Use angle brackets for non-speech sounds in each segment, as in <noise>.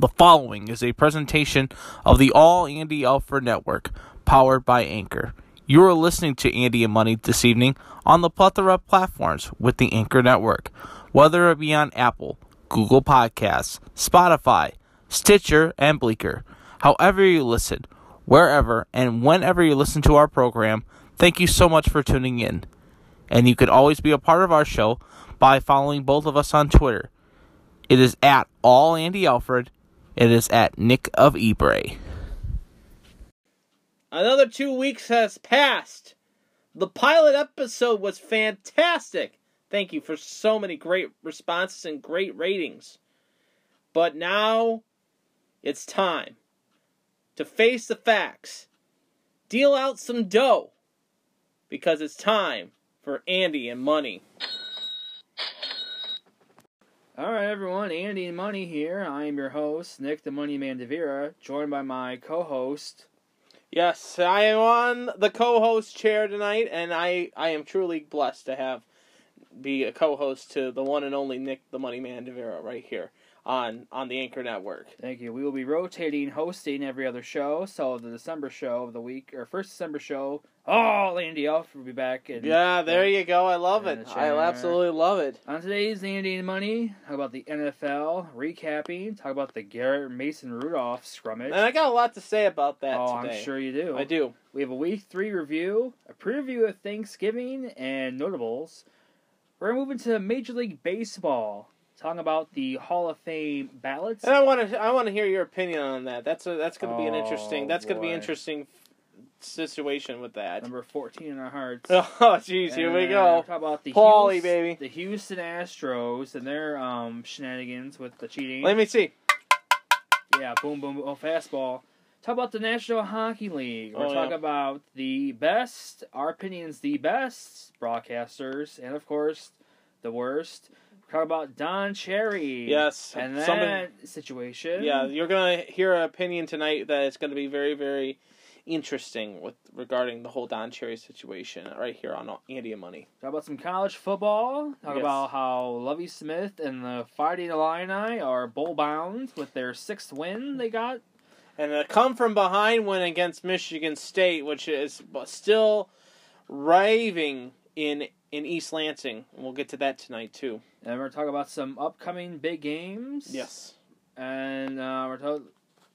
The following is a presentation of the All Andy Alfred Network, powered by Anchor. You are listening to Andy and Money this evening on the plethora of platforms with the Anchor Network, whether it be on Apple, Google Podcasts, Spotify, Stitcher, and Breaker. However you listen, wherever and whenever you listen to our program, thank you so much for tuning in. And you can always be a part of our show by following both of us on Twitter. It is at all Andy Alfred. It is at Nick of Ebray. Another two weeks has passed. The pilot episode was fantastic. Thank you for so many great responses and great ratings. But now it's time to face the facts, deal out some dough, because it's time for Andy and Money. All right, everyone. Andy and Money here. I am your host, Nick the Money Man Devira, joined by my co-host. Yes, I am on the co-host chair tonight, and I, I am truly blessed to have be a co-host to the one and only Nick the Money Man Devira right here on on the Anchor Network. Thank you. We will be rotating hosting every other show. So the December show of the week, or first December show, oh, Andy Alfred will be back. And, Yeah, there you go. I love it. I absolutely love it. On today's Andy and Money, talk about the NFL recapping. Talk about the Garrett Mason Rudolph scrummage. And I got a lot to say about that oh, today. I'm sure you do. I do. We have a week three review, a preview of Thanksgiving, and notables. We're moving to move into Major League Baseball, talking about the Hall of Fame ballots. And I want to I want to hear your opinion on that. That's a, that's going to be an Oh, interesting. That's going to be boy. interesting situation with that. Number 14 in our hearts. <laughs> Oh, jeez, here we And go. Talk about the Paulie, Houston, baby. the Houston Astros and their um, shenanigans with the cheating. Let me see. Yeah, boom, boom, boom. Oh, fastball. Talk about the National Hockey League. We're Oh, talking yeah. about the best, our opinions, the best broadcasters, and of course, the worst. Talking about Don Cherry. Yes, And that somebody- situation. Yeah, you're going to hear an opinion tonight that is going to be very very interesting with regarding the whole Don Cherry situation right here on Andy and Money. Talk about some college football. Talk Yes. about how Lovie Smith and the Fighting Illini are bowl bound with their sixth win they got. And a come from behind win against Michigan State, which is still raving in in East Lansing. And we'll get to that tonight too. And we're talking about some upcoming big games. Yes. And uh, we're talking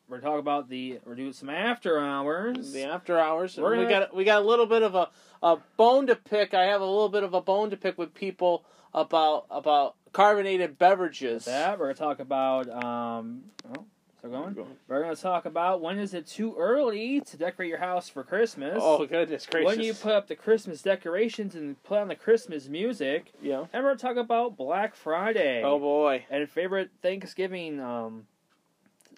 we're talking about the we're doing some after hours. The after hours. We're we got we got a little bit of a, a bone to pick. I have a little bit of a bone to pick with people about about carbonated beverages. that we're gonna talk about. Um, oh, so going. We're gonna talk about when is it too early to decorate your house for Christmas? Oh goodness gracious! when you put up the Christmas decorations and put on the Christmas music, yeah. and we're gonna talk about Black Friday. Oh boy. and favorite Thanksgiving um,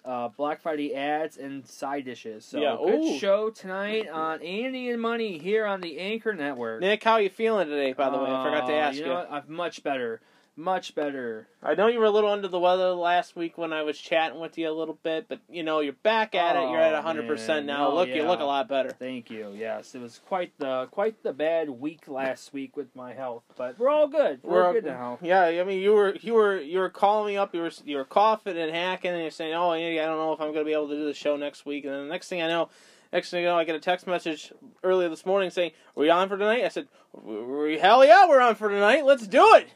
uh, Black Friday ads and side dishes. So Yeah, good ooh. show tonight on Andy and Money here on the Anchor Network. Nick, how are you feeling today? By the way, I forgot to Uh, ask you. you. Know what? I'm much better, much better. I know you were a little under the weather last week when I was chatting with you a little bit, but you know you're back at it. You're at Oh, hundred man. percent now. Oh, look, you look a lot better. Thank you. Yes, it was quite the quite the bad week last week with my health, but we're all good. We're, We're- good now. Yeah, I mean you were you were you were calling me up. You were you were coughing and hacking, and you're saying, "Oh, Andy, I don't know if I'm going to be able to do the show next week." And then the next thing I know, next thing you know, I get a text message earlier this morning saying, "Are we on for tonight?" I said, "We- "Hell yeah, we're on for tonight. Let's do it.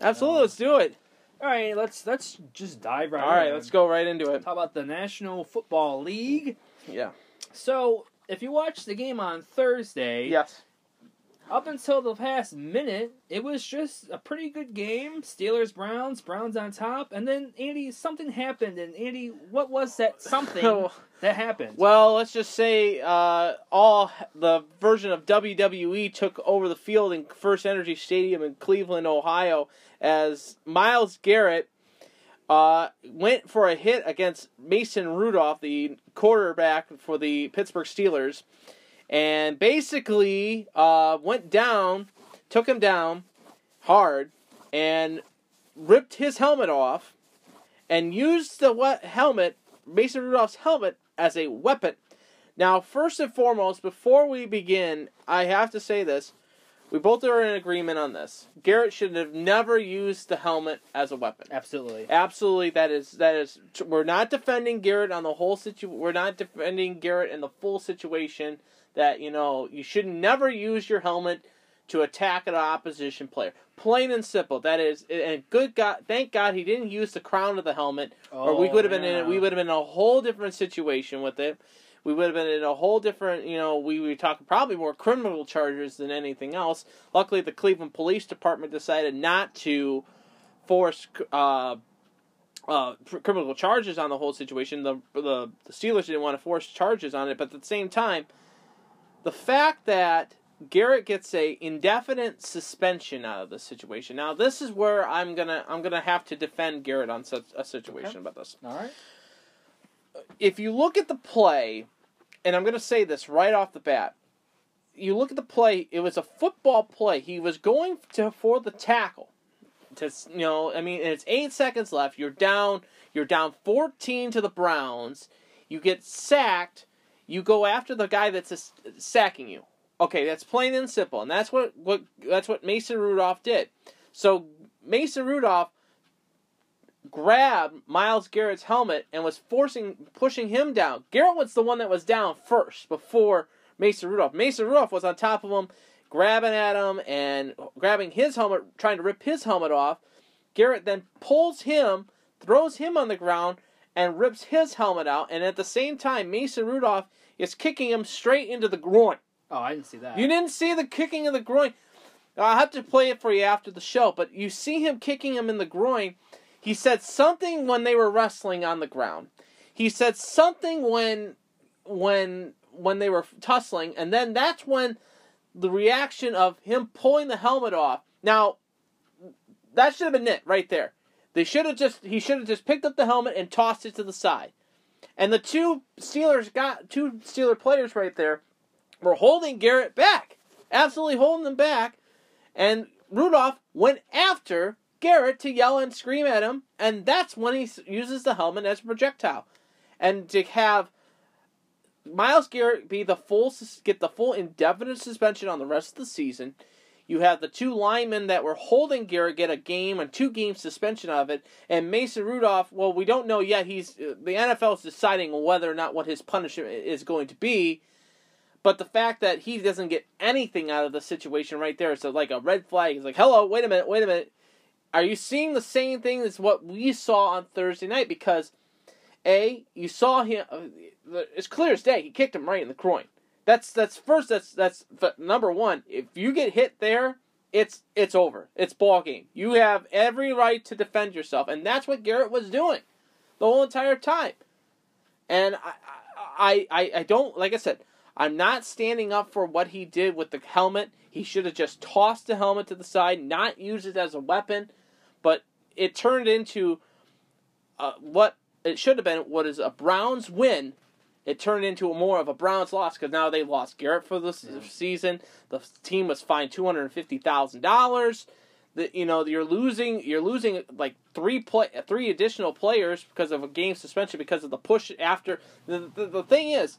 Absolutely, let's do it." All right, let's let's just dive right. All right, in. let's go right into it. Talk about the National Football League. Yeah. So, if you watch the game on Thursday, Yes. Up until the past minute, it was just a pretty good game. Steelers, Browns, Browns on top, and then Andy, something happened, and Andy, what was that something <laughs> that happened? Well, let's just say uh, all the version of WWE took over the field in FirstEnergy Stadium in Cleveland, Ohio, as Myles Garrett uh, went for a hit against Mason Rudolph, the quarterback for the Pittsburgh Steelers, and basically uh, went down, took him down hard, and ripped his helmet off, and used the we- helmet, Mason Rudolph's helmet, as a weapon. Now, first and foremost, before we begin, I have to say this. We both are in agreement on this. Garrett should have never used the helmet as a weapon. Absolutely. Absolutely, that is that is. We're not defending Garrett on the whole situ. We're not defending Garrett in the full situation. That you know, you should never use your helmet to attack an opposition player. Plain and simple. That is, and good God, thank God he didn't use the crown of the helmet, or we Oh, would have been in. We would have been in a whole different situation with it. We would have been in a whole different, you know, we were talking probably more criminal charges than anything else. Luckily, the Cleveland Police Department decided not to force uh, uh, criminal charges on the whole situation. The, the the Steelers didn't want to force charges on it, but at the same time, the fact that Garrett gets a indefinite suspension out of this situation. Now, this is where I'm gonna I'm gonna have to defend Garrett on such a situation Okay. about this All right. if you look at the play, and I'm going to say this right off the bat, you look at the play. It was a football play. He was going to for the tackle. To you know, I mean, it's eight seconds left. You're down. You're down 14 to the Browns. You get sacked. You go after the guy that's sacking you. Okay, that's plain and simple, and that's what, what that's what Mason Rudolph did. So Mason Rudolph grabbed Myles Garrett's helmet and was forcing pushing him down. Garrett was the one that was down first before Mason Rudolph. Mason Rudolph was on top of him, grabbing at him and grabbing his helmet, trying to rip his helmet off. Garrett then pulls him, throws him on the ground, and rips his helmet out. And at the same time, Mason Rudolph is kicking him straight into the groin. Oh, I didn't see that. You didn't see the kicking of the groin. I'll have to play it for you after the show, but you see him kicking him in the groin. He said something when they were wrestling on the ground. He said something when when when they were tussling, and then that's when the reaction of him pulling the helmet off. Now, that should have been it right there. They should have just he should have just picked up the helmet and tossed it to the side. And the two Steelers got two Steeler players right there were holding Garrett back. Absolutely holding them back. And Rudolph went after Garrett to yell and scream at him, and that's when he uses the helmet as a projectile. And to have Myles Garrett be the full get the full indefinite suspension on the rest of the season. You have the two linemen that were holding Garrett get a game and two game suspension of it, and Mason Rudolph. Well, we don't know yet. He's uh, the NFL is deciding whether or not what his punishment is going to be. But the fact that he doesn't get anything out of the situation right there is like a red flag. It's like, hello, wait a minute, wait a minute. Are you seeing the same thing as what we saw on Thursday night? Because, A, you saw him, uh, it's clear as day, he kicked him right in the groin. That's, that's first, that's, that's number one. If you get hit there, it's, it's over. It's ball game. You have every right to defend yourself. And that's what Garrett was doing the whole entire time. And I, I, I, I don't, like I said, I'm not standing up for what he did with the helmet. He should have just tossed the helmet to the side, not used it as a weapon. But it turned into uh, what it should have been. What is a Browns win? It turned into a more of a Browns loss because now they lost Garrett for the Yeah. season. The team was fined two hundred and fifty thousand dollars. That you know you're losing. You're losing like three play, three additional players because of a game suspension because of the push after. The the, the thing is,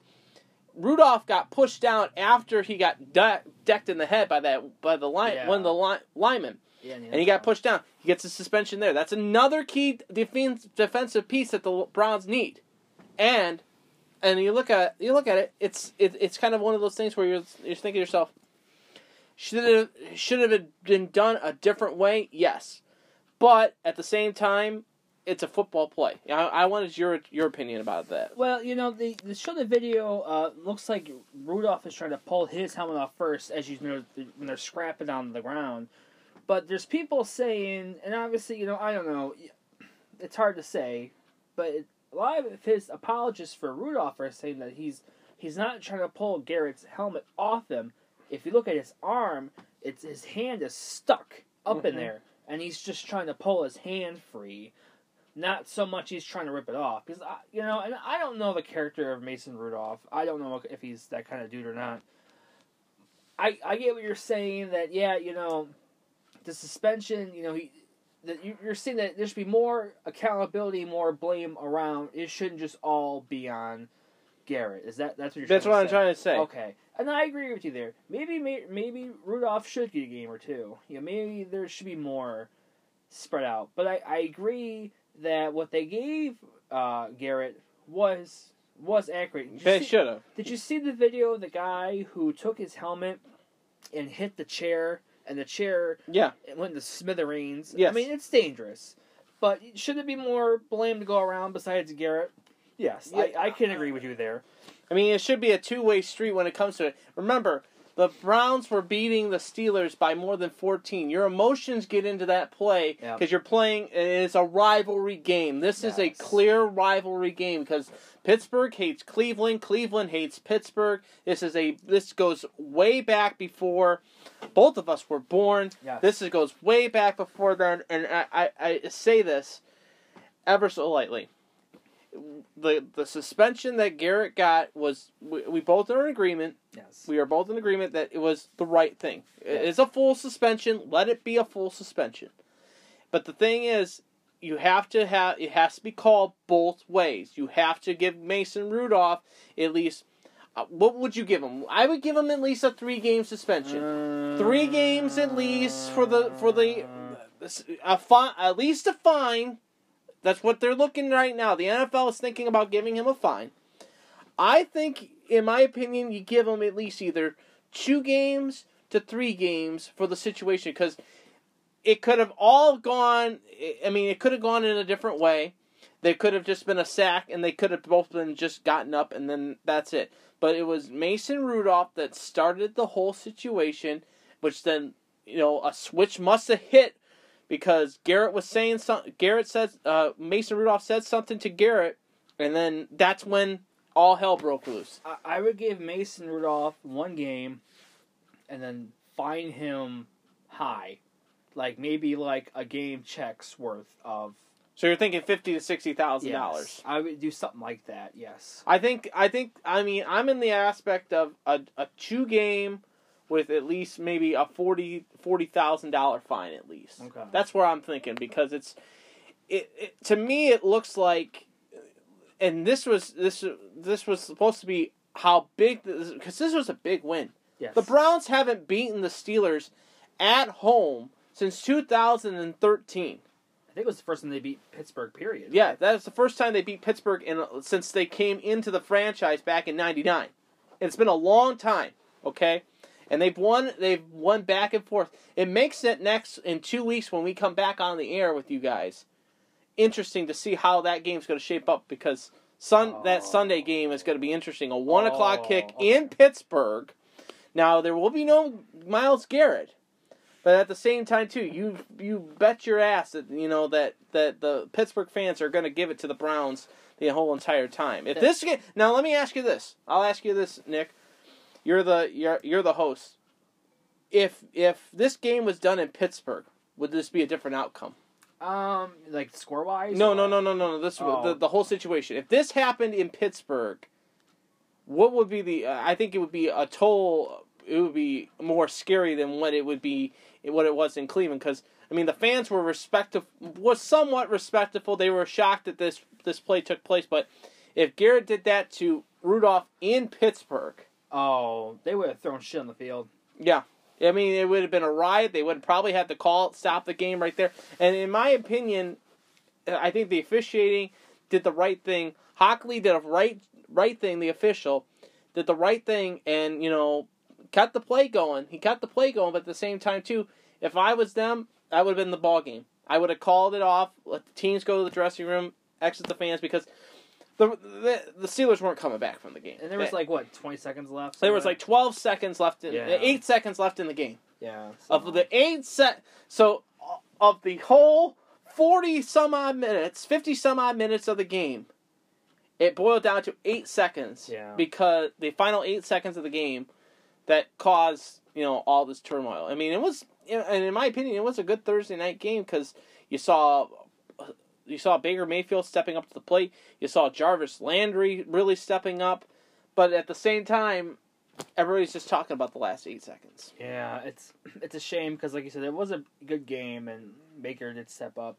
Rudolph got pushed down after he got de- decked in the head by that by the line Yeah. one of the line, linemen, Yeah, and he got pushed down. He gets a suspension there. That's another key defense, defensive piece that the Browns need. And and you look at you look at it, it's it, it's kind of one of those things where you're you're thinking to yourself, should it have, should have been done a different way? Yes, but at the same time, it's a football play. I, I wanted your your opinion about that. Well, you know, the the show the video uh, looks like Rudolph is trying to pull his helmet off first as you know when they're scrapping on the ground. But there's people saying, and obviously, you know, I don't know, it's hard to say, but it, a lot of his apologists for Rudolph are saying that he's he's not trying to pull Garrett's helmet off him. If you look at his arm, it's his hand is stuck up in Mhm. there, and he's just trying to pull his hand free not so much he's trying to rip it off because I, you know, and I don't know the character of Mason Rudolph. I don't know if he's that kind of dude or not. I I get what you're saying that yeah, you know, the suspension, you know, he that you- you're seeing that there should be more accountability, more blame around. It shouldn't just all be on Garrett. Is that that's what you're? That's what I'm say? trying to say. Okay, And I agree with you there. Maybe may- maybe Rudolph should get a game or two. Know, maybe there should be more spread out. But I, I agree that what they gave uh, Garrett was was accurate. They should have. Did you see the video of the guy who took his helmet and hit the chair, and the chair Yeah. went to smithereens? Yes. I mean, it's dangerous. But should there be more blame to go around besides Garrett? Yes, Yeah. I, I can agree with you there. I mean, it should be a two way street when it comes to it. Remember, the Browns were beating the Steelers by more than 14. Your emotions get into that play because you're playing, it's a rivalry game. This is a clear rivalry game because Pittsburgh hates Cleveland, Cleveland hates Pittsburgh. This is a this goes way back before both of us were born. Yes. This is, goes way back before then, and I, I, I say this ever so lightly the the suspension that Garrett got was we, we both are in agreement. Yes. We are both in agreement that it was the right thing. Yes. It's a full suspension. Let it be a full suspension. But the thing is, you have to have it has to be called both ways. You have to give Mason Rudolph at least. Uh, what would you give him? I would give him at least a three game suspension. Three games at least for the for the a fine, at least a fine. That's what they're looking right now. The NFL is thinking about giving him a fine. I think, in my opinion, you give him at least either two games to three games for the situation because it could have all gone. I mean, it could have gone in a different way. They could have just been a sack, and they could have both been just gotten up, and then that's it. But it was Mason Rudolph that started the whole situation, which then you know a switch must have hit because Garrett was saying something. Garrett says uh, Mason Rudolph said something to Garrett, and then that's when all hell broke loose. I, I would give Mason Rudolph one game, and then find him high, like maybe like a game check's worth of So you're thinking fifty to sixty thousand yes. dollars. I would do something like that. Yes. I think. I think. I mean, I'm in the aspect of a, a two game with at least maybe a forty forty thousand dollar fine at least. Okay. That's where I'm thinking because it's it, it to me it looks like and this was this this was supposed to be how big because this was a big win. Yes. The Browns haven't beaten the Steelers at home since 2013. I think it was the first time they beat Pittsburgh. Period. Yeah, that is the first time they beat Pittsburgh in since they came into the franchise back in '99. It's been a long time, okay? And they've won. They've won back and forth. It makes it next in two weeks when we come back on the air with you guys. Interesting to see how that game's going to shape up because sun that Oh. Sunday game is going to be interesting. A one o'clock kick Oh. in Pittsburgh. Now there will be no Myles Garrett, but at the same time too, you you bet your ass that you know that that the Pittsburgh fans are going to give it to the Browns the whole entire time. If this game now, let me ask you this. I'll ask you this, Nick. You're the you're you're the host. If if this game was done in Pittsburgh, would this be a different outcome? Um, like score wise. No, no, no, no, no. no. This Oh. the the whole situation. If this happened in Pittsburgh, what would be the? Uh, I think it would be a toll. It would be more scary than what it would be what it was in Cleveland. Because I mean, the fans were respectful, was somewhat respectful. They were shocked that this this play took place. But if Garrett did that to Rudolph in Pittsburgh, Oh, they would have thrown shit on the field. yeah. I mean, it would have been a riot. They would have probably had to call stop the game right there. And in my opinion, uh, I think the officiating did the right thing. Hockley did a right right thing. The official did the right thing, and you know, kept the play going. He kept the play going, but at the same time too, if I was them, that would have been the ball game. I would have called it off. Let the teams go to the dressing room, exit the fans because. The, the, the Steelers weren't coming back from the game. And there was like what twenty seconds left. there was like twelve seconds left in Yeah. eight seconds left in the game yeah. of the eight set. So of the whole forty some odd minutes, fifty some odd minutes of the game, it boiled down to eight seconds. Yeah. Because the final eight seconds of the game that caused you know all this turmoil. I mean, it was, and in my opinion, it was a good Thursday night game because you saw. You saw Baker Mayfield stepping up to the plate. You saw Jarvis Landry really stepping up, but at the same time, everybody's just talking about the last eight seconds. Yeah, it's <clears throat> it's a shame because, like you said, it was a good game and Baker did step up.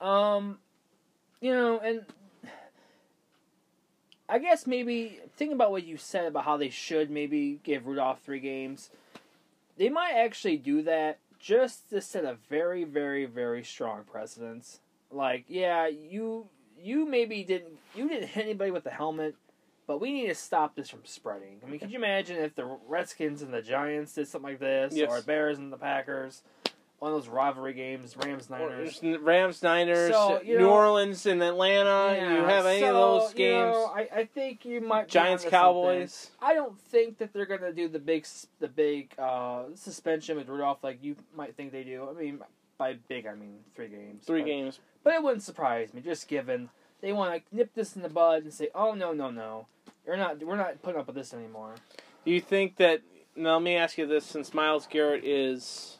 Um, you know, and I guess maybe think about what you said about how they should maybe give Rudolph three games. They might actually do that just to set a very, very, very strong precedence. Like, yeah, you you maybe didn't you didn't hit anybody with the helmet, but we need to stop this from spreading. I mean, could you imagine if the Redskins and the Giants did something like this, Yes. or Bears and the Packers, one of those rivalry games, Rams Niners. Rams, Niners, So, you New know- Orleans, and Atlanta. Yeah, you have any so, of those you games? know, I, I think you might Giants, Cowboys. something. I don't think that they're gonna do the big the big uh, suspension with Rudolph like you might think they do. I mean, by big I mean three games. Three but, games. but it wouldn't surprise me. Just given they want to nip this in the bud and say, oh no no no, you're not we're not putting up with this anymore. Do you think that? Now, let me ask you this: since Myles Garrett is,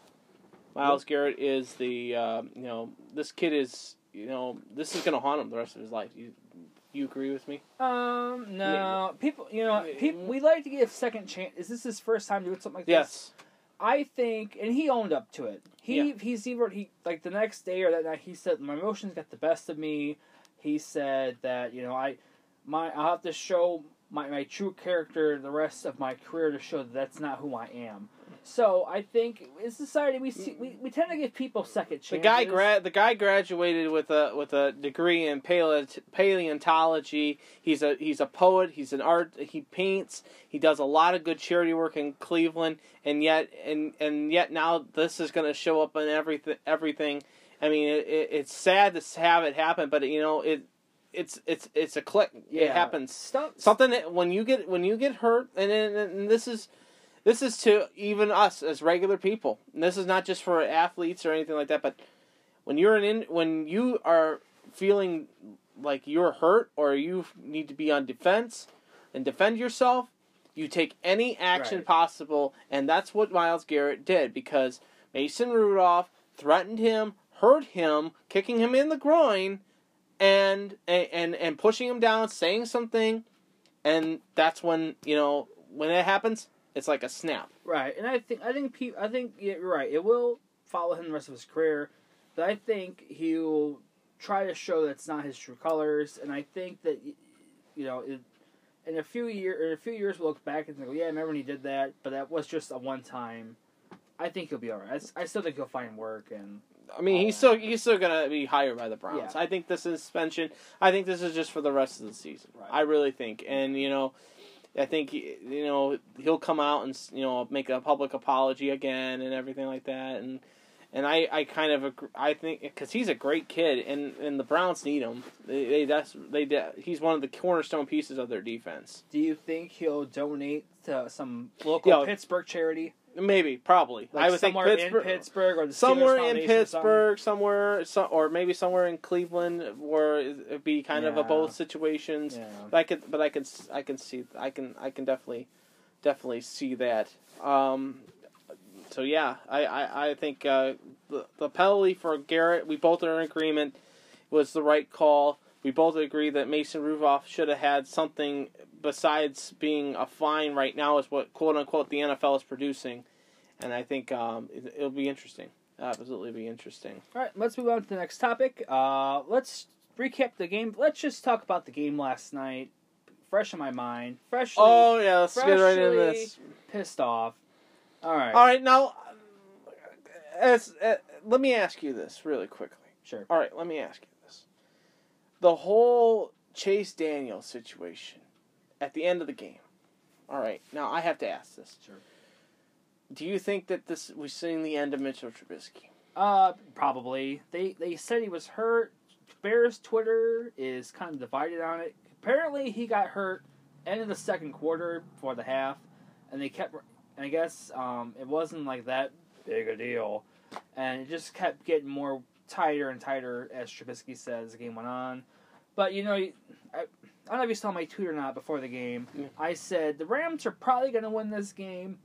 Myles Garrett is the, uh, you know, this kid is, you know, this is going to haunt him the rest of his life. You, you agree with me? Um no people you know people we like to give second chance. Is this his first time doing something like this? Yes. I think, and he owned up to it. He Yeah. he's even he like the next day or that night he said my emotions got the best of me. He said that you know I my I have to show my my true character the rest of my career to show that that's not who I am. So I think in society we see we, we tend to give people second chances. The guy gra- the guy graduated with a with a degree in paleo- paleontology. He's a he's a poet. He's an art. He paints. He does a lot of good charity work in Cleveland. And yet and and yet now this is going to show up in everything. Everything. I mean, it, it, it's sad to have it happen, but you know it. It's it's it's a click. It Yeah. happens. Stuff, Something that when you get when you get hurt, and, and, and this is this is to even us as regular people. And this is not just for athletes or anything like that, but when you're in when you are feeling like you're hurt or you need to be on defense and defend yourself, you take any action Right. possible, and that's what Myles Garrett did because Mason Rudolph threatened him, hurt him, kicking him in the groin, and and and pushing him down, saying something, and that's when you know when it happens, it's like a snap. Right, and I think I think pe- I think yeah, you're right. It will follow him the rest of his career, but I think he'll try to show that's not his true colors. And I think that you know, it, in a few year in a few years, we'll look back and go, yeah, I remember when he did that, but that was just a one time. I think he'll be alright. I still think he'll find work, and I mean, he's still he's still gonna be hired by the Browns. Yeah. I think this is suspension. I think this is just for the rest of the season. Right. I really think, and you know, I think you know he'll come out and you know make a public apology again and everything like that, and and I, I kind of agree, I think because he's a great kid and, and the Browns need him. They, they that's they he's one of the cornerstone pieces of their defense. do you think he'll donate to some local Yeah. Pittsburgh charity, Maybe, probably. like I would think somewhere Pittsburgh, in Pittsburgh or Steelers somewhere in Foundation or? Pittsburgh, somewhere, so, or maybe somewhere in Cleveland, where it'd be kind of a both situations. Yeah. But I could, but I can, I can see, I can, I can definitely, definitely see that. Um, so yeah, I, I, I think uh, the the penalty for Garrett, we both are in agreement, was the right call. We both agree that Mason Rudolph should have had something besides being a fine. Right now, is what quote unquote the NFL is producing, and I think um, it, it'll be interesting. Absolutely, be interesting. All right, let's move on to the next topic. Uh, let's recap the game. Let's just talk about the game last night. Fresh in my mind. Freshly Oh yeah, let's get right into this. pissed off. All right. All right, now, as uh, let me ask you this really quickly. Sure. All right, let me ask you this: the whole Chase Daniel situation at the end of the game. All right, now I have to ask this: Sure. Do you think that this we've seen the end of Mitchell Trubisky? Uh, probably. They they said he was hurt. Bears Twitter is kind of divided on it. Apparently, he got hurt end of the second quarter before the half, and they kept. And I guess um, it wasn't like that big a deal, and it just kept getting more tighter and tighter as Trubisky said as the game went on. But you know, I, I don't know if you saw my tweet or not before the game. Yeah. I said the Rams are probably going to win this game,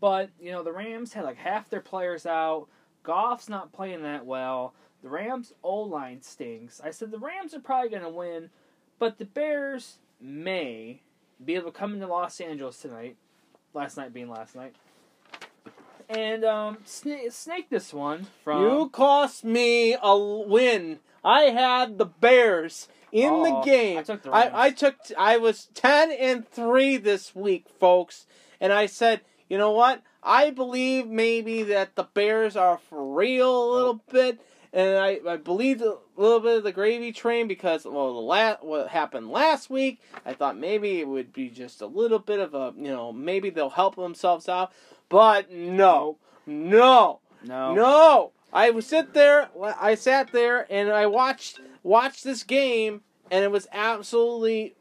but you know the Rams had like half their players out. Goff's not playing that well. The Rams' O line stinks. I said the Rams are probably going to win, but the Bears may be able to come into Los Angeles tonight. Last night being last night. And um, snake, snake this one from you cost me a win. I had the Bears, in the Oh, game. I took the I, Rams. I took I was ten and three this week, folks, and I said, you know what? I believe maybe that the Bears are for real a little bit, and I I believed a little bit of the gravy train because well, the la- what happened last week, I thought maybe it would be just a little bit of a you know maybe they'll help themselves out, but no, no. No. No, I would sit there. I sat there and I watched watched this game, and it was absolutely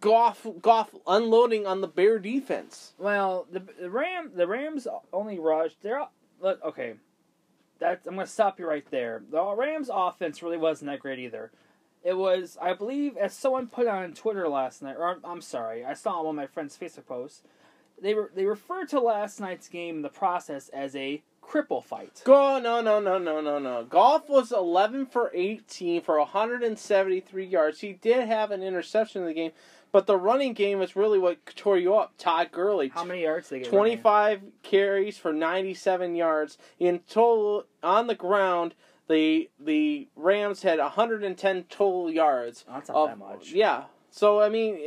Goff Goff unloading on the Bear defense. Well, the the Ram the Rams only rushed. They're look okay. That's I'm gonna stop you right there. The Rams offense really wasn't that great either. It was, I believe, as someone put on Twitter last night, or I'm, sorry, I saw on one of my friends' Facebook posts. They were they referred to last night's game in the process as a cripple fight. Go no no no no no no. Goff was eleven for eighteen for 173 yards. He did have an interception in the game, but the running game was really what tore you up. Todd Gurley, How many yards they get? running? 25 carries for 97 yards in total on the ground. The the Rams had 110 total yards. Oh, that's not of- that much. Yeah. So I mean,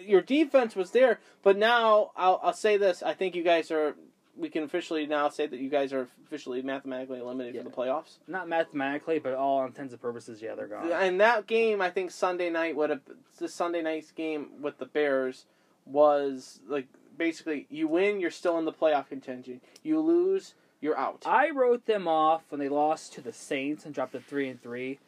your defense was there, but now I'll I'll say this: I think you guys are. We can officially now say that you guys are officially mathematically eliminated for the playoffs. Not mathematically, but all intents and purposes, yeah, they're gone. And that game, I think Sunday night would have the Sunday night's game with the Bears was like basically you win, you're still in the playoff contention. You lose, you're out. I wrote them off when they lost to the Saints and dropped to three and three.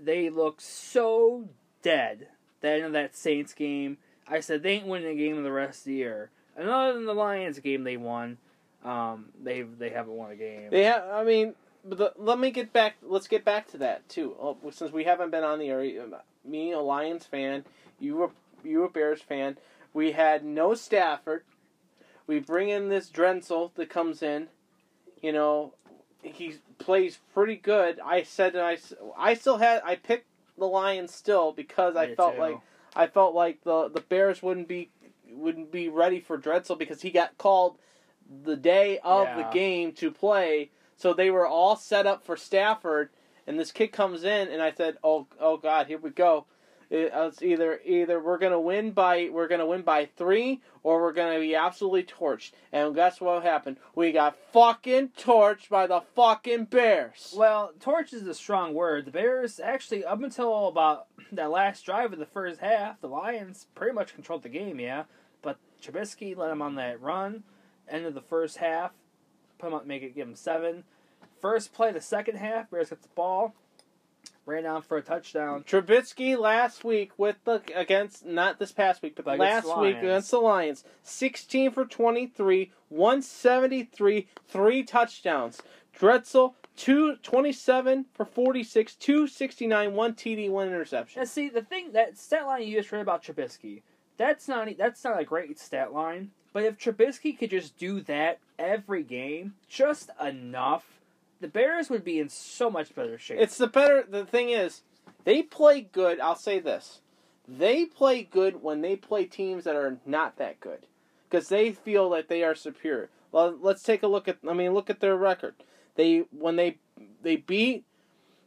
They looked so dead that of that Saints game. I said they ain't winning a game the rest of the year. And other than the Lions game they won, um, they they haven't won a game. They have. I mean, but the, let me get back. Let's get back to that too. Oh, since we haven't been on the area, me a Lions fan, you were you a Bears fan. We had no Stafford. We bring in this Driskel that comes in. You know, he plays pretty good. I said I I still had I picked the Lions still because I felt too. like I felt like the the Bears wouldn't be wouldn't be ready for Driskel because he got called the day of the game to play. So they were all set up for Stafford, and this kid comes in, and I said, "Oh, oh God, here we go." Uh, it's either either we're gonna win by we're gonna win by three, or we're gonna be absolutely torched. And guess what happened? We got fucking torched by the fucking Bears. Well, torch is a strong word. The Bears actually, up until about <clears throat> that last drive of the first half, the Lions pretty much controlled the game. Yeah, but Trubisky let them on that run. End of the first half, put 'em up, make it give them seven. First play, of the second half, Bears get the ball, ran down for a touchdown. Trubisky last week with the against not this past week, but last week against the Lions, sixteen for twenty three, one seventy three, three touchdowns. Driskel two twenty seven for forty six, two sixty nine, one TD, one interception. And see, the thing that stat line you just read about Trubisky, that's not that's not a great stat line. But if Trubisky could just do that every game, just enough, the Bears would be in so much better shape. It's the better. The thing is, they play good. I'll say this: they play good when they play teams that are not that good, because they feel that they are superior. Well, let's take a look at. I mean, look at their record. They when they they beat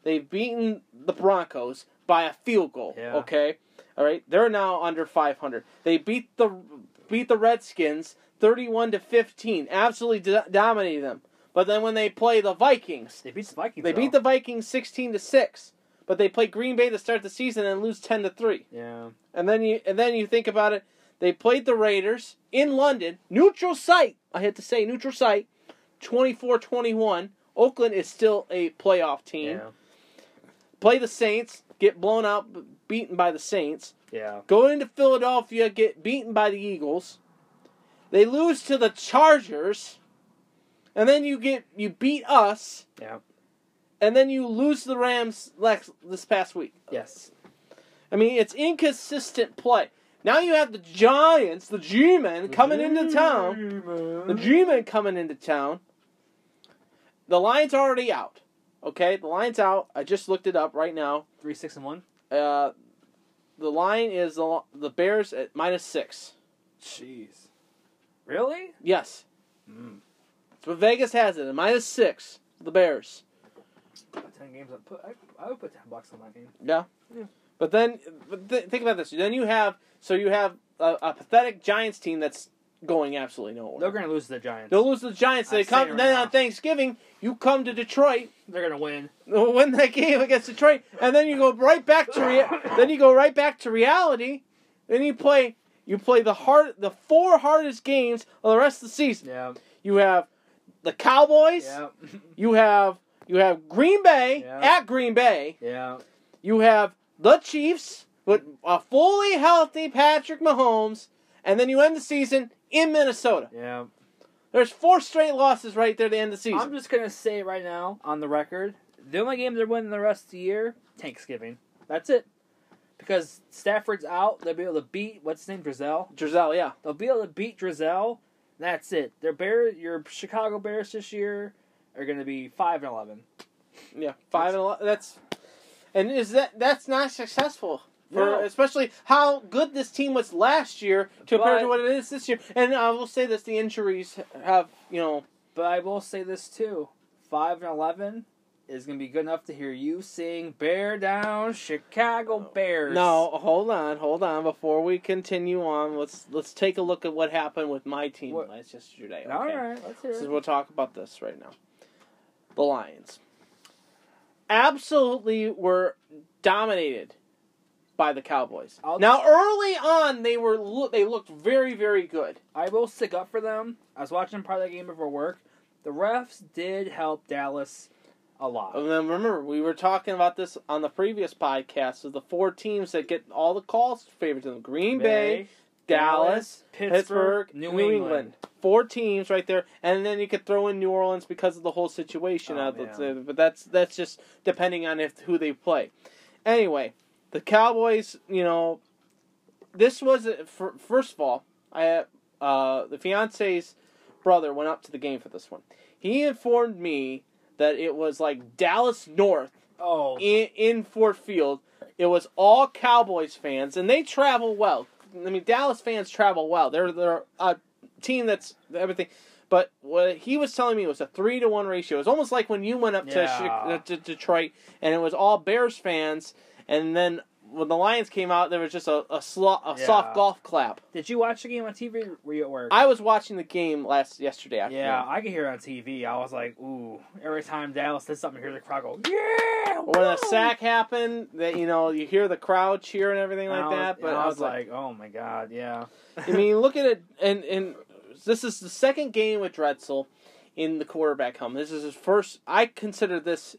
they've beaten the Broncos by a field goal. Yeah. Okay, all right. They're now under five hundred. They beat the beat the Redskins thirty-one to fifteen. Absolutely do- dominated them. But then when they play the Vikings, they beat the Vikings. they though. beat the Vikings sixteen to six, but they play Green Bay to start the season and lose ten to three. yeah. And then you and then you think about it, they played the Raiders in London, neutral site. I had to say neutral site, 24-21. Oakland is still a playoff team. Yeah. Play the Saints, get blown out, beaten by the Saints. Yeah. Go into Philadelphia, get beaten by the Eagles. They lose to the Chargers, and then you get you beat us, Yeah. and then you lose the Rams lex- this past week. Yes. I mean, it's inconsistent play. Now you have the Giants, the G-men, coming into town. The G-men coming into town. The Lions are already out. Okay, the Lions out. I just looked it up right now. Three, six, and one. Uh, the line is the, the Bears at minus six. Jeez. Really? Yes, Mm. what Vegas has it. at minus six. The Bears. Ten games. I put. I, I would put ten bucks on that game. Yeah. Yeah. But then, but th- think about this. Then you have so you have a, a pathetic Giants team that's going absolutely nowhere. They're going to lose to the Giants. They'll lose to the Giants. They I'd come right then now. on Thanksgiving. You come to Detroit, They're going to win. They'll <laughs> win that game against Detroit, and then you go right back to rea- <laughs> then you go right back to reality. Then you play you play the hard the four hardest games of the rest of the season. Yeah. You have the Cowboys. Yeah. <laughs> You have you have Green Bay Yeah. at Green Bay. yeah. You have the Chiefs with a fully healthy Patrick Mahomes, and then you end the season in Minnesota. Yeah. There's four straight losses right there to end of the season. I'm just going to say right now, on the record, the only game they're winning the rest of the year, Thanksgiving. That's it. Because Stafford's out, they'll be able to beat, what's his name, Driskel? Giselle, yeah. They'll be able to beat Driskel. That's it. Their Bear, your Chicago Bears this year are going to be 5 and 11. Yeah, five and eleven. That's and is that that's not successful for No. especially how good this team was last year to compared to what it is this year. And I will say this: the injuries have you know But I will say this too 5 and 11 is going to be good enough to hear you sing Bear Down Chicago oh. Bears. No, hold on, hold on. Before we continue on, let's let's take a look at what happened with my team What- last yesterday. Okay? All right, let's hear So it. we'll talk about this right now. The Lions absolutely were dominated by the Cowboys. I'll- now, early on, they were loo- they looked very very good. I will stick up for them. I was watching part of that game before work. The refs did help Dallas a lot. And then remember, we were talking about this on the previous podcast of the four teams that get all the calls favored to them: Green Bay, Dallas, Pittsburgh, New, England. Four teams right there, and then you could throw in New Orleans because of the whole situation. Oh, the- but that's that's just depending on if who they play. Anyway, the Cowboys, you know, this was fir- first of all, I uh, the fiance's brother went up to the game for this one. He informed me that it was like Dallas North Oh, in, in Ford Field. It was all Cowboys fans, and they travel well. I mean, Dallas fans travel well. They're they're a team that's everything. But what he was telling me was a three to one ratio. It was almost like when you went up to, Yeah. Chi- to Detroit, and it was all Bears fans, and then when the Lions came out, there was just a a, slo- a Yeah. soft golf clap. did you watch the game on TV? Or were you at work? I was watching the game last yesterday afternoon. yeah, I could hear it on TV. I was like, ooh. Every time Dallas did something, I hear the crowd go, yeah! When the woo!" sack happened, that you know you hear the crowd cheer and everything And like was- that. But and I was like, like, oh my god, yeah. <laughs> I mean, look at it, and and this is the second game with Driskel in the quarterback home. This is his first. I consider this.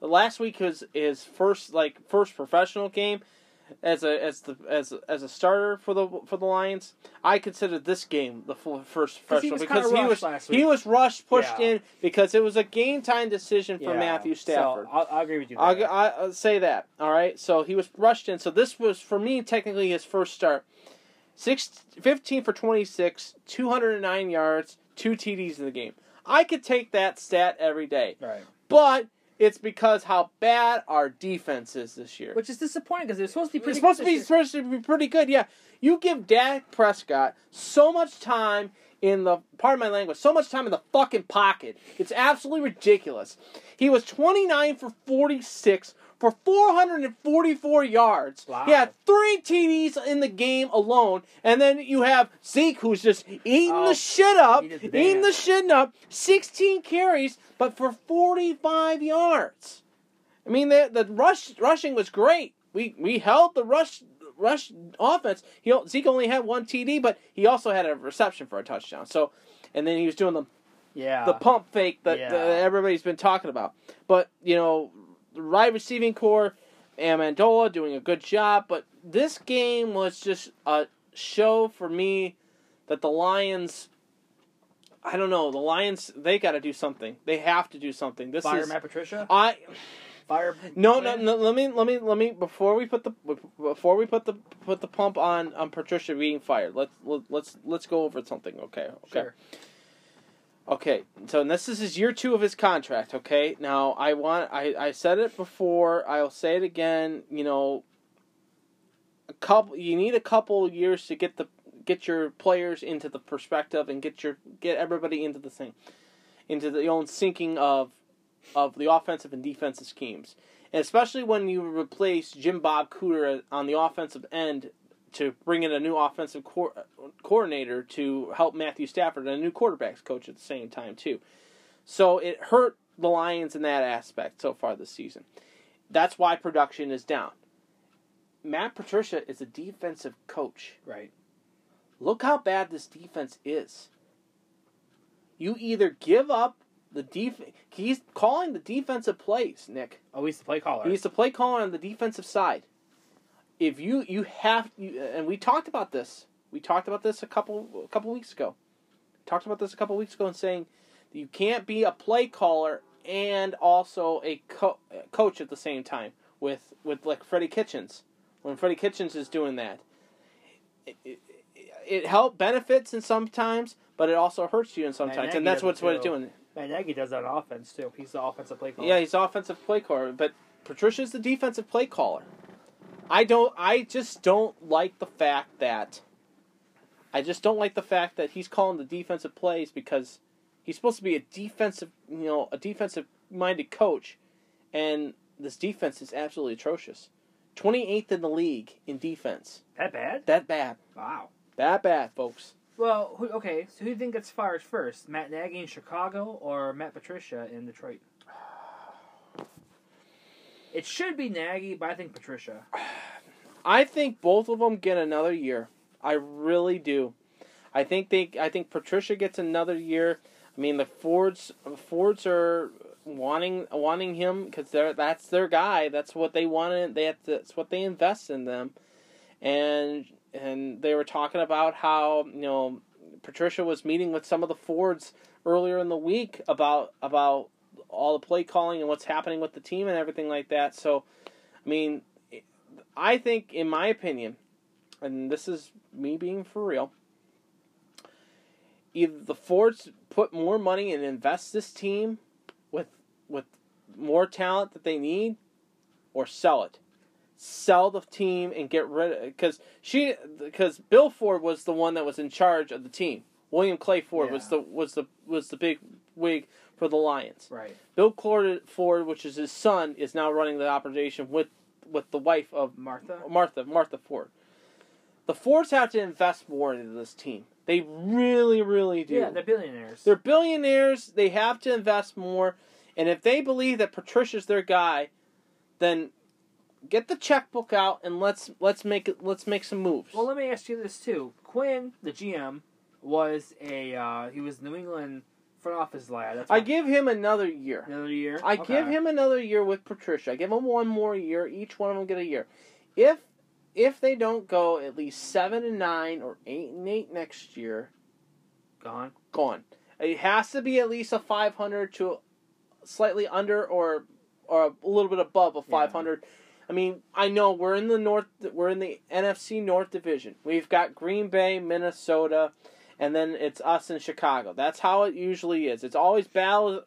Last week was his first like first professional game as a as the as as a starter for the for the Lions. I consider this game the full first 'Cause he professional was because he was last he was rushed pushed Yeah. in because it was a game time decision for Yeah. Matthew Stafford. So, I'll, I'll agree with you. I'll, I'll say that. All right. So he was rushed in. So this was for me technically his first start. Six, 15 for 26, 209 yards, two TDs in the game. I could take that stat every day. right. But it's because how bad our defense is this year. Which is disappointing because they're supposed to be pretty It's supposed to be supposed to be pretty good. Yeah, you give Dak Prescott so much time in the pardon my language, so much time in the fucking pocket. It's absolutely ridiculous. He was 29 for 46 for 444 yards. Wow. He had three TDs in the game alone, and then you have Zeke who's just eating Oh, the shit up, eating the shit up. 16 carries, but for 45 yards. I mean, the the rush rushing was great. We we held the rush rush offense. He Zeke only had one TD, but he also had a reception for a touchdown. So, and then he was doing the Yeah. the pump fake that, Yeah. that everybody's been talking about. But you know, right receiving corps, Amendola doing a good job. But this game was just a show for me that the Lions. I don't know. The Lions they got to do something. They have to do something. This Fire is Matt Patricia. I Fire. no, no, no. Let me, let me, let me. Before we put the, before we put the, put the pump on on Patricia being fired. Let's let, let's let's go over something. Okay, okay, Sure. Okay. So and this is year two of his contract. Okay. Now I want, I I said it before. I'll say it again. You know, a couple. You need a couple years to get the get your players into the perspective and get your get everybody into the thing, into the own sinking of of the offensive and defensive schemes. And especially when you replace Jim Bob Cooter on the offensive end to bring in a new offensive co- coordinator to help Matthew Stafford and a new quarterbacks coach at the same time too. So it hurt the Lions in that aspect so far this season. That's why production is down. Matt Patricia is a defensive coach. Right. Look how bad this defense is. You either give up the def. He's calling the defensive plays, Nick. Oh, he's the play caller. He's the play caller on the defensive side. If you you have you, and we talked about this. We talked about this a couple a couple weeks ago. Talked about this a couple weeks ago and saying you can't be a play caller and also a co- coach at the same time with with like Freddie Kitchens. When Freddie Kitchens is doing that, it, it, it help benefits and sometimes, but it also hurts you in sometimes, and that's what's what it's doing. Matt Nagy does that on offense too. He's the offensive play caller. Yeah, he's offensive play caller, but Patricia's the defensive play caller. I don't. I just don't like the fact that. I just don't like the fact that he's calling the defensive plays because he's supposed to be a defensive, you know, a defensive minded coach, and this defense is absolutely atrocious. Twenty eighth in the league in defense. That bad? That bad. Wow. That bad, folks. Well, who, okay. So who do you think gets fired first? Matt Nagy in Chicago or Matt Patricia in Detroit? It should be Nagy, but I think Patricia. <sighs> I think both of them get another year. I really do. I think they. I think Patricia gets another year. I mean, the Fords. The Fords are wanting wanting him because they're that's their guy. That's what they wanted. They have to, that's what they invest in them, and and they were talking about how you know Patricia was meeting with some of the Fords earlier in the week about about all the play calling and what's happening with the team and everything like that. So, I mean, I think, in my opinion, and this is me being for real, either the Fords put more money and invest this team with with more talent that they need, or sell it. Sell the team and get rid of because she because Bill Ford was the one that was in charge of the team. William Clay Ford was the was the was the big wig for the Lions. Right. Bill Ford, which is his son, is now running the operation with with the wife of Martha. Martha Martha Ford. The Fords have to invest more into this team. They really, really do. Yeah, they're billionaires. They're billionaires. They have to invest more, and if they believe that Patricia's their guy, then get the checkbook out and let's let's make it. Let's make some moves. Well, let me ask you this too. Quinn, the GM, was a uh, he was New England front office lad. That's I give him another year. another year. I Okay. give him another year with Patricia. I give him one more year. Each one of them get a year. If if they don't go at least seven and nine or eight and eight next year, gone. gone. It has to be at least a five hundred to slightly under or or a little bit above a Yeah. five hundred. I mean, I know we're in the north. We're in the NFC North Division. We've got Green Bay, Minnesota, and then it's us in Chicago. That's how it usually is. It's always battle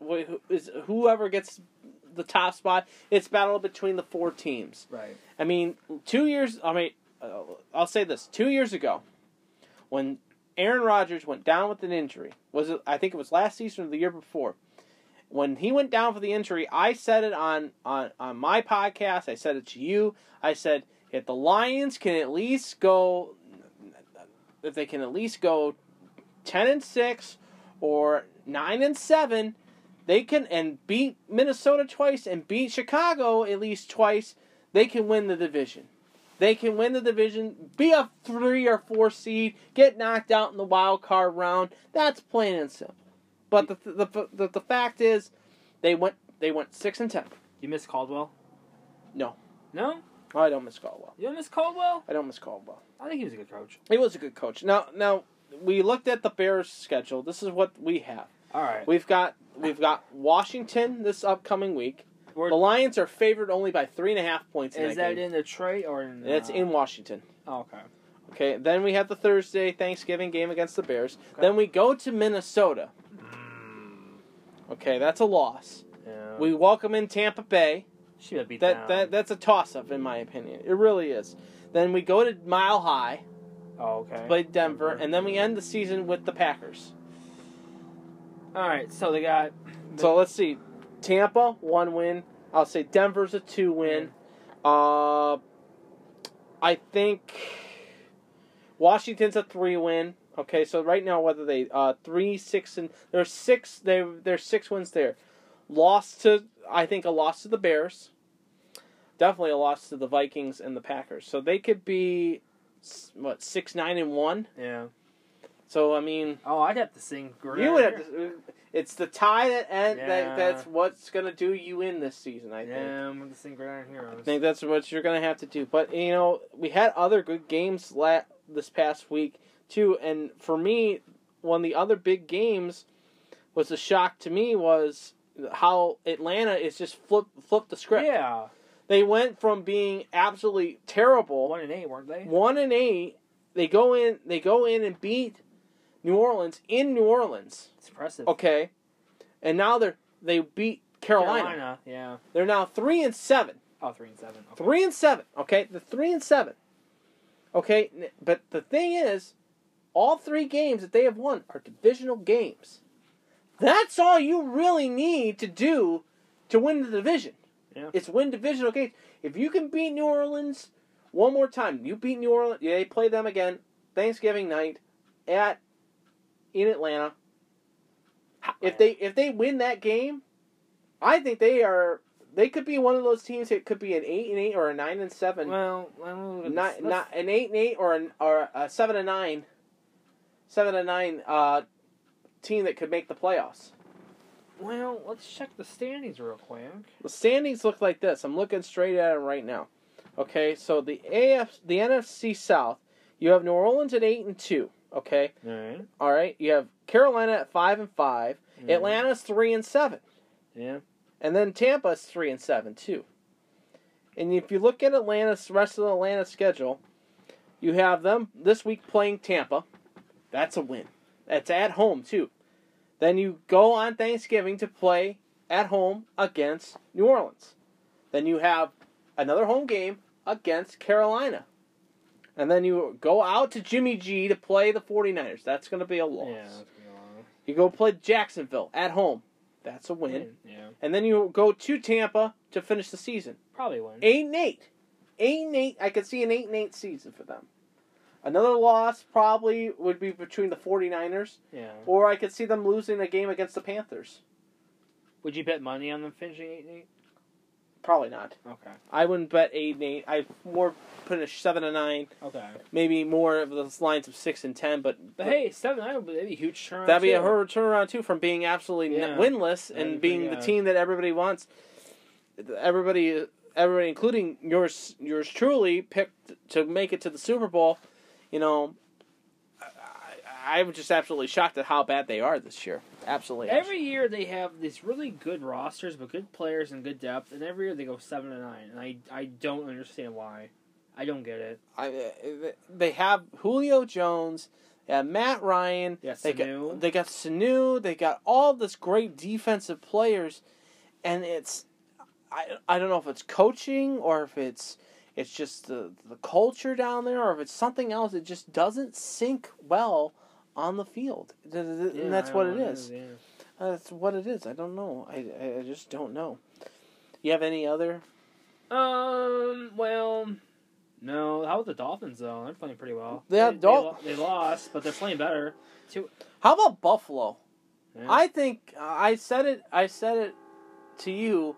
is whoever gets the top spot. It's battle between the four teams. Right. I mean, two years. I mean, uh, I'll say this: two years ago, when Aaron Rodgers went down with an injury, was it? I think it was last season or the year before. When he went down for the injury, I said it on on on my podcast. I said it to you. I said if the Lions can at least go, if they can at least go ten and six or nine and seven, they can and beat Minnesota twice and beat Chicago at least twice. They can win the division. They can win the division, be a three or four seed, get knocked out in the wild card round. That's plain and simple. But the the the, the fact is, they went they went six and ten. You miss Caldwell? No. No. I don't miss Caldwell. You don't miss Caldwell? I don't miss Caldwell. I think he was a good coach. He was a good coach. Now now we looked at the Bears' schedule. This is what we have. All right. We've got we've got Washington this upcoming week. We're- The Lions are favored only by three and a half points. In is that, that in Detroit or in? It's uh, in Washington. Oh, okay. Okay. Then we have the Thursday Thanksgiving game against the Bears. Okay. Then we go to Minnesota. Okay, that's a loss. Yeah. We welcome in Tampa Bay. have beat That them. that that's a toss up in my opinion. It really is. Then we go to Mile High, Oh, okay. play Denver, and then we end the season with the Packers. All right. So they got. So let's see. Tampa, one win. I'll say Denver's a two win. Uh, I think Washington's a three win. Okay, so right now whether they uh three six and there's six they there's six wins there. Lost to I think a loss to the Bears. Definitely a loss to the Vikings and the Packers. So they could be what six nine and one. Yeah. So I mean, Oh, I'd have to sing. you would have to. Uh, it's the tie that end Yeah. that that's what's gonna do you in this season. I think. Yeah, I'm to sing Gridiron Heroes. I think that's what you're gonna have to do. But you know, we had other good games la- this past week too, and for me, one of the other big games was a shock to me was how Atlanta is just flip flipped the script. Yeah. They went from being absolutely terrible, One and eight, weren't they? one and eight. They go in, they go in and beat New Orleans in New Orleans. It's impressive. Okay, and now they're they beat Carolina. Yeah. They're now three and seven. Oh, three and seven. Okay. Three and seven. Okay, the three and seven. Okay, but the thing is, all three games that they have won are divisional games. That's all you really need to do to win the division. Yeah. It's win divisional games. If you can beat New Orleans one more time, you beat New Orleans. Yeah, they play them again Thanksgiving night at in Atlanta. If they if they win that game, I think they are they could be one of those teams that could be an eight and eight or a nine and seven, Well, not not an eight and eight or an or a seven and nine, seven and nine uh, team that could make the playoffs. Well, let's check the standings real quick. The standings look like this. I'm looking straight at them right now. Okay, so the AF the NFC South, you have New Orleans at eight and two. Okay, All right. all right. You have Carolina at five and 5 mm-hmm. Atlanta's three and seven. Yeah. And then Tampa's three and seven too. And if you look at Atlanta's rest of the Atlanta schedule, you have them this week playing Tampa. That's a win. That's at home too. Then you go on Thanksgiving to play at home against New Orleans. Then you have another home game against Carolina. And then you go out to Jimmy G to play the 49ers. That's going to be a loss. Yeah. That's gonna be long. You go play Jacksonville at home. That's a win. Yeah. And then you go to Tampa to finish the season. Probably win. Eight and eight. Eight and eight. I could see an eight and eight season for them. Another loss probably would be between the 49ers, Yeah. or I could see them losing a game against the Panthers. Would you bet money on them finishing eight and eight? Probably not. Okay. I wouldn't bet eight and eight. I more put a seven and nine, Okay. maybe more of those lines of six and ten. But, But hey, seven and nine would be a huge turnaround. that'd be a too. turnaround too from being absolutely Yeah. winless That'd and be being pretty, the team that everybody wants. Everybody, everybody, including yours, yours truly, picked to make it to the Super Bowl. You know, I, I'm just absolutely shocked at how bad they are this year. Absolutely. Every year they have these really good rosters, but good players and good depth, and every year they go seven and nine, and I I don't understand why. I don't get it. I, they have Julio Jones, Matt Ryan, Yeah, they Sanu. got they got Sanu, they got all this great defensive players, and it's I, I don't know if it's coaching or if it's it's just the the culture down there or if it's something else. It just doesn't sink well on the field, Yeah, and that's what it is. yeah. That's what it is. I don't know. I I just don't know. You have any other? Um. Well. No. How about the Dolphins though? They're playing pretty well. Yeah, they, Dol- they, they lost, but they're playing better. How about Buffalo? Yeah. I think I said it. I said it to you.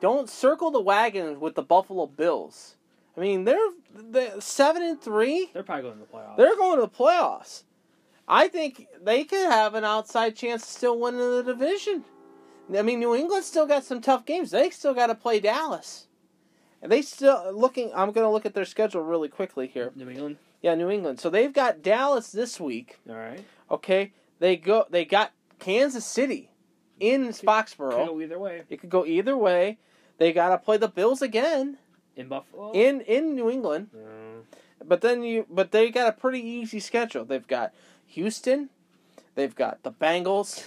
Don't circle the wagons with the Buffalo Bills. I mean, they're they're seven and three. They're probably going to the playoffs. They're going to the playoffs. I think they could have an outside chance to still win the division. I mean, New England still got some tough games. They still got to play Dallas. And they still looking. I'm going to look at their schedule really quickly here. New England. Yeah, New England. So they've got Dallas this week. All right. Okay, they go. They got Kansas City in Could Foxborough. go either way. It could go either way. They got to play the Bills again In Buffalo. in in New England. But then you, but they got a pretty easy schedule. They've got Houston, they've got the Bengals,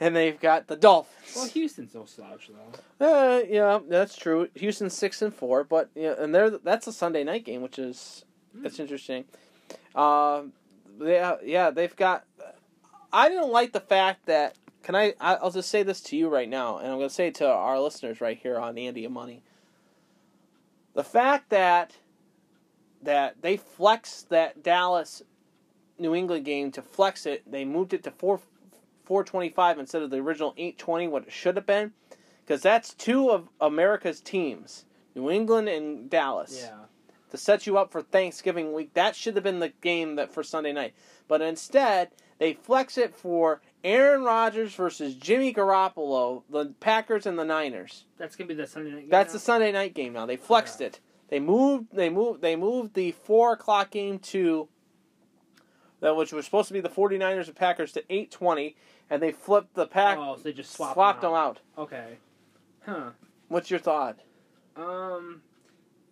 and they've got the Dolphins. Well, Houston's no slouch though. Uh, yeah, that's true. Houston's six and four, but yeah, and they're that's a Sunday night game, which is that's interesting. Um, yeah, yeah, they've got. I didn't like the fact that can I? I- I'll just say this to you right now, and I'm going to say it to our listeners right here on Andy and Money. The fact that that they flexed that Dallas New England game to flex it, they moved it to four four twenty five instead of the original eight twenty, what it should have been, because that's two of America's teams, New England and Dallas Yeah. to set you up for Thanksgiving week. That should have been the game that for Sunday night. But instead, they flex it for Aaron Rodgers versus Jimmy Garoppolo, the Packers and the Niners. That's gonna be the Sunday night. Game That's now? the Sunday night game now. They flexed Yeah. it. They moved. They moved. They moved the four o'clock game to that which was supposed to be the 49ers and Packers to eight twenty, and they flipped the pack. Oh, so they just swapped, swapped them out. Okay. Huh. What's your thought? Um.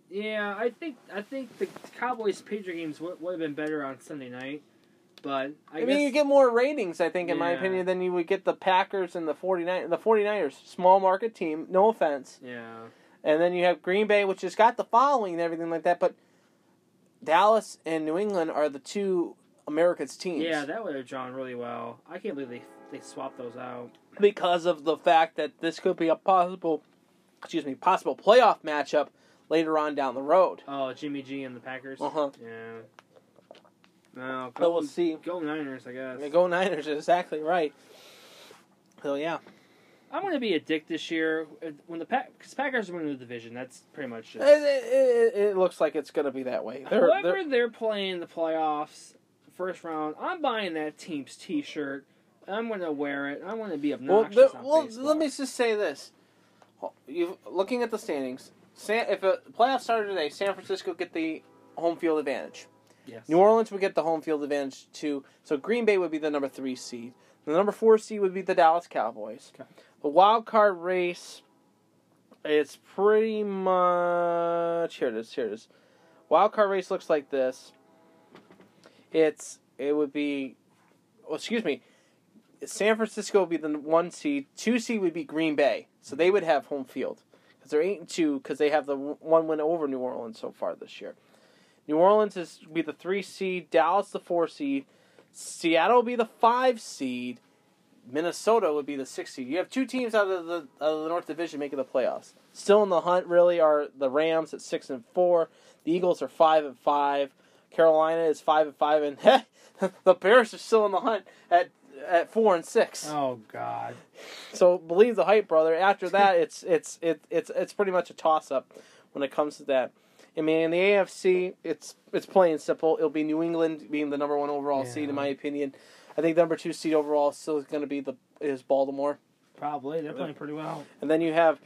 Yeah, I think I think the Cowboys Patriot games would, would have been better on Sunday night, but I, I, mean, you get more ratings, I think, in my opinion, than you would get the Packers and the 49 the 49ers. Small market team, no offense. yeah. And then you have Green Bay, which has got the following and everything like that, but Dallas and New England are the two America's teams. Yeah, that would have drawn really well. I can't believe they they swapped those out. because of the fact that this could be a possible, excuse me, possible playoff matchup later on down the road. Oh, Jimmy G and the Packers. Uh-huh. Yeah. No, But we'll see. go Niners, I guess. Go Niners, exactly right. So yeah, I'm going to be a dick this year when the Pack because Packers win the division. That's pretty much it, just. it, it, it looks like it's going to be that way. They're, Whoever they're- they're, playing the playoffs, first round, I'm buying that team's T-shirt. I'm going to wear it. I'm going to be Well, obnoxious the, on well let me just say this: you looking at the standings. San, if a playoff started today, San Francisco get the home field advantage. Yes. New Orleans would get the home field advantage too. So Green Bay would be the number three seed. The number four seed would be the Dallas Cowboys. Okay. The wild card race, it's pretty much here. It is. Here it is. Wild card race looks like this. It's it would be, well, excuse me. San Francisco would be the one seed. Two seed would be Green Bay, so they would have home field because they're eight and two because they have the one win over New Orleans so far this year. New Orleans is be the three seed, Dallas the four seed, Seattle will be the five seed, Minnesota would be the six seed. You have two teams out of the out of the North Division making the playoffs. Still in the hunt, really, are the Rams at six and four. The Eagles are five and five. Carolina is five and five, and <laughs> the Bears are still in the hunt at at four and six. Oh God. So believe the hype, brother. After that, it's it's it, it's it's pretty much a toss up when it comes to that. I mean, in the AFC, it's it's plain simple. It'll be New England being the number one overall seed, in my opinion. I think the number two seed overall still is still going to be the is Baltimore, Probably they're playing pretty well. and then you have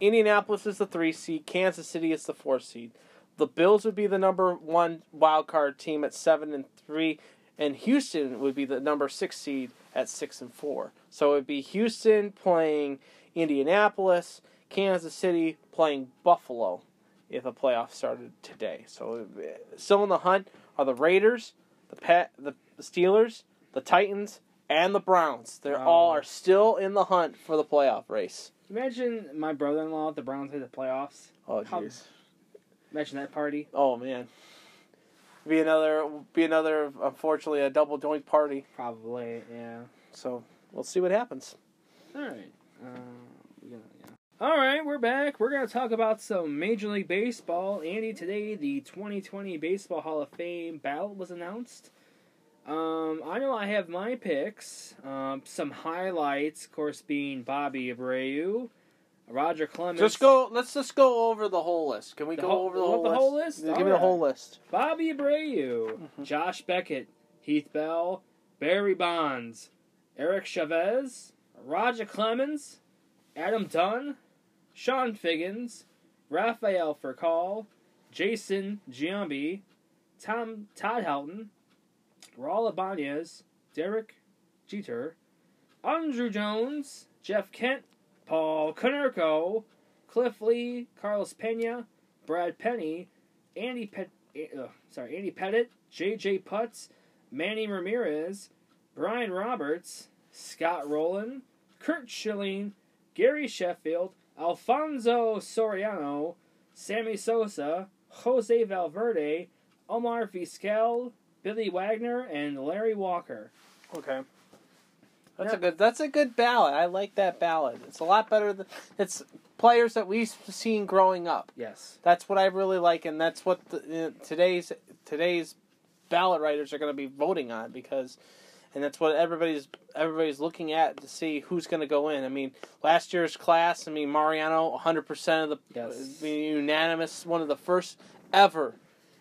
Indianapolis is the three seed, Kansas City is the four seed. The Bills would be the number one wild card team at seven and three, and Houston would be the number six seed at six and four. So it would be Houston playing Indianapolis, Kansas City playing Buffalo if a playoff started today. So it would be- still in the hunt are the Raiders, the Pet, the Steelers, the Titans, and the Browns. They are all are still in the hunt for the playoff race. Imagine my brother-in-law if the Browns made the playoffs. Oh jeez. Imagine that party. Oh man. Be another be another unfortunately a double joint party. Probably, yeah. So we'll see what happens. All right. Yeah. All right, we're back. We're going to talk about some Major League Baseball. Andy, today the 2020 Baseball Hall of Fame ballot was announced. Um, I know I have my picks. Um, some highlights, of course, being Bobby Abreu, Roger Clemens. Just go let's just go over the whole list. Can we The go whole- over the whole list? the whole list? Yeah, Give me the whole list. Bobby Abreu, Mhm. Josh Beckett, Heath Bell, Barry Bonds, Eric Chavez, Roger Clemens, Adam Dunn, Chone Figgins, Rafael Furcal, Jason Giambi, Tom Todd Helton, Raul Ibanez, Derek Jeter, Andruw Jones, Jeff Kent, Paul Konerko, Cliff Lee, Carlos Pena, Brad Penny, Andy Pet, uh, sorry, Andy Pettitte, J.J. Putz, Manny Ramirez, Brian Roberts, Scott Rolen, Curt Schilling, Gary Sheffield, Alfonso Soriano, Sammy Sosa, Jose Valverde, Omar Vizquel, Billy Wagner, and Larry Walker. Okay. That's Yeah. a good. That's a good ballot. I like that ballot. It's a lot better than it's players that we've seen growing up. Yes. That's what I really like, and that's what the, uh, today's today's ballot writers are going to be voting on because, and that's what everybody's everybody's looking at to see who's going to go in. I mean, last year's class. I mean, Mariano, hundred percent of the Yes. I mean, unanimous, one of the first ever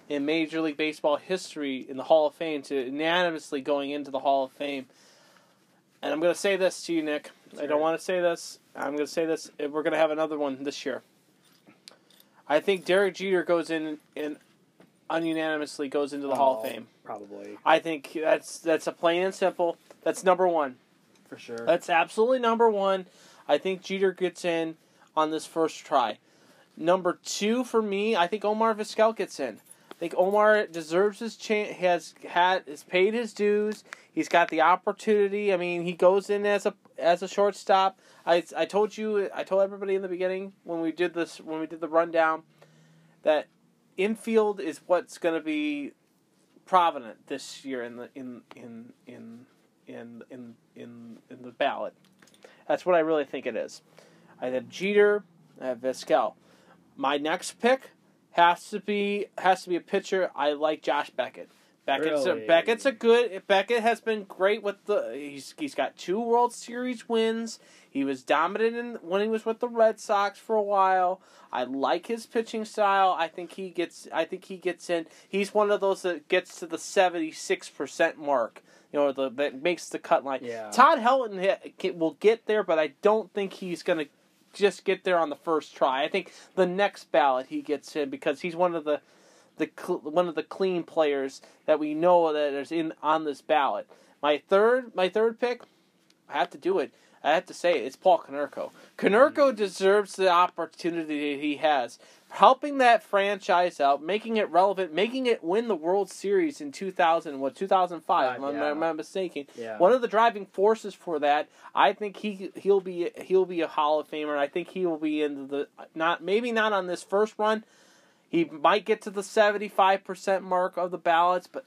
in Major League Baseball history in the Hall of Fame to unanimously going into the Hall of Fame. And I'm going to say this to you, Nick. I don't want to say this. I'm going to say this. We're going to have another one this year. I think Derek Jeter goes in and ununanimously goes into the Hall of Oh, Fame. Probably. I think that's that's a plain and simple. That's number one. For sure. That's absolutely number one. I think Jeter gets in on this first try. Number two for me, I think Omar Vizquel gets in. I think Omar deserves his chance. Has had has paid his dues. He's got the opportunity. I mean, he goes in as a as a shortstop. I, I told you. I told everybody in the beginning when we did this when we did the rundown that infield is what's going to be prominent this year in the in in in in in in in the ballot. That's what I really think it is. I have Jeter, I have Vizquel. My next pick has to be has to be a pitcher. I like Josh Beckett. Beckett's Really? a, Beckett's a good. Beckett has been great with the. He's he's got two World Series wins. He was dominant in, when he was with the Red Sox for a while. I like his pitching style. I think he gets. I think he gets in. He's one of those that gets to the seventy six percent mark. You know, the, that makes the cut line. Yeah. Todd Helton will get there, but I don't think he's going to just get there on the first try. I think the next ballot he gets in because he's one of the the cl- one of the clean players that we know that is in on this ballot. My third my third pick, I have to do it. I have to say it, it's Paul Konerko. Konerko mm. deserves the opportunity that he has, helping that franchise out, making it relevant, making it win the World Series in two thousand what two thousand five. Uh, if I'm. I'm not mistaken. Yeah. One of the driving forces for that, I think he he'll be he'll be a Hall of Famer. I think he will be in the not maybe not on this first run. He might get to the seventy five percent mark of the ballots, but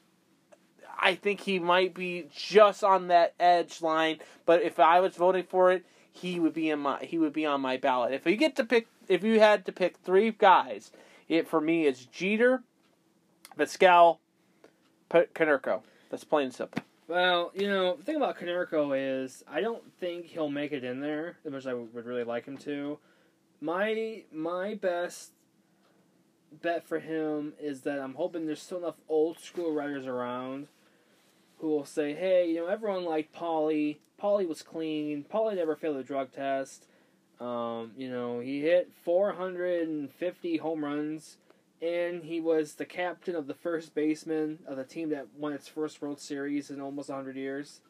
I think he might be just on that edge line. But if I was voting for it, he would be in my he would be on my ballot. If you get to pick, if you had to pick three guys, it for me is Jeter, P- Konerko. That's plain and simple. Well, you know, the thing about Konerko is I don't think he'll make it in there, as much as I would really like him to. My my best bet for him is that I'm hoping there's still enough old school writers around who will say, "Hey, you know, everyone liked Paulie. Paulie was clean. Paulie never failed a drug test. Um, you know, he hit 450 home runs." and he was the captain of the first baseman of the team that won its first World Series in almost 100 years,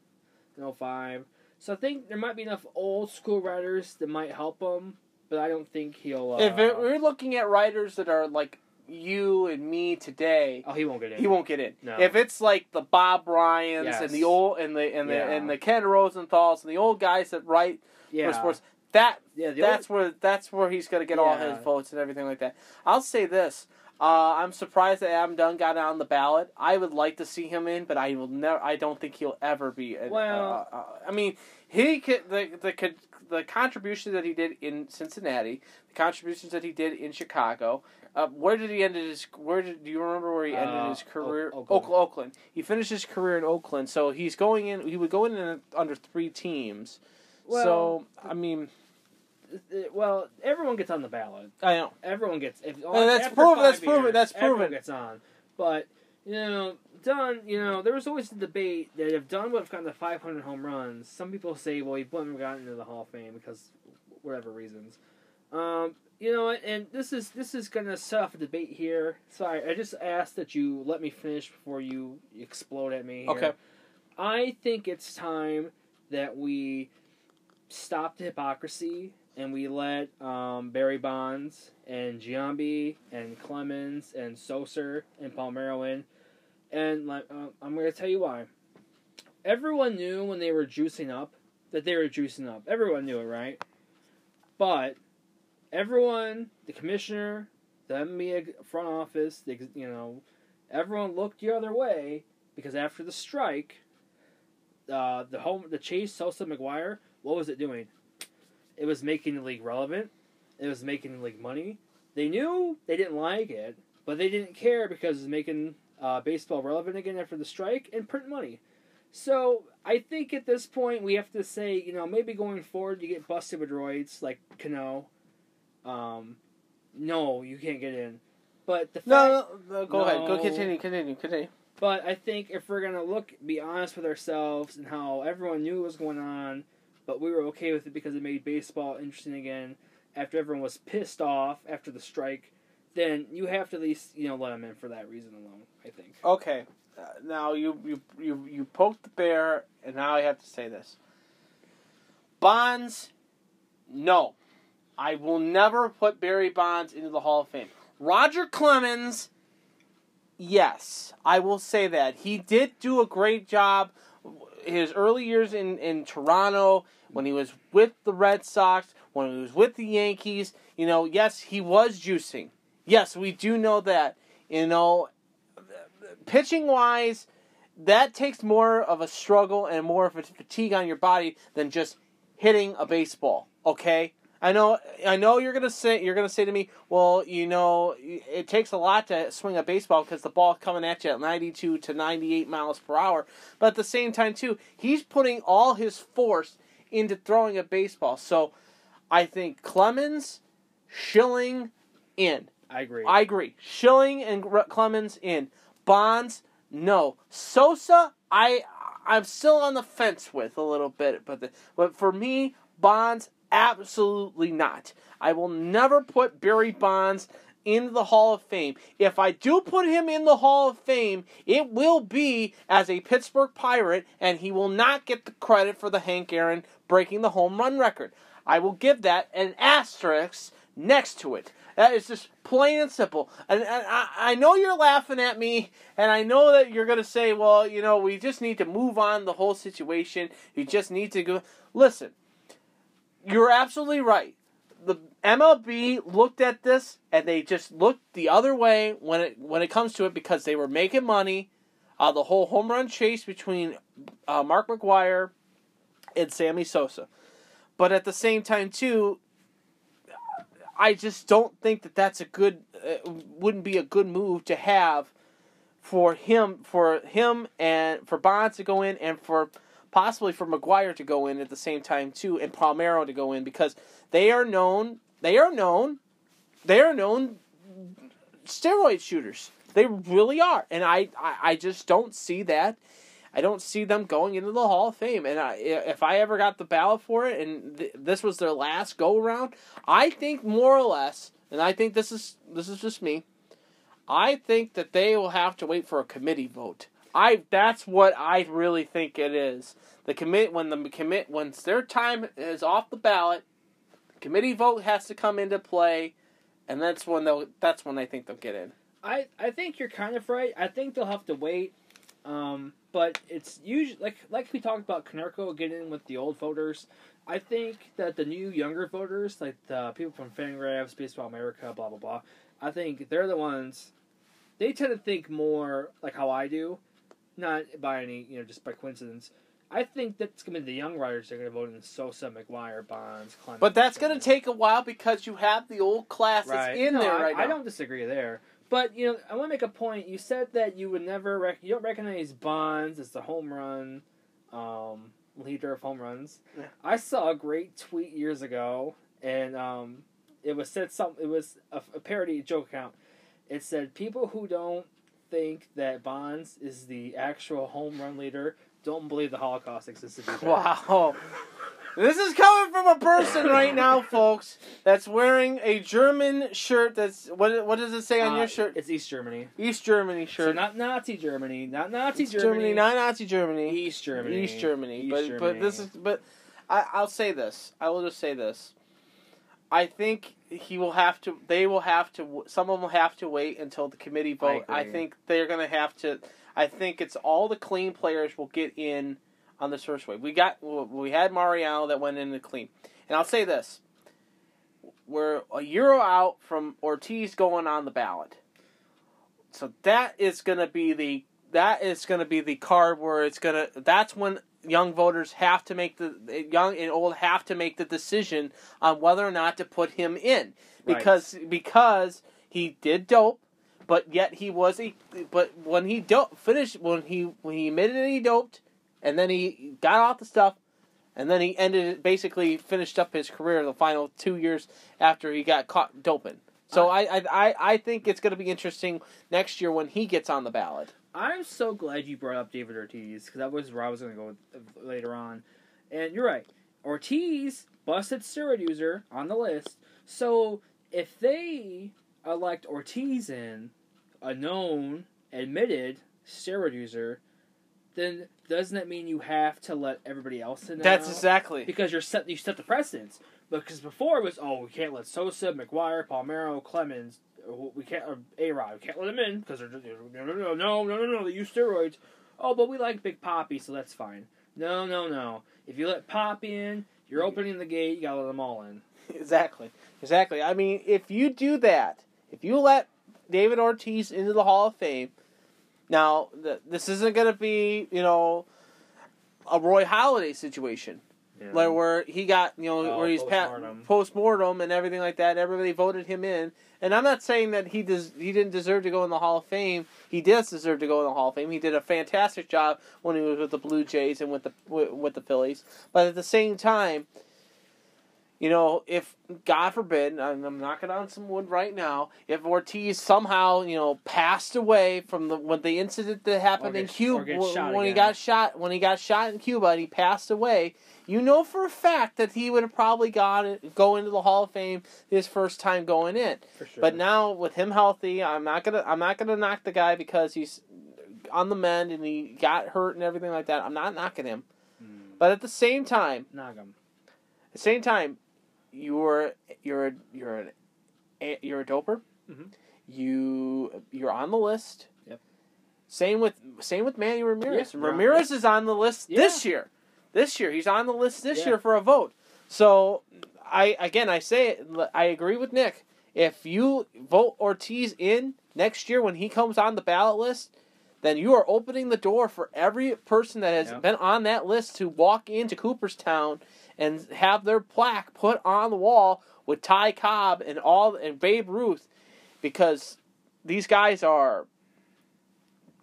in 05. So I think there might be enough old school writers that might help him, but I don't think he'll. Uh, if it, we're looking at writers that are like you and me today, oh, he won't get in. he won't get in. No. If it's like the Bob Ryans Yes. and the old and the and the Yeah. and the Ken Rosenthal's and the old guys that write Yeah, for sports, that yeah. That's where that's where he's going to get all his votes and everything like that. I'll say this: uh, I'm surprised that Adam Dunn got on the ballot. I would like to see him in, but I will never. I don't think he'll ever be. Well- uh, uh, I mean, he could, the the could- the contribution that he did in Cincinnati, the contributions that he did in Chicago. Uh, where did he end his? Where did do you remember where he ended Uh, his career? O- Oakland. Oakland. Oakland. He finished his career in Oakland, so he's going in. He would go in, in under three teams. Well, so I mean, well, everyone gets on the ballot. I know. Everyone gets. If, that's after proven- that's proven- that's proven. gets on, but you know, Dunn. You know, there was always the debate that if Dunn would have gotten to 500 home runs, some people say, well, he wouldn't have gotten into the Hall of Fame because whatever reasons. Um, you know, and this is this is gonna set off a debate here. Sorry, I just asked that you let me finish before you explode at me. Here. Okay. I think it's time that we stop the hypocrisy and we let um, Barry Bonds and Giambi and Clemens and Sosa and Palmeiro in. And like, uh, I'm going to tell you why. Everyone knew when they were juicing up that they were juicing up. Everyone knew it, right? But everyone, the commissioner, the NBA front office, the, you know, everyone looked the other way because after the strike, uh, the home the Chase Sosa McGwire, What was it doing? It was making the league relevant. It was making the league money. They knew they didn't like it, but they didn't care because it was making uh, baseball relevant again after the strike and print money. So I think at this point we have to say, you know, maybe going forward you get busted with roids like Cano. Um, no, you can't get in. But the fact, No, no, no go No. ahead. Go continue. Continue. Continue. but I think if we're gonna look, be honest with ourselves and how everyone knew what was going on, but we were okay with it because it made baseball interesting again. After everyone was pissed off after the strike, then you have to at least you know let him in for that reason alone. I think. Okay. Uh, now you, you you you poked the bear, and now I have to say this. Bonds, no, I will never put Barry Bonds into the Hall of Fame. Roger Clemens, yes, I will say that he did do a great job. His early years in in Toronto, when he was with the Red Sox, when he was with the Yankees, you know, yes, he was juicing. Yes, we do know that. You know, pitching wise, that takes more of a struggle and more of a fatigue on your body than just hitting a baseball. Okay, I know. I know you're gonna say you're gonna say to me, well, you know, it takes a lot to swing a baseball because the ball coming at you at 92 to 98 miles per hour. But at the same time, too, he's putting all his force into throwing a baseball. So, I think Clemens, Schilling, in. I agree. I agree. Schilling and Clemens in. Bonds, no. Sosa, I I'm still on the fence with a little bit, but the, but for me, Bonds, absolutely not. I will never put Barry Bonds in the Hall of Fame. If I do put him in the Hall of Fame, it will be as a Pittsburgh Pirate, and he will not get the credit for the Hank Aaron breaking the home run record. I will give that an asterisk next to it. That is just plain and simple. And, and I, I know you're laughing at me, and I know that you're going to say, well, you know, we just need to move on the whole situation. You just need to go. Listen, you're absolutely right. The MLB looked at this and they just looked the other way when it when it comes to it because they were making money. Uh, the whole home run chase between uh, Mark McGwire and Sammy Sosa, but at the same time too, I just don't think that that's a good uh, wouldn't be a good move to have for him for him and for Bonds to go in and for possibly for McGwire to go in at the same time too and Palmeiro to go in because they are known they are known they are known steroid shooters. They really are. And I, I, I just don't see that. I don't see them going into the Hall of Fame. And I, if I ever got the ballot for it and th- this was their last go around, I think more or less, and I think this is this is just me. I think that they will have to wait for a committee vote. I that's what I really think it is. The commit when the commit once their time is off the ballot, the committee vote has to come into play, and that's when they'll that's when I think they'll get in. I, I think you're kind of right. I think they'll have to wait. Um, but it's usually like like we talked about Konerko getting in with the old voters. I think that the new younger voters, like the people from Fangraphs, Baseball America, blah blah blah, I think they're the ones. They tend to think more like how I do, not by any you know just by coincidence. I think that's gonna be the young writers that are gonna vote in Sosa, McGwire, Bonds, Clemens. But that's going to take a while because you have the old class that's right. in No, there I, right now. I don't disagree there. But you know, I want to make a point. You said that you would never rec- you don't recognize Bonds as the home run um, leader of home runs. Yeah. I saw a great tweet years ago, and um, it was said some. It was a, a parody joke account. It said people who don't think that Bonds is the actual home run leader don't believe the Holocaust existed. either. <laughs> Wow. This is coming from a person right now, folks, that's wearing a German shirt that's what what does it say on Uh, your shirt? It's East Germany. East Germany shirt. So not Nazi Germany, not Nazi East Germany, not Nazi Germany. East Germany. East Germany. East but but this is but I, I'll say this. I will just say this. I think he will have to. They will have to. Some of them will have to wait until the committee vote. I, agree. think they're going to have to. I think it's all the clean players will get in on this first wave. We got. We had Mariano that went into clean, and I'll say this: we're a euro out from Ortiz going on the ballot. So that is going to be the that is going to be the card where it's going to that's when young voters have to make the young and old have to make the decision on whether or not to put him in Right. because because he did dope, but yet he was a but when he dope finished when he when he admitted that he doped, and then he got off the stuff, and then he ended basically finished up his career the final two years after he got caught doping. So I I, I, I think it's going to be interesting next year when he gets on the ballot. I'm so glad you brought up David Ortiz because that was where I was going to go with, uh, later on. And you're right. Ortiz busted steroid user on the list. So if they elect Ortiz in, a known, admitted steroid user, then doesn't that mean you have to let everybody else in? That's now? exactly. because you're set. You set the precedence. Because before it was, oh, we can't let Sosa, McGwire, Palmeiro, Clemens, uh, we can't, A Rod, we can't let them in because they're just, no, no, no, no, no, no, no, they use steroids. Oh, but we like Big Poppy, so that's fine. No, no, no. If you let Poppy in, you're opening the gate. You gotta let them all in. <laughs> Exactly. Exactly. I mean, if you do that, if you let David Ortiz into the Hall of Fame, now th- this isn't going to be, you know, a Roy Halladay situation. Like where he got, you know, Oh, where he's post-mortem. post mortem and everything like that. Everybody voted him in, and I'm not saying that he does. He didn't deserve to go in the Hall of Fame. He does deserve to go in the Hall of Fame. He did a fantastic job when he was with the Blue Jays and with the with, with the Phillies. But at the same time, you know, if God forbid, and I'm knocking on some wood right now, if Ortiz somehow, you know, passed away from the when the incident that happened in Cuba when, he got shot when he got shot in Cuba and he passed away, you know for a fact that he would have probably gone go into the Hall of Fame his first time going in. For sure. But now with him healthy, I'm not gonna I'm not gonna knock the guy because he's on the mend and he got hurt and everything like that. I'm not knocking him. Mm, But at the same time, knock him. at the same time, you're you're a, you're an a- you're a doper. Mhm. You you're on the list. Yep. Same with same with Manny Ramirez. Yeah, Ramirez is on the list Yeah. this year. This year he's on the list this Yeah. year for a vote. So I again I say it. I agree with Nick. If you vote Ortiz in next year when he comes on the ballot list, then you are opening the door for every person that has Yeah. been on that list to walk into Cooperstown and have their plaque put on the wall with Ty Cobb and all and Babe Ruth because these guys are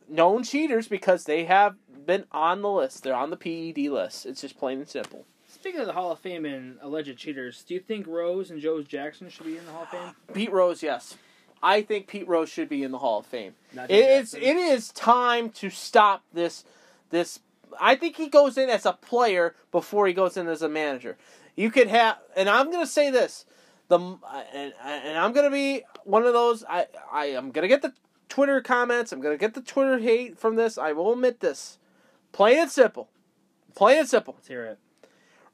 known cheaters because they have been on the list. They're on the PED list. It's just plain and simple. Speaking of the Hall of Fame and alleged cheaters, do you think Rose and Joe Jackson should be in the Hall of Fame? <gasps> Pete Rose, yes. I think Pete Rose should be in the Hall of Fame. It's Jackson? it is time to stop this this I think he goes in as a player before he goes in as a manager. You could have and I'm going to say this the and, and I'm going to be one of those I I am going to get the Twitter comments, I'm going to get the Twitter hate from this. I will admit this. Plain and simple. Plain and simple. Let's hear it.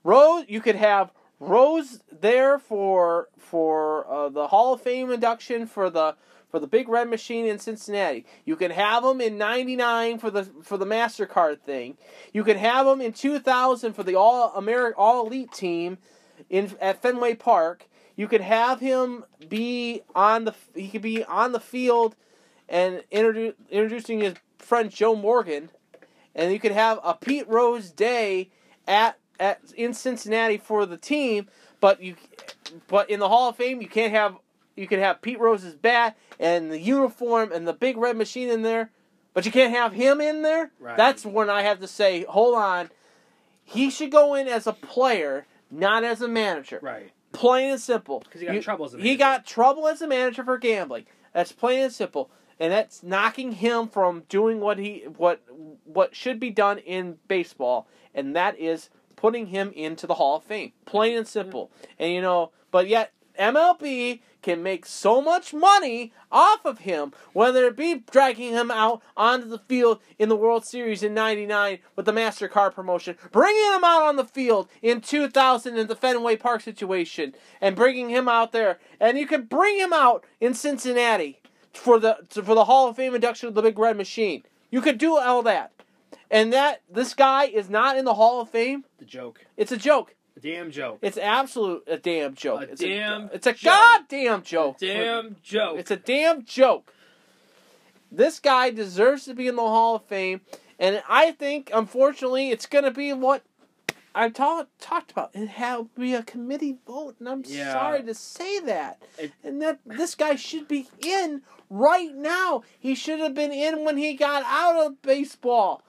Rose, you could have Rose there for for uh, the Hall of Fame induction for the for the Big Red Machine in Cincinnati. You can have him in '99 for the for the Mastercard thing. You can have him in 2000 for the All American All Elite team in at Fenway Park. You could have him be on the he could be on the field and introdu- introducing his friend Joe Morgan, and you could have a Pete Rose day at at in Cincinnati for the team. But you, but in the Hall of Fame, you can't have you can have Pete Rose's bat and the uniform and the big red machine in there, but you can't have him in there. Right. That's when I have to say, hold on, he should go in as a player, not as a manager. Right. Plain and simple. 'Cause he got in trouble as a He got trouble as a manager for gambling. That's plain and simple. And that's knocking him from doing what he what what should be done in baseball, and that is putting him into the Hall of Fame. Plain and simple. And you know, but yet MLB can make so much money off of him, whether it be dragging him out onto the field in the World Series in 99 with the MasterCard promotion, bringing him out on the field in 2000 in the Fenway Park situation, and bringing him out there. And you can bring him out in Cincinnati for the for the Hall of Fame induction of the Big Red Machine. You could do all that. And that this guy is not in the Hall of Fame, The joke. it's a joke. A damn joke. It's absolute a damn joke. A it's damn a, it's a joke. goddamn joke. Damn joke. It's a damn joke. This guy deserves to be in the Hall of Fame, And I think, unfortunately, it's going to be what I've ta- talked about. It will be a committee vote, and I'm Yeah. sorry to say that. It- and that this guy should be in right now. He should have been in when he got out of baseball.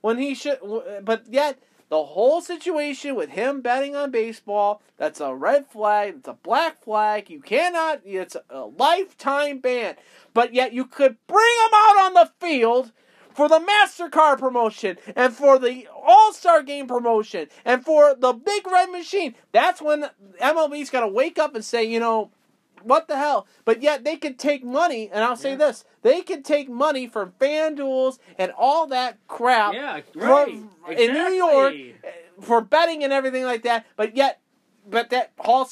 When he should, but yet the whole situation with him betting on baseball, that's a red flag, it's a black flag. You cannot, it's a lifetime ban. But yet you could bring him out on the field for the MasterCard promotion and for the All Star Game promotion and for the Big Red Machine. That's when MLB's got to wake up and say, you know, what the hell? But yet they could take money, and I'll say Yeah. this: they could take money from FanDuels and all that crap Yeah, right. in New York uh, for betting and everything like that. But yet, but that Hall,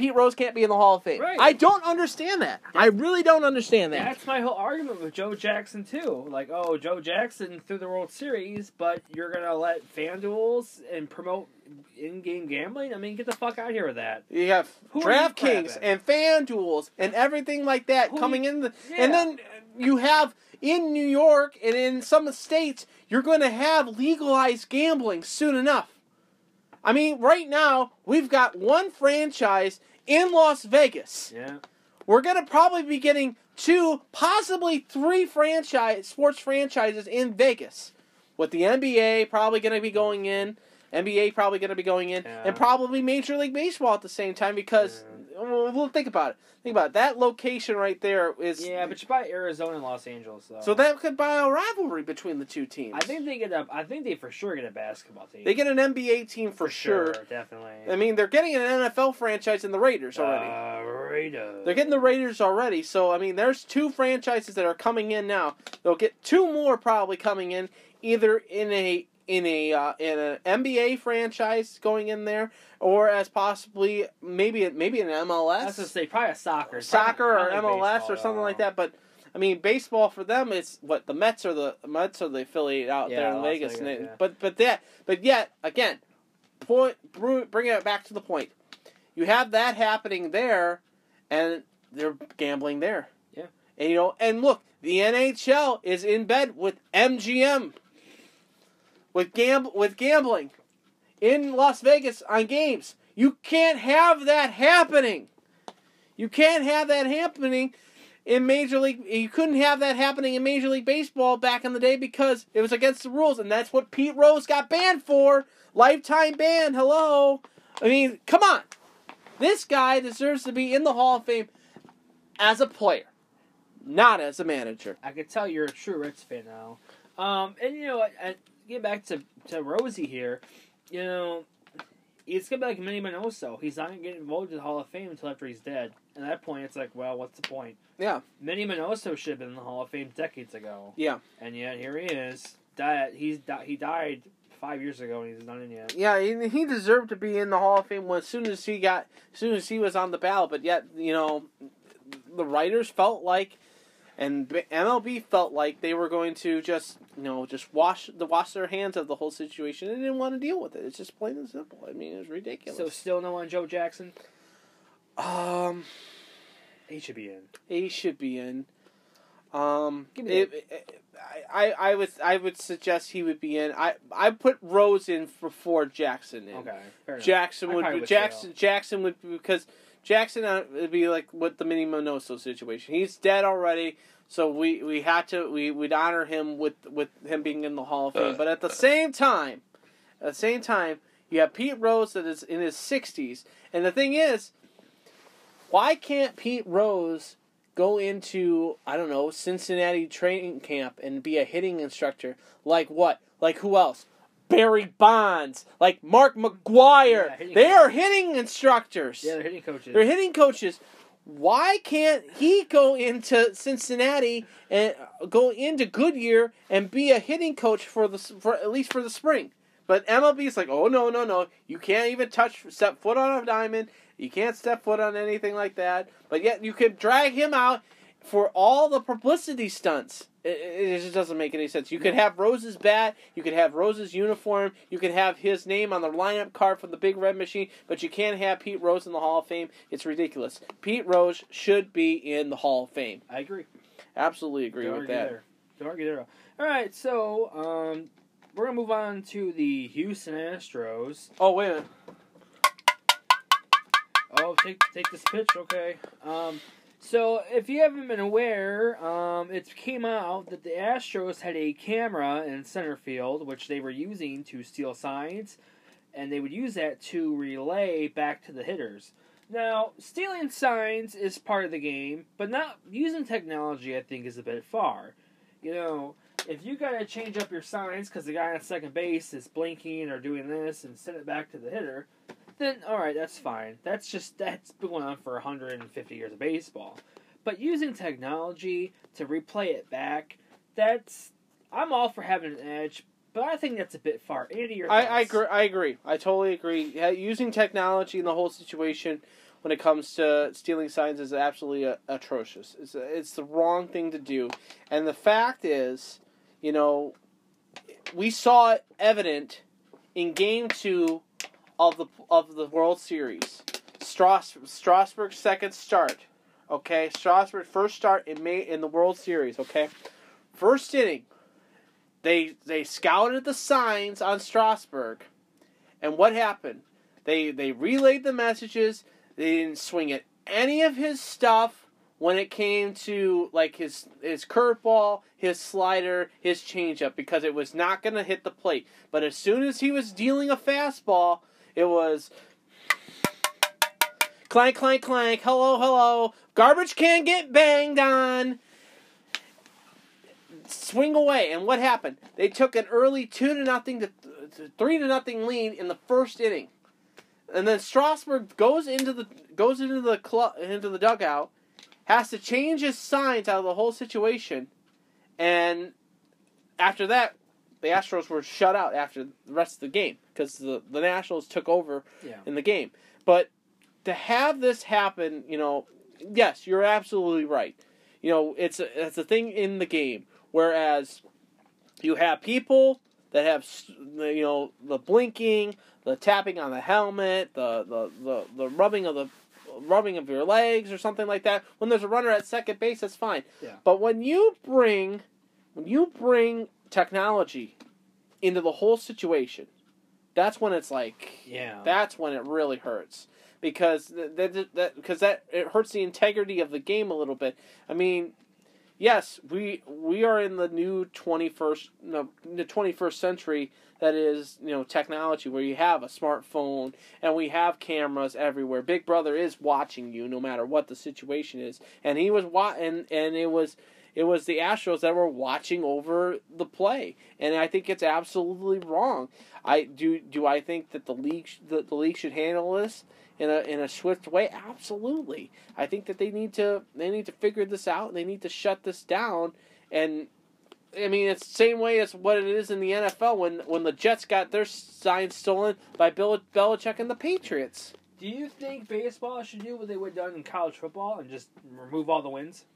Pete Rose can't be in the Hall of Fame. Right. I don't understand that. I really don't understand that. That's my whole argument with Joe Jackson too. Like, oh, Joe Jackson threw the World Series, but you're gonna let FanDuels and promote in-game gambling? I mean, get the fuck out of here with that. You have Who are you DraftKings and FanDuels and everything like that Who coming you- in, the, Yeah. and then you have in New York and in some states you're going to have legalized gambling soon enough. I mean, right now we've got one franchise in Las Vegas. Yeah. We're going to probably be getting two, possibly three franchise sports franchises in Vegas. With the NBA probably going to be going in, NBA probably going to be going in, Yeah. and probably Major League Baseball at the same time because well, well, think about it. Think about it. That location right there is Yeah, but you buy Arizona and Los Angeles though. so that could buy a rivalry between the two teams. I think they get a. I think they for sure get a basketball team. they get an NBA team for, sure. definitely. I mean, they're getting an NFL franchise in the Raiders already. Uh, Raiders. They're getting the Raiders already, so I mean, there's two franchises that are coming in now. They'll get two more probably coming in, either in a in a uh, in an NBA franchise going in there, or as possibly maybe maybe an I was MLS, gonna say probably a soccer, soccer or Probably MLS baseball, or something like that. But I mean, baseball for them is what the Mets are the Mets are the affiliate out Yeah, there in Las Vegas. Vegas, and it- yeah. But but that but yet again, point bringing it back to the point, you have that happening there, and they're gambling there. Yeah. And you know, and look, the NHL is in bed with MGM. With gam with gambling in Las Vegas on games. You can't have that happening. You can't have that happening in Major League. You couldn't have that happening in Major League Baseball back in the day because it was against the rules, and that's what Pete Rose got banned for. Lifetime ban. Hello. I mean, come on. This guy deserves to be in the Hall of Fame as a player, not as a manager. I could tell you're a true Reds fan now. Um, and you know get back to to Rosie here. You know, it's gonna be like Manny Minoso. He's not gonna get voted to the Hall of Fame until after he's dead. At that point, it's like, well, what's the point? Yeah. Manny Minoso should have been in the Hall of Fame decades ago. Yeah. And yet here he is. Died. He's di- he died five years ago, and he's not in yet. Yeah, he, he deserved to be in the Hall of Fame when, as soon as he got, as soon as he was on the ballot. But yet, you know, the writers felt like, and MLB felt like they were going to just, you know, just wash the wash their hands of the whole situation. They didn't want to deal with it. It's just plain and simple. I mean, it was ridiculous. So still no on Joe Jackson. um, He should be in. he should be in. Um, it, it- I, I, would I would suggest he would be in. I I put Rose in before Jackson in. Okay. Jackson would be would Jackson. Jackson would because Jackson uh, would be like with the Minnie Minoso situation. He's dead already, so we we had to we would honor him with with him being in the Hall of Fame. Uh, but at the uh. same time, at the same time, you have Pete Rose that is in his sixties, and the thing is, why can't Pete Rose? Go into I don't know Cincinnati training camp and be a hitting instructor like what like who else Barry Bonds, like Mark McGwire. Yeah, they coaches. are hitting instructors. Yeah, they're hitting coaches. They're hitting coaches. Why can't he go into Cincinnati and go into Goodyear and be a hitting coach for the for at least for the spring? But MLB is like, oh no no no, you can't even touch step foot on a diamond. You can't step foot on anything like that. But yet you can drag him out for all the publicity stunts. It, it just doesn't make any sense. You could have Rose's bat, you could have Rose's uniform, you could have his name on the lineup card for the Big Red Machine, but you can't have Pete Rose in the Hall of Fame. It's ridiculous. Pete Rose should be in the Hall of Fame. I agree. Absolutely agree Don't with that. there. Don't argue there. All right, so um, we're gonna move on to the Houston Astros. Oh wait a minute. Oh, take take this pitch, okay. Um, so if you haven't been aware, um, it came out that the Astros had a camera in center field, which they were using to steal signs, and they would use that to relay back to the hitters. Now, stealing signs is part of the game, but not using technology. I think is a bit far. You know, if you gotta change up your signs because the guy on second base is blinking or doing this and send it back to the hitter, then all right, that's fine. That's just that's been going on for 150 years of baseball. But using technology to replay it back, that's I'm all for having an edge, but I think that's a bit far. Andy, your I, I agree. I agree. I totally agree. Yeah, using technology in the whole situation when it comes to stealing signs is absolutely uh, atrocious. It's it's the wrong thing to do, and the fact is, you know, we saw it evident in Game Two of the of the World Series. Strass, Strasburg's second start. Okay, Strasburg first start in May in the World Series. Okay, first inning, they they scouted the signs on Strasburg, and what happened? They they relayed the messages. They didn't swing at any of his stuff when it came to like his his curveball, his slider, his changeup because it was not going to hit the plate. But as soon as he was dealing a fastball, it was clank clank clank. Hello hello. Garbage can get banged on. Swing away, and what happened? They took an early two to nothing to, three to nothing lead in the first inning, and then Strasburg goes into the goes into the into the dugout, has to change his signs out of the whole situation, and after that, the Astros were shut out after the rest of the game because the the Nationals took over Yeah. in the game. But to have this happen, you know, yes, you're absolutely right. You know, it's a, it's a thing in the game. Whereas you have people that have, you know, the blinking, the tapping on the helmet, the the, the, the rubbing of the rubbing of your legs or something like that. When there's a runner at second base, that's fine. Yeah. But when you bring when you bring technology into the whole situation, that's when it's like Yeah. that's when it really hurts because that that that because that it hurts the integrity of the game a little bit. I mean, yes, we we are in the new twenty first no the twenty first century that is you know technology where you have a smartphone and we have cameras everywhere. Big Brother is watching you no matter what the situation is, and he was wa- and and it was. It was the Astros that were watching over the play, and I think it's absolutely wrong. I do. Do I think that the league sh- the, league should handle this in a in a swift way? Absolutely. I think that they need to they need to figure this out. They need to shut this down. And I mean, it's the same way as what it is in the NFL when when the Jets got their signs stolen by Bill Belichick and the Patriots. Do you think baseball should do what they would done in college football and just remove all the wins?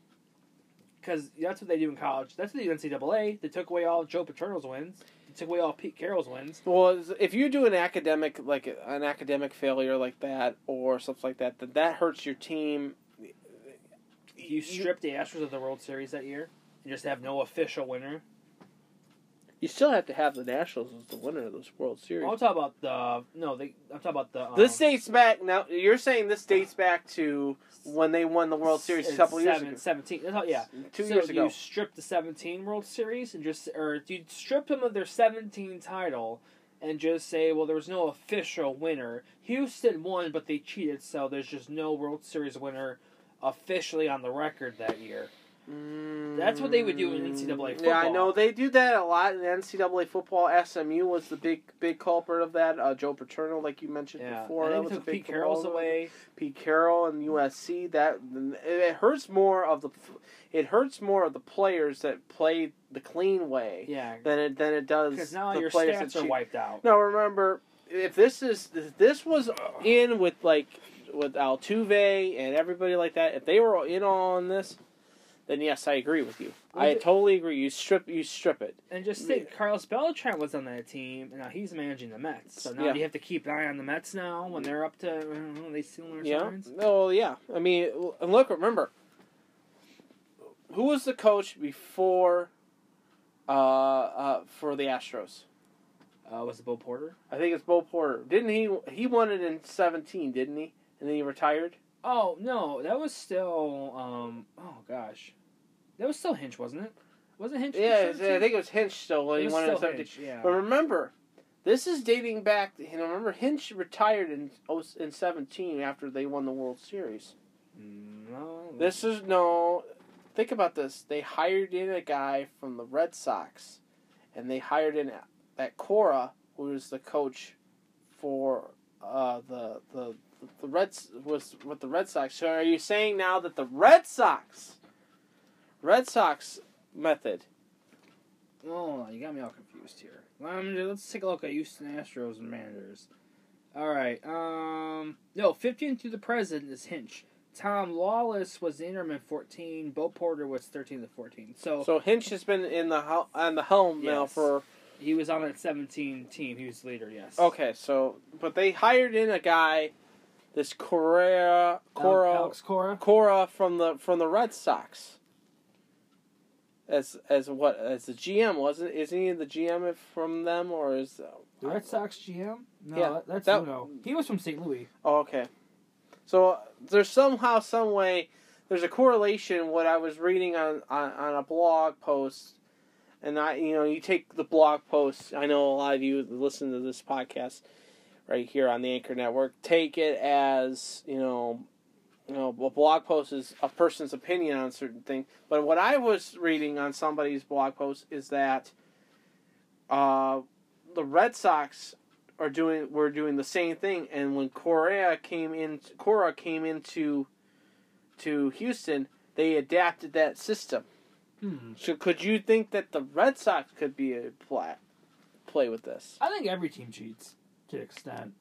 Because that's what they do in college. That's what they do in NCAA. They took away all Joe Paterno's wins. They took away all Pete Carroll's wins. Well, if you do an academic like an academic failure like that or something like that, then that hurts your team. You strip the Astros of the World Series that year and just have no official winner. You still have to have the Nationals as the winner of this World Series. I'm talking about the no. They, I'm talking about the. Um, This dates back now. You're saying this dates back to when they won the World Series a in couple years ago, 17. That's how- yeah. two so years ago. you strip the 17 World Series and just, or you strip them of their 17 title and just say, well, there was no official winner. Houston won, but they cheated, so there's just no World Series winner officially on the record that year. That's what they would do in NCAA football. Yeah, I know they do that a lot in NCAA football. SMU was the big big culprit of that. Uh, Joe Paterno, like you mentioned Yeah, before, that was a big Pete Carroll's away. Pete Carroll and USC. That it hurts more of the it hurts more of the players that play the clean way Yeah, than it than it does because now the your players stats are wiped out. No, remember if this is if this was in with like with Altuve and everybody like that, if they were in on this, then yes, I agree with you. Well, I the- totally agree. You strip you strip it. And just think, Carlos Beltran was on that team, and now he's managing the Mets. So now Yeah. you have to keep an eye on the Mets now when they're up to I know, they steal their Yeah. signs. Oh yeah. I mean, and look, remember, who was the coach before uh, uh, for the Astros. Uh, was it Bo Porter? I think it's Bo Porter. Didn't he? He won it in seventeen, didn't he? And then he retired. Oh no, that was still. Um, oh gosh, that was still Hinch, wasn't it? Wasn't Hinch? Yeah, I think it was Hinch still when It he was won it in still. Hinch, yeah. But remember, this is dating back. You know, remember Hinch retired in oh, in seventeen after they won the World Series. No. This is no. Think about this. They hired in a guy from the Red Sox, and they hired in that Cora, who was the coach for uh, the the the Reds was with the Red Sox. So are you saying now that the Red Sox, Red Sox method? Oh, you got me all confused here. Let's take a look at Houston Astros and managers. All right. Um, no, 15 to the present is Hinch. Tom Lawless was the interim in 14. Bo Porter was 13 to 14. So, So Hinch has been in the hel- on the helm now for he was on that 17 team. He was the leader. Yes. okay. So but they hired in a guy, this Correa Cora. Alex Cora. Cora from the from the Red Sox. As as what as the GM wasn't isn't he the GM from them or is The Red Sox GM? No, Yeah, that- that's that- Uno. He was from St. Louis. oh okay, so uh, there's somehow some way there's a correlation what I was reading on, on on a blog post, and I you know you take the blog post I know a lot of you listen to this podcast right here on the Anchor Network take it as you know you know, a blog post is a person's opinion on a certain thing. But what I was reading on somebody's blog post is that uh, the Red Sox are doing were doing the same thing, and when Correa came in, Cora came into to Houston, they adapted that system. Hmm. So could you think that the Red Sox could be a play, play with this? I think every team cheats to extent.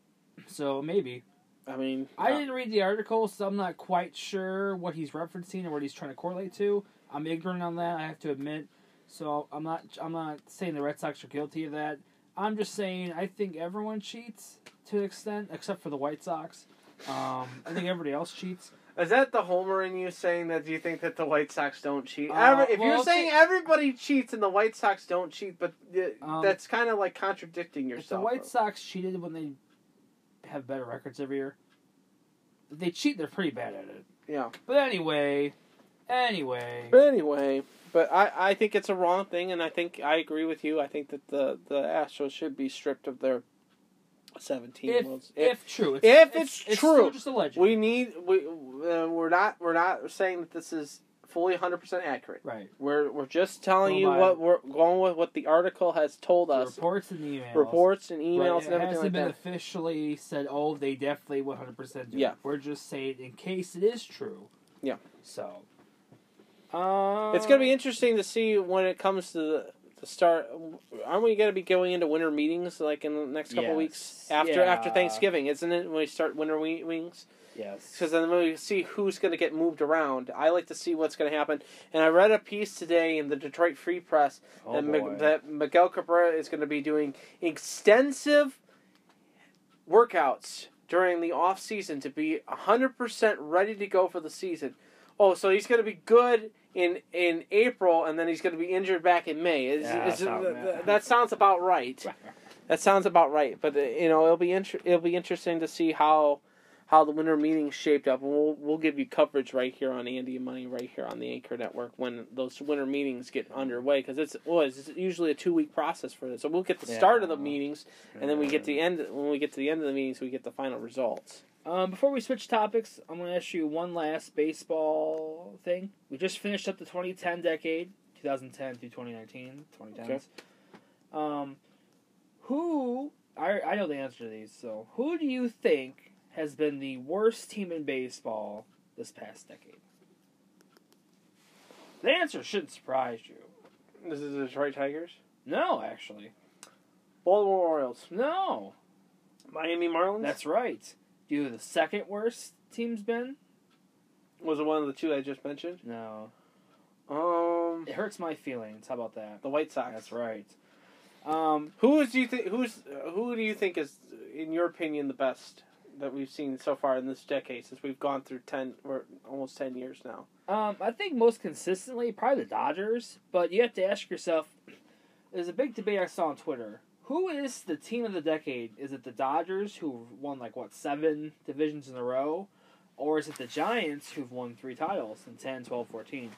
So maybe. I mean, I uh, didn't read the article, so I'm not quite sure what he's referencing or what he's trying to correlate to. I'm ignorant on that, I have to admit. So I'm not I'm not saying the Red Sox are guilty of that. I'm just saying I think everyone cheats to an extent, except for the White Sox. Um, I think everybody else cheats. Is that the homer in you saying that you think that the White Sox don't cheat? Uh, Every, if well, you're saying everybody cheats and the White Sox don't cheat, but uh, Um, that's kind of like contradicting If the yourself. White Sox cheated when they have better records every year, if they cheat, they're pretty bad at it. yeah. But anyway, anyway, But anyway, but I, I think it's a wrong thing, and I think I agree with you. I think that the, the Astros should be stripped of their 17 if, votes. if true, it's, if it's it's true, still just a legend. we need we uh, we're not we're not saying that this is fully 100% accurate. right. We're we're just telling you what we're going with what the article has told us. reports and emails. reports and emails it and everything hasn't like been that. officially said. Oh, they definitely one hundred percent. Yeah. we're just saying in case it is true. Yeah. So. Um, It's going to be interesting to see when it comes to the start. Aren't we going to be going into winter meetings like in the next couple Yes. weeks after after Thanksgiving? Isn't it when we start winter we- wings? Yes. Because then we see who's going to get moved around. I like to see what's going to happen. And I read a piece today in the Detroit Free Press Oh, that, that Miguel Cabrera is going to be doing extensive workouts during the off season to be 100% ready to go for the season. Oh, so he's going to be good in in April and then he's going to be injured back in May. Yeah, is- sound- that, that sounds about right. That sounds about right. But uh, you know, it'll be inter- it'll be interesting to see how how the winter meetings shaped up, and we'll we'll give you coverage right here on Andy and Money, right here on the Anchor Network when those winter meetings get underway. Because it's was it's usually a two week process for this. So we'll get the start of the meetings, and then we get the end. When we get to the end of the meetings, we get the final results. Um, before we switch topics, I'm going to ask you one last baseball thing. We just finished up the 2010 decade, 2010 through 2019, 2010s. Okay. Um, who I I know the answer to these. So, who do you think has been the worst team in baseball this past decade? The answer shouldn't surprise you. This is the Detroit Tigers, No, actually, Baltimore Orioles, no. Miami Marlins. That's right. Do you know the second worst team's been? was it one of the two I just mentioned. No. Um, It hurts my feelings. How about that? the White Sox. That's right. Um, Who do you think? Who's who do you think is, in your opinion, the best that we've seen so far in this decade since we've gone through ten or almost ten years now? um, I think most consistently, probably the Dodgers. But you have to ask yourself, there's a big debate I saw on Twitter. Who is the team of the decade? Is it the Dodgers who won like what seven divisions in a row, or is it the Giants who've won three titles in 10, 12, 14?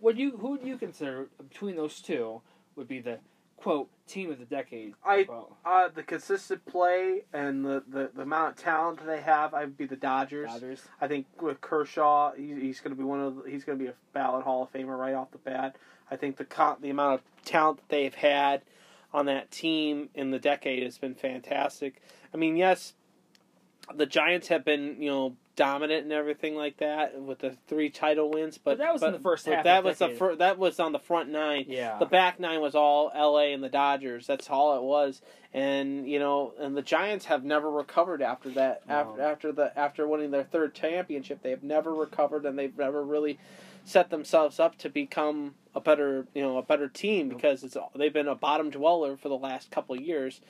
Would you who do you consider between those two would be the quote team of the decade? I- quote? Uh, the consistent play and the, the, the amount of talent they have, I'd be the Dodgers. Dodgers. I think with Kershaw, he, he's going to be one of the, he's going to be a ballot Hall of Famer right off the bat. I think the the amount of talent that they've had on that team in the decade has been fantastic. I mean, yes, the Giants have been you know dominant and everything like that with the three title wins, but, But that was in the first half That the was the fir- that was on the front nine. Yeah. The back nine was all L.A. and the Dodgers. That's all it was. And you know, and the Giants have never recovered after that. No. After after the after winning their third championship, they have never recovered, and they've never really set themselves up to become a better you know a better team because it's they've been a bottom dweller for the last couple of years,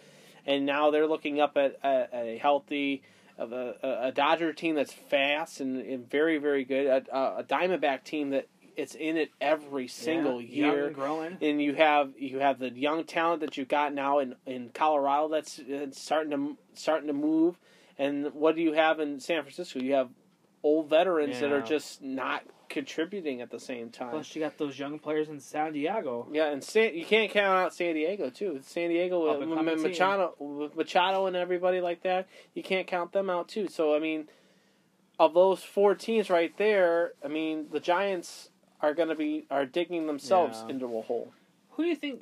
and now they're looking up at, at a healthy. Of a, a Dodger team that's fast and, and very very good, a, a Diamondback team that it's in it every single Yeah, year and growing. and you have you have the young talent that you've got now in, in Colorado that's starting to starting to move, and what do you have in San Francisco? You have old veterans that are just not contributing at the same time. Plus, you got those young players in San Diego. Yeah, and San, you can't count out San Diego too. San Diego with Machado, with Machado and everybody like that, you can't count them out too. So I mean, of those four teams right there, I mean the Giants are going to be are digging themselves Yeah. into a hole. Who do you think?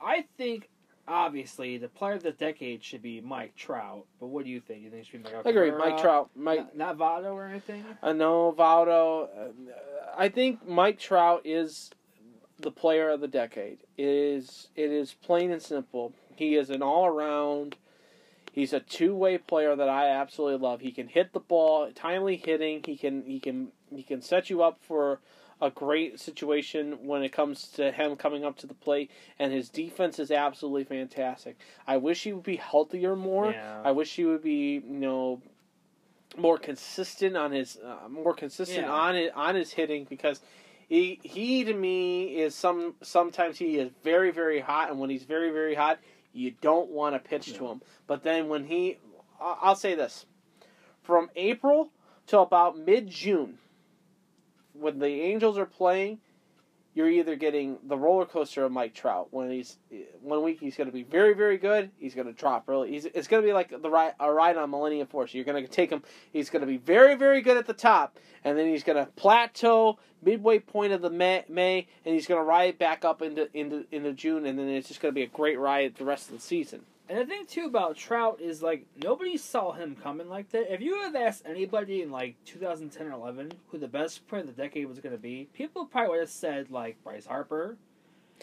I think obviously the player of the decade should be Mike Trout. But what do you think? You think it should be Mike? I agree. Mike Trout. Mike. Not, not Votto or anything. Uh, know Valdo. Uh, I think Mike Trout is the player of the decade. It is it is plain and simple. He is an all around. He's a two way player that I absolutely love. He can hit the ball, timely hitting. He can he can he can set you up for a great situation when it comes to him coming up to the plate, and his defense is absolutely fantastic. I wish he would be healthier more. Yeah. I wish he would be, you know, more consistent on his, uh, more consistent Yeah. on it on his hitting because he he to me is some sometimes he is very very hot, and when he's very very hot, you don't want to pitch to him. But then when he, I'll say this, from April till about mid June, when the Angels are playing, you're either getting the roller coaster of Mike Trout. When he's one week he's going to be very very good, he's going to drop really. He's, it's going to be like the ride a ride on Millennium Force. You're going to take him. He's going to be very very good at the top, and then he's going to plateau midway point of the May, May and he's going to ride back up into into into June, and then it's just going to be a great ride the rest of the season. And the thing too about Trout is like nobody saw him coming like that. If you had asked anybody in like 2010 or 11 who the best player of the decade was going to be, people probably would have said like Bryce Harper,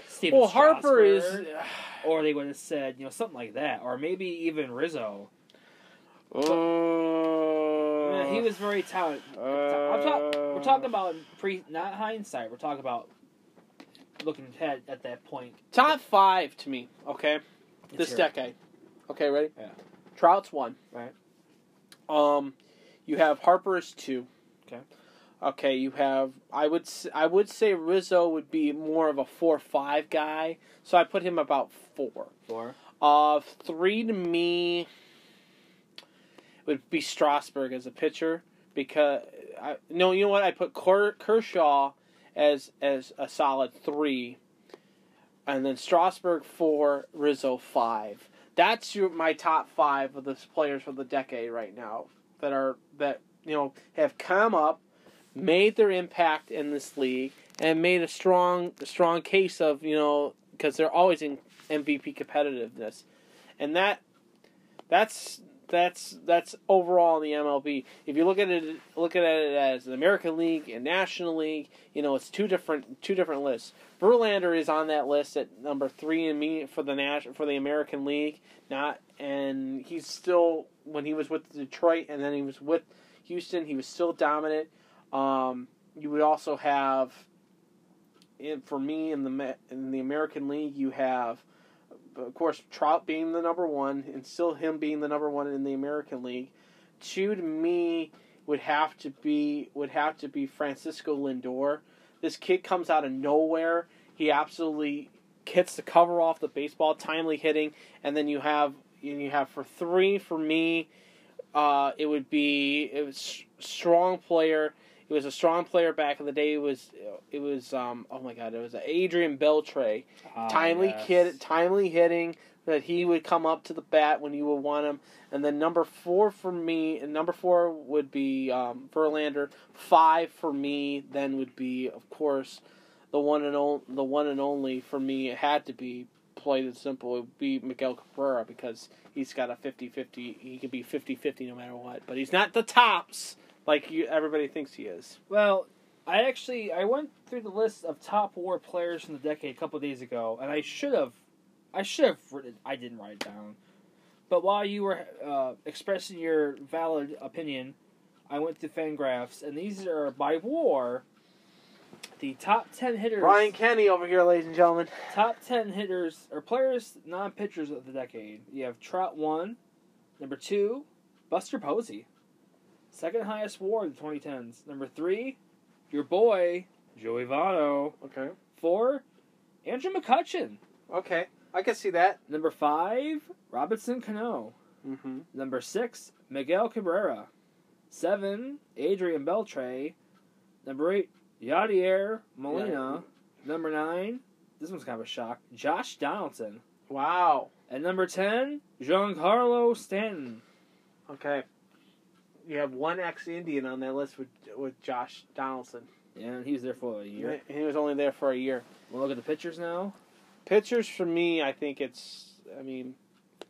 Steven well, Harper is. Or they would have said you know something like that, or maybe even Rizzo. Uh, Yeah, he was very talented. I'm talk- we're talking about pre, not hindsight. We're talking about looking ahead at that point. top five to me. Okay, Let's this decade. Okay, ready? Yeah. Trout's one. Right. Um, you have Harper is two. Okay. Okay, you have I would s- I would say Rizzo would be more of a four five guy, so I put him about four. Four. Uh, three to me would be Strasburg as a pitcher because I no you know what I put Ker, Kershaw as as a solid three, and then Strasburg four, Rizzo five. That's your my top five of the players for the decade right now that are that you know have come up, made their impact in this league, and made a strong strong case of you know because they're always in MVP competitiveness, and that that's that's that's overall in the MLB. If you look at it look at it as an American League and National League, you know it's two different two different lists. Verlander is on that list at number three in me for the Nash for the American League. Not and he's still when he was with Detroit and then he was with Houston, he was still dominant. Um, you would also have, for me in the in the American League, you have, of course, Trout being the number one, and still him being the number one in the American League. Two to me would have to be would have to be Francisco Lindor. This kid comes out of nowhere. He absolutely hits the cover off the baseball, timely hitting, and then you have and you have for three for me, uh, it would be it was strong player. It was a strong player back in the day. It was it was um oh my god it was Adrian Beltre. Ah, timely yes. kid, timely hitting that he would come up to the bat when you would want him. And then number four for me, and number four would be um, Verlander. Five for me then would be of course the one and only the one and only for me. It had to be plain and simple. It would be Miguel Cabrera because he's got a 50-50. He can be 50-50 no matter what. But he's not the tops like you, everybody thinks he is. Well, I actually I went through the list of top war players from the decade a couple days ago, and I should have, I should have written. I didn't write it down, but while you were uh, expressing your valid opinion, I went to Fangraphs, and these are by war. The top ten hitters. Brian Kenny over here, ladies and gentlemen. Top ten hitters or players, non pitchers of the decade. You have Trout one, number two, Buster Posey, second highest WAR in the 2010s. Number three, your boy Joey Votto. Okay. Four, Andrew McCutchen. Okay. I can see that. Number five, Robinson Cano. Mm-hmm. Number six, Miguel Cabrera. Seven, Adrian Beltre. Number eight, Yadier Molina. Number nine, this one's kind of a shock, Josh Donaldson. Wow. And number 10, Giancarlo Stanton. Okay. You have one ex-Indian on that list with with Josh Donaldson. And he was there for a year. He was only there for a year. We'll look at the pictures now. Pitchers for me, I think it's. I mean,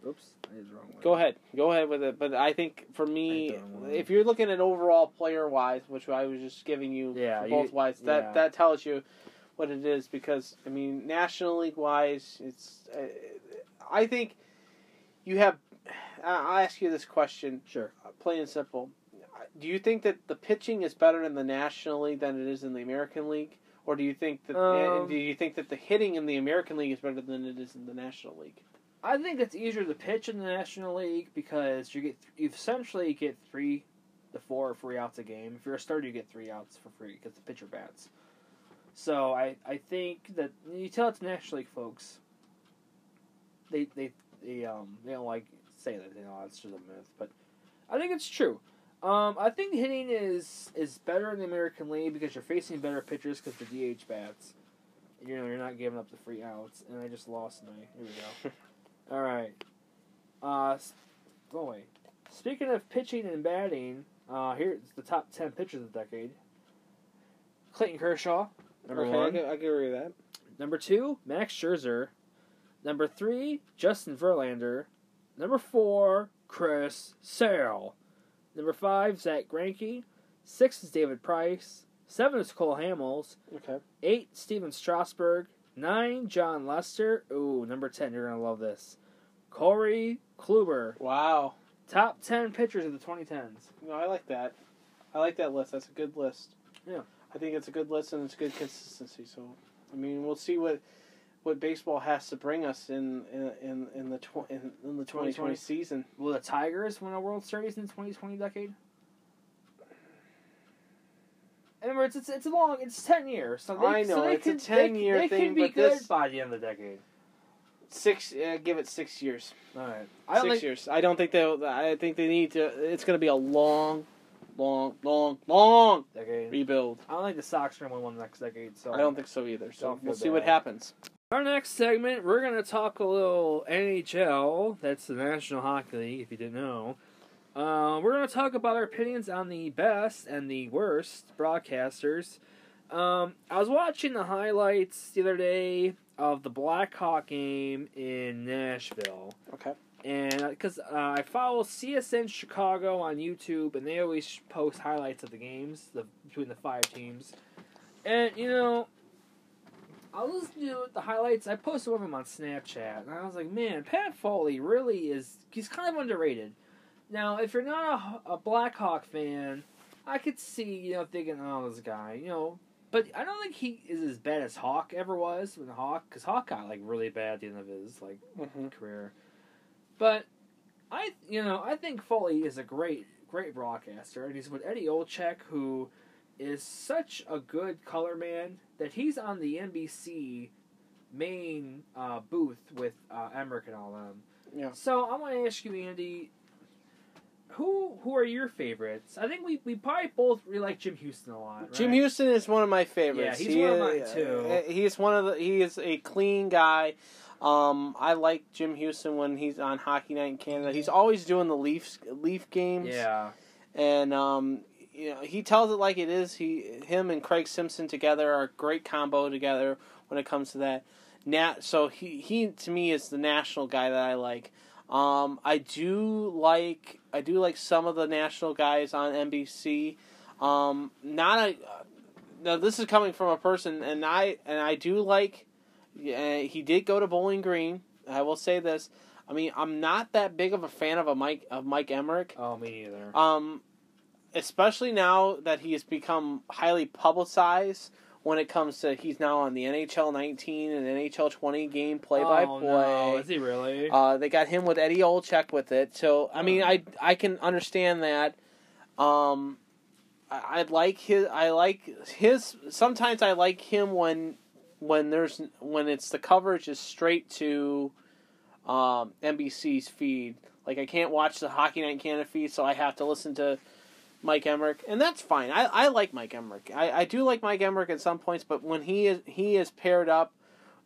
Oops, I did the wrong one. go ahead, go ahead with it. But I think for me, if you're looking at overall player wise, which I was just giving you Yeah, you- both wise, that yeah. that tells you what it is. Because I mean, National League wise, it's. Uh, I think you have. I- I'll ask you this question. Sure. Uh, plain and simple. Do you think that the pitching is better in the National League than it is in the American League, or do you think that Um, do you think that the hitting in the American League is better than it is in the National League? I think it's easier to pitch in the National League because you get you essentially get three to four free outs a game. If you're a starter, you get three outs for free because the pitcher bats. So I, I think that you tell it to National League folks. They they they um they don't like say that you know that's just a myth, but I think it's true. Um, I think hitting is is better in the American League because you're facing better pitchers because the DH bats. You know you're not giving up the free outs, and I just lost my. Here we go. <laughs> All right. Uh, go away. Speaking of pitching and batting, uh, here's the top ten pitchers of the decade. Clayton Kershaw, number okay, I one. can, I can agree with that. Number two, Max Scherzer. Number three, Justin Verlander. Number four, Chris Sale. Number five, Zack Greinke. Six is David Price. Seven is Cole Hamels. Okay. Eight, Stephen Strasburg. Nine, Jon Lester. Ooh, number ten, you're gonna love this. Corey Kluber. Wow. Top ten pitchers of the 2010s. No, I like that. I like that list. That's a good list. Yeah. I think it's a good list and it's good consistency. So, I mean, we'll see what what baseball has to bring us in in in, in the tw- in, in the 2020 2020. season. Will the Tigers win a World Series in the 2020 decade? In other words, it's it's long. It's ten years. So they, I so know, they it's a 10-year they, they thing, can be but good this- by the end of the decade. Six, uh, give it six years. All right. I six think, years. I don't think they. I think they need to. It's going to be a long, long, long, long decade. rebuild. I don't think the Sox are going to win one next decade. So I don't think so either. So we'll see what happens. Our next segment, we're going to talk a little NHL. That's the National Hockey League, if you didn't know. Uh, we're going to talk about our opinions on the best and the worst broadcasters. Um, I was watching the highlights the other day of the Blackhawk game in Nashville. Okay. And because uh, I follow CSN Chicago on YouTube, and they always post highlights of the games the, between the five teams. And you know, I was listening to the highlights. I posted one of them on Snapchat, and I was like, "Man, Pat Foley really is—he's kind of underrated." Now, if you're not a, a Blackhawk fan, I could see you know thinking, "Oh, this guy," you know. But I don't think he is as bad as Hawk ever was when Hawk, because Hawk got like really bad at the end of his like Mm-hmm. career. But I, you know, I think Foley is a great, great broadcaster, and he's with Eddie Olczyk, who is such a good color man that he's on the NBC main uh, booth with uh, Emrick and all them. Yeah. So I want to ask you, Andy, who who are your favorites? I think we, we probably both really like Jim Hughson a lot. Right? Jim Hughson is one of my favorites. Yeah, he's He one of is- mine, too. uh, He's one of the. He is a clean guy. Um, I like Jim Hughson when he's on Hockey Night in Canada. He's always doing the Leafs Leaf games. Yeah. and um, you know he tells it like it is. He, him, and Craig Simpson together are a great combo together when it comes to that. Nat, so he he to me is the national guy that I like. Um, I do like I do like some of the national guys on NBC. Um, not a now this is coming from a person, and I and I do like. Yeah, he did go to Bowling Green. I will say this. I mean, I'm not that big of a fan of a Mike of Mike Emrick. Oh, me either. Um, especially now that he has become highly publicized when it comes to he's now on the NHL 19 and NHL 20 game play by play. oh, No. Is he really? Uh, they got him with Eddie Olczyk with it. So I mean, I I can understand that. Um, I, I like his. I like his. Sometimes I like him when when there's when it's the coverage is straight to um, NBC's feed. Like I can't watch the Hockey Night Canada feed, so I have to listen to Mike Emrick, and that's fine. I, I like Mike Emrick. I, I do like Mike Emrick at some points, but when he is he is paired up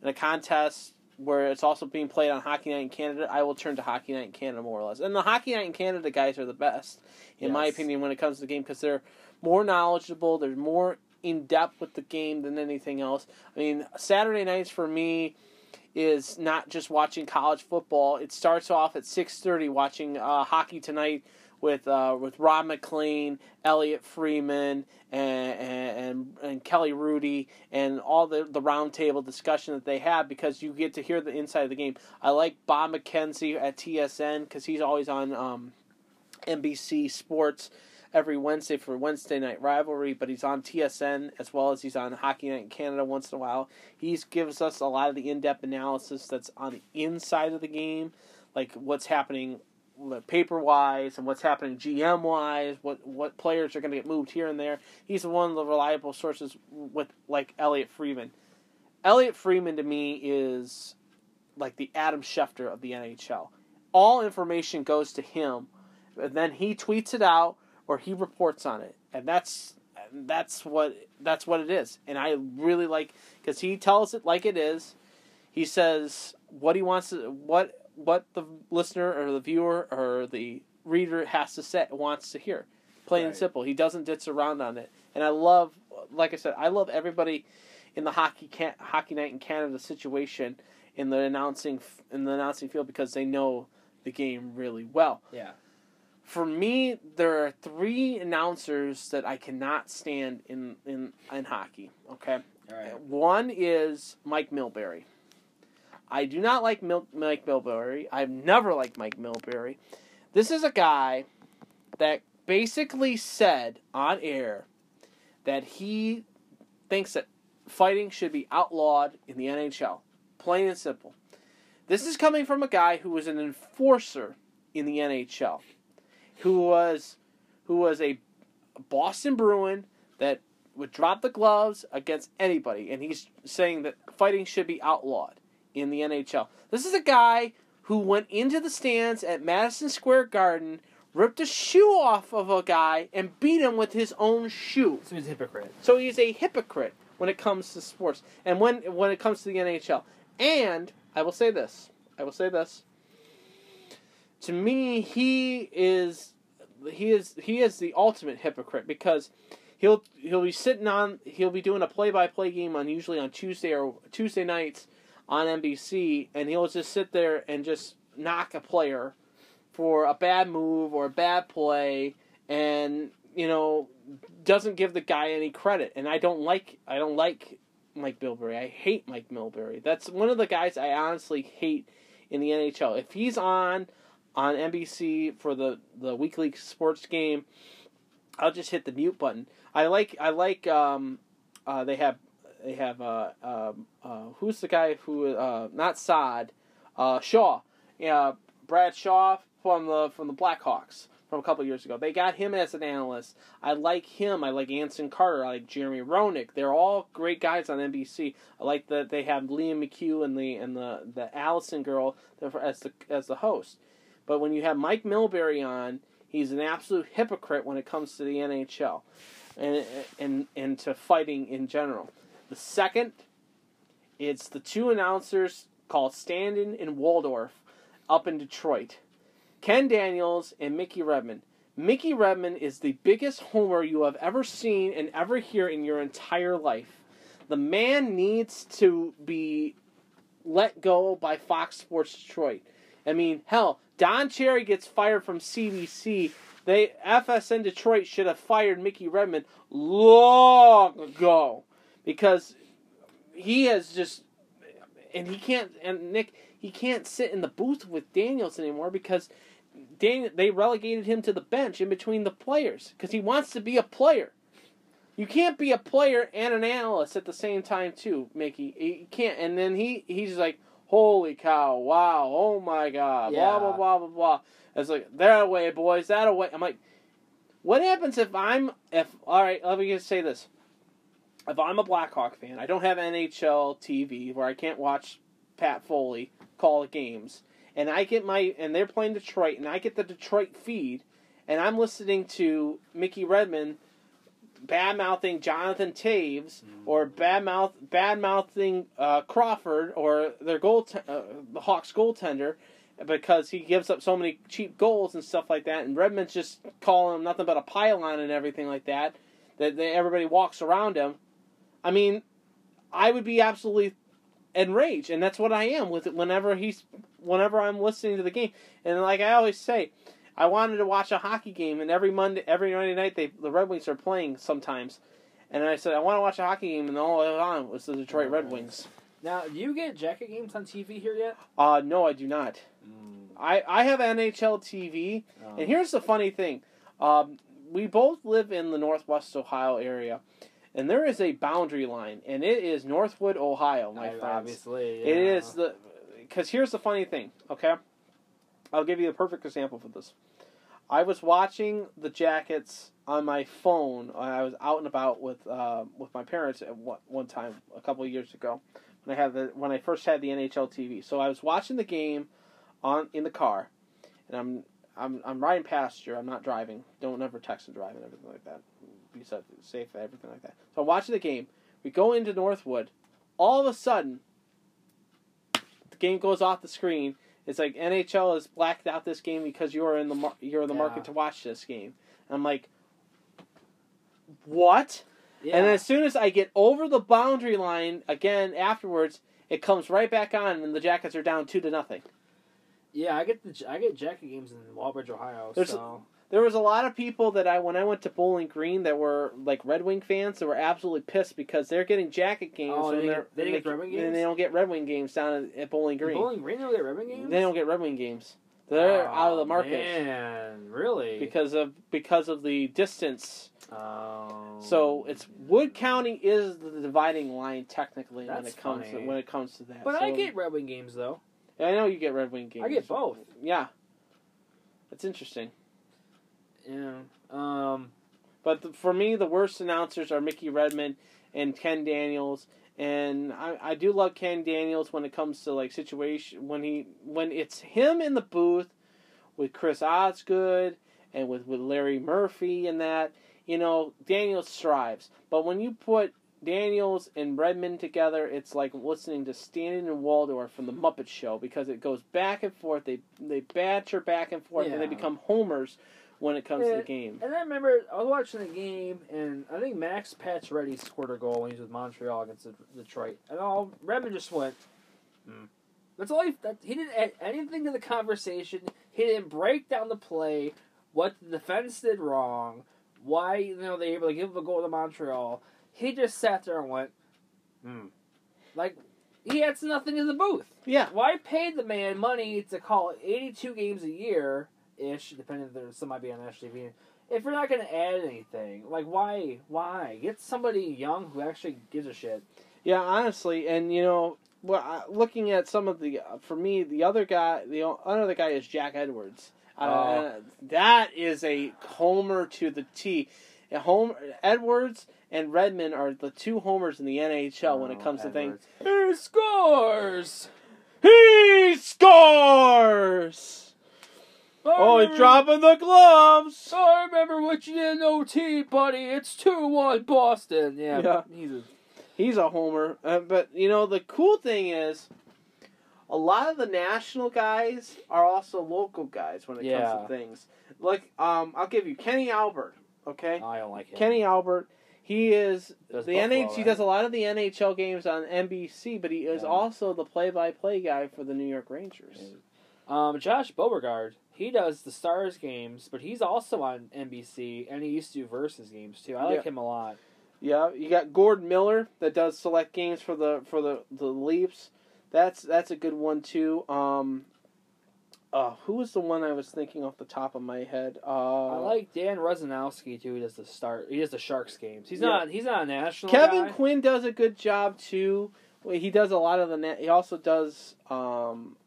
in a contest where it's also being played on Hockey Night in Canada, I will turn to Hockey Night in Canada more or less. And the Hockey Night in Canada guys are the best, in my opinion, when it comes to the game because they're more knowledgeable. They're more in depth with the game than anything else. I mean, Saturday nights for me is not just watching college football. It starts off at six thirty watching uh, hockey tonight with uh, with Ron MacLean, Elliotte Friedman, and, and and Kelly Hrudey, and all the the roundtable discussion that they have because you get to hear the inside of the game. I like Bob McKenzie at TSN because he's always on um, NBC Sports every Wednesday for Wednesday Night Rivalry, but he's on TSN as well as he's on Hockey Night in Canada once in a while. He gives us a lot of the in-depth analysis that's on the inside of the game, like what's happening paper wise and what's happening GM wise, what what players are going to get moved here and there. He's one of the reliable sources with like Elliotte Friedman. Elliotte Friedman to me is like the Adam Schefter of the NHL. All information goes to him, and then he tweets it out or he reports on it, and that's that's what that's what it is. And I really like because he tells it like it is. He says what he wants to what what the listener or the viewer or the reader has to say wants to hear. Plain and simple. He doesn't ditz around on it. And I love, like I said, I love everybody in the hockey can, hockey night in Canada situation in the announcing in the announcing field because they know the game really well. yeah. For me, there are three announcers that I cannot stand in in, in hockey. Okay, All right. one is Mike Milbury. I do not like Mil- Mike Milbury. I've never liked Mike Milbury. This is a guy that basically said on air that he thinks that fighting should be outlawed in the NHL. Plain and simple. This is coming from a guy who was an enforcer in the NHL, who was who was a Boston Bruin that would drop the gloves against anybody, and he's saying that fighting should be outlawed in the NHL. This is a guy who went into the stands at Madison Square Garden, ripped a shoe off of a guy, and beat him with his own shoe. So he's a hypocrite. So he's a hypocrite when it comes to sports and when when it comes to the NHL. And I will say this. I will say this. To me, he is he is he is the ultimate hypocrite because he'll he'll be sitting on he'll be doing a play by play game on usually on Tuesday or Tuesday nights on NBC and he'll just sit there and just knock a player for a bad move or a bad play and you know doesn't give the guy any credit, and I don't like I don't like Mike Milbury. I hate Mike Milbury. That's one of the guys I honestly hate in the NHL. If he's on on NBC for the the weekly sports game, I'll just hit the mute button. I like I like um uh they have they have uh um uh who's the guy who uh not Sod uh Shaw yeah Brad Shaw from the from the Blackhawks from a couple years ago. They got him as an analyst. I like him. I like Anson Carter. I like Jeremy Roenick. They're all great guys on NBC. I like that they have Liam McHugh and the and the the Allison girl as the as the host. But when you have Mike Milbury on, he's an absolute hypocrite when it comes to the NHL and and and to fighting in general. The second, it's the two announcers called Statler and Waldorf up in Detroit. Ken Daniels and Mickey Redmond. Mickey Redmond is the biggest homer you have ever seen and ever hear in your entire life. The man needs to be let go by Fox Sports Detroit. I mean, hell, Don Cherry gets fired from CBC. They FSN Detroit should have fired Mickey Redmond long ago because he has just and he can't and Nick he can't sit in the booth with Daniels anymore because Dan, they relegated him to the bench in between the players because he wants to be a player. You can't be a player and an analyst at the same time, too, Mickey. You can't. And then he he's like, "Holy cow! Wow! Oh my God! Yeah. Blah blah blah blah blah." It's like that away, boys. That way. I'm like, what happens if I'm if all right? Let me just say this. If I'm a Blackhawk fan, I don't have NHL TV where I can't watch Pat Foley call the games and I get my and they're playing Detroit, and I get the Detroit feed, and I'm listening to Mickey Redmond bad mouthing Jonathan Toews or bad mouth bad mouthing uh, Crawford or their goal uh, the Hawks goaltender because he gives up so many cheap goals and stuff like that, and Redmond's just calling him nothing but a pylon and everything like that. That they, everybody walks around him. I mean, I would be absolutely enraged, and that's what I am with it whenever he's whenever I'm listening to the game. And like I always say, I wanted to watch a hockey game, and every Monday, every Monday night, they the Red Wings are playing sometimes. And I said I want to watch a hockey game, and all it was on was the Detroit Red Wings. Now, do you get jacket games on TV here yet? Uh no, I do not. I I have NHL TV, Um, and here's the funny thing. Um, we both live in the Northwest Ohio area, and there is a boundary line, and it is Northwood, Ohio, my I- friends. obviously, It yeah. is the because here's the funny thing. Okay, I'll give you a perfect example for this. I was watching the Jackets on my phone. I was out and about with uh, with my parents at one, one time a couple of years ago when I had the when I first had the NHL TV. So I was watching the game on in the car, and I'm I'm I'm riding passenger. I'm not driving. Don't ever text and drive and everything like that. Be safe, everything like that. So I'm watching the game. We go into Northwood. All of a sudden, the game goes off the screen. It's like NHL has blacked out this game because you're in the mar- you're in the Yeah. market to watch this game. And I'm like, what? Yeah. And as soon as I get over the boundary line again afterwards, it comes right back on, and the Jackets are down two to nothing. yeah, I get the I get jacket games in Walbridge, Ohio. There's- so There was a lot of people that I when I went to Bowling Green that were like Red Wing fans that were absolutely pissed because they're getting jacket games Oh, they when they're get- they didn't and get Red Wing and they don't get Red Wing games down at, at Bowling Green. Bowling Green don't get Red Wing games. They don't get Red Wing games. They're oh, out of the Oh, market Man, really? because of because of the distance. Oh. So it's Wood County is the dividing line technically when it comes to, when it comes to that. But so, I get Red Wing games though. I know you get Red Wing games. I get both. Yeah, it's interesting. Yeah. Um. But the, for me, the worst announcers are Mickey Redmond and Ken Daniels. And I, I do love Ken Daniels when it comes to like situation when he when it's him in the booth with Chris Osgood and with, with Larry Murphy and that you know Daniels strives. But when you put Daniels and Redmond together, it's like listening to Statler and Waldorf from the Muppet Show because it goes back and forth. They they badger back and forth, and they become homers when it comes to the game. And I remember I was watching the game, and I think Max Pacioretty scored a goal when he was with Montreal against Detroit. And all Redmond just went. Hmm. That's all he. That, he didn't add anything to the conversation. He didn't break down the play, what the defense did wrong, why you know they were able to give a goal to Montreal. He just sat there and went, hmm. Like he adds nothing in the booth. Yeah, Why pay the man money to call 82 games a year ish, depending if there's some might be on National TV, if you're not going to add anything? Like, why? Why? Get somebody young who actually gives a shit. Yeah, honestly, and you know, well, looking at some of the for me, the other guy, the o- other guy is Jack Edwards. Uh, Oh. that is a homer to the T. Home Edwards and Redmond are the two homers in the NHL when it Oh, comes to things. He scores. He scores! Oh, he's dropping the gloves. I remember what you did in OT, buddy. It's two one Boston. Yeah, Yeah. he's a He's a homer. Uh, but, you know, the cool thing is, a lot of the national guys are also local guys when it Yeah. comes to things. Like, um, I'll give you Kenny Albert, okay? I don't like him. Kenny Albert, he is Does the Buffalo, NH. He does a lot of the NHL games on NBC, but he is Yeah. also the play-by-play guy for the New York Rangers. Um, Josh Bogorad, he does the Stars games, but he's also on NBC, and he used to do Versus games too. I like Yeah. him a lot. Yeah, you got Gordon Miller that does select games for the for the the Leafs. That's that's a good one too. Um, uh, who was the one I was thinking off the top of my head? Uh, I like Dan Rusanowsky too. He does the start. He does the Sharks games. He's Yeah. not. He's not a national. Kevin guy. Quinn does a good job too. He does a lot of the net. He also does um,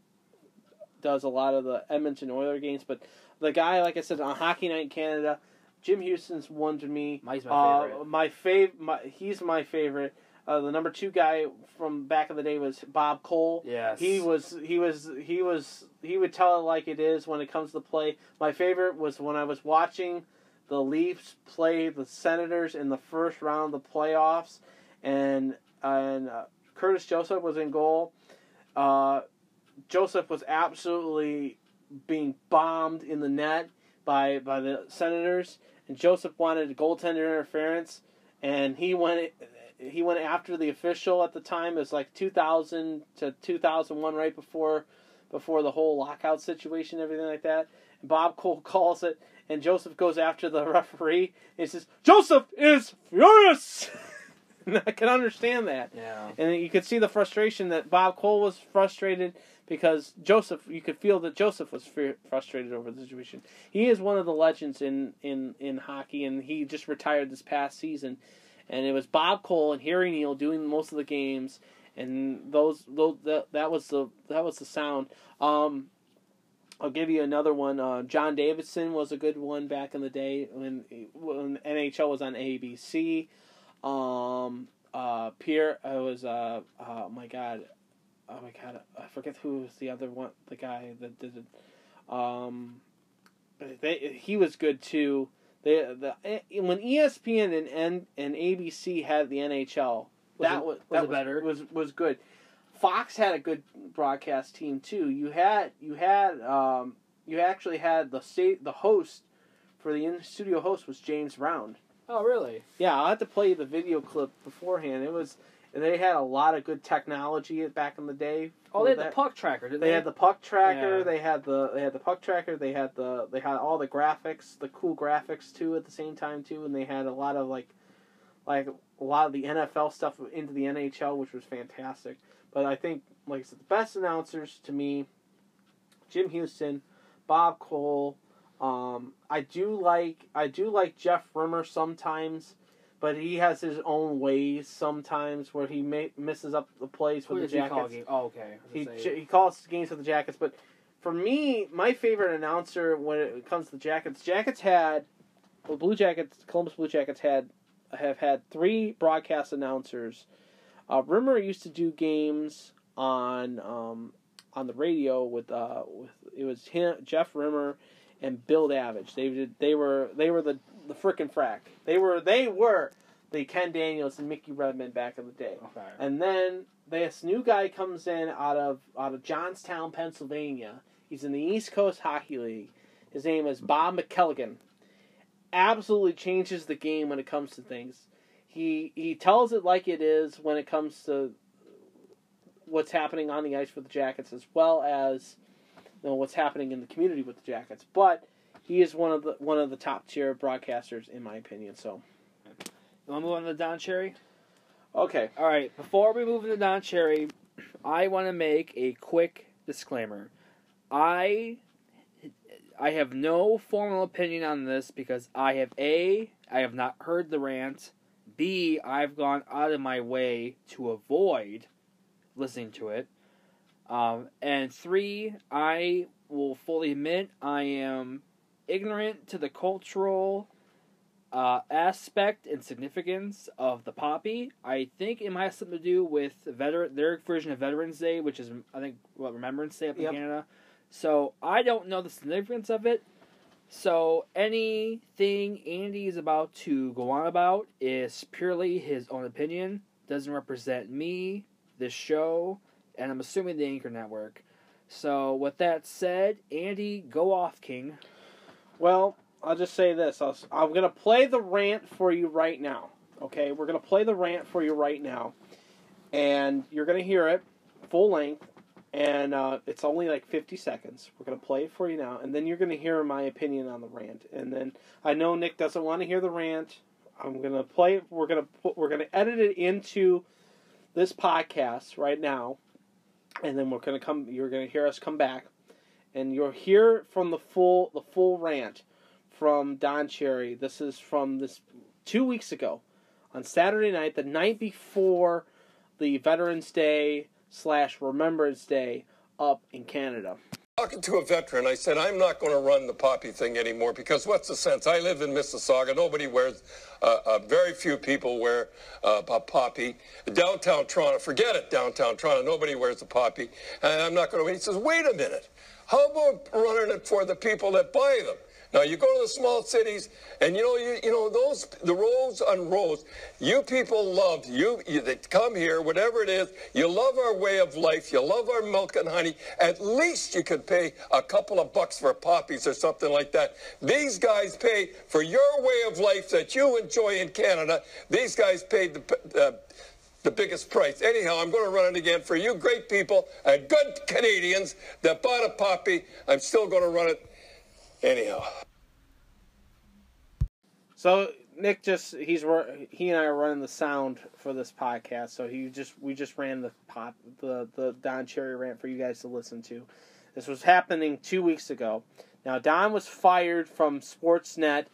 does a lot of the Edmonton Oiler games. But the guy, like I said, on Hockey Night in Canada, Jim Hughson's one to me. He's my Uh, favorite. my fav- my he's my favorite. Uh, the number two guy from back in the day was Bob Cole. yes. He was he was he was he would tell it like it is when it comes to play. My favorite was when I was watching the Leafs play the Senators in the first round of the playoffs, and and uh, Curtis Joseph was in goal. Uh, Joseph was absolutely being bombed in the net by by the Senators, and Joseph wanted a goaltender interference, and he went he went after the official at the time. It was like 2000 to 2001, right before before the whole lockout situation, everything like that. And Bob Cole <laughs> calls it, and Joseph goes after the <laughs> referee. And he says, "Joseph is furious." <laughs> I can understand that. Yeah. And you could see the frustration that Bob Cole was frustrated because Joseph. You could feel that Joseph was fr- frustrated over the situation. He is one of the legends in in in hockey, and he just retired this past season. And it was Bob Cole and Harry Neale doing most of the games, and those those that, that was the that was the sound. Um, I'll give you another one. Uh, John Davidson was a good one back in the day when when NHL was on ABC. Um, uh, Pierre, I was uh, oh my god, oh my god, I forget who was the other one, the guy that did it. Um, they he was good too. They the eh, when ESPN and and, and ABC had the NHL, Was that it- was was that it better? was was good. Fox had a good broadcast team too. You had you had um, you actually had the state the host for the in studio host was James Brown. Oh, really? Yeah, I'll have to play you the video clip beforehand. It was they had a lot of good technology back in the day. Oh, they had That- the puck tracker, didn't they? they had the puck tracker. Yeah. They had the they had the puck tracker. They had the they had all the graphics, the cool graphics too at the same time too, and they had a lot of like like a lot of the NFL stuff into the NHL, which was fantastic. But I think like I said, the best announcers to me, Jim Hughson, Bob Cole. Um, I do like I do like Jeff Rimmer sometimes, but he has his own ways sometimes where he may, misses up the plays with the does he Jackets. Oh, okay. He say- he calls games with the Jackets, but for me, my favorite announcer when it comes to the Jackets, Jackets had, well, Blue Jackets, Columbus Blue Jackets had have had three broadcast announcers. Uh, Rimmer used to do games on um, on the radio with uh, with it was him, Jeff Rimmer, and Bill Davidge. They did they were they were the the frickin' frack. They were they were the Ken Daniels and Mickey Redmond back in the day. Okay. And then this new guy comes in out of out of Johnstown, Pennsylvania. He's in the East Coast Hockey League. His name is Bob McElligott. Absolutely changes the game when it comes to things. He he tells it like it is when it comes to what's happening on the ice for the Jackets as well as you know what's happening in the community with the Jackets. But he is one of the one of the top tier broadcasters in my opinion. So You want to move on to Don Cherry? okay, All right. Before we move into Don Cherry, I want to make a quick disclaimer. I I have no formal opinion on this because I have a I have not heard the rant. B I've gone out of my way to avoid listening to it. Um, and three, I will fully admit I am ignorant to the cultural uh, aspect and significance of the poppy. I think it might have something to do with veteran their version of Veterans Day, which is I think what Remembrance Day up in Yep. Canada. So I don't know the significance of it. So anything Andy is about to go on about is purely his own opinion. Doesn't represent me, this show, and I'm assuming the Anchor Network. So with that said, Andy, go off, King. Well, I'll just say this. I'll, I'm going to play the rant for you right now. Okay? We're going to play the rant for you right now. And you're going to hear it full length. And uh, it's only like 50 seconds. We're going to play it for you now. And then you're going to hear my opinion on the rant. And then I know Nick doesn't want to hear the rant. I'm going to play it. We're going to put, we're going to edit it into this podcast right now. And then we're going to come you're going to hear us come back and you'll hear from the full the full rant from Don Cherry. This is from this two weeks ago on Saturday night, the night before the Veterans Day slash Remembrance Day up in Canada. Talking to a veteran, I said, I'm not going to run the poppy thing anymore because what's the sense? I live in Mississauga. Nobody wears, uh, uh, very few people wear uh, a poppy. Downtown Toronto, forget it, downtown Toronto. Nobody wears a poppy. And I'm not going to. He says, wait a minute. How about running it for the people that buy them? Now you go to the small cities, and you know you, you know those the roads on roads. You people love you, you that come here, whatever it is. You love our way of life. You love our milk and honey. At least you could pay a couple of bucks for poppies or something like that. These guys pay for your way of life that you enjoy in Canada. These guys paid the. Uh, the biggest price. Anyhow, I'm going to run it again for you great people and good Canadians that bought a poppy. I'm still going to run it anyhow. So Nick just he's he and I are running the sound for this podcast. So he just we just ran the pop the the Don Cherry rant for you guys to listen to. This was happening two weeks ago. Now Don was fired from Sportsnet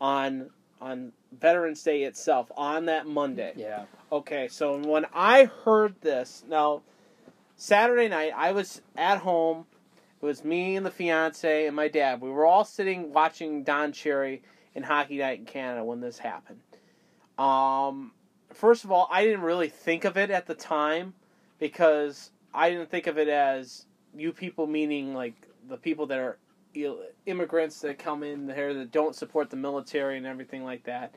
on on Veterans Day itself on that Monday. Yeah. Okay, so when I heard this, now Saturday night I was at home. It was me and the fiance and my dad. We were all sitting watching Don Cherry in Hockey Night in Canada when this happened. Um, first of all, I didn't really think of it at the time because I didn't think of it as you people meaning like the people that are immigrants that come in here that don't support the military and everything like that.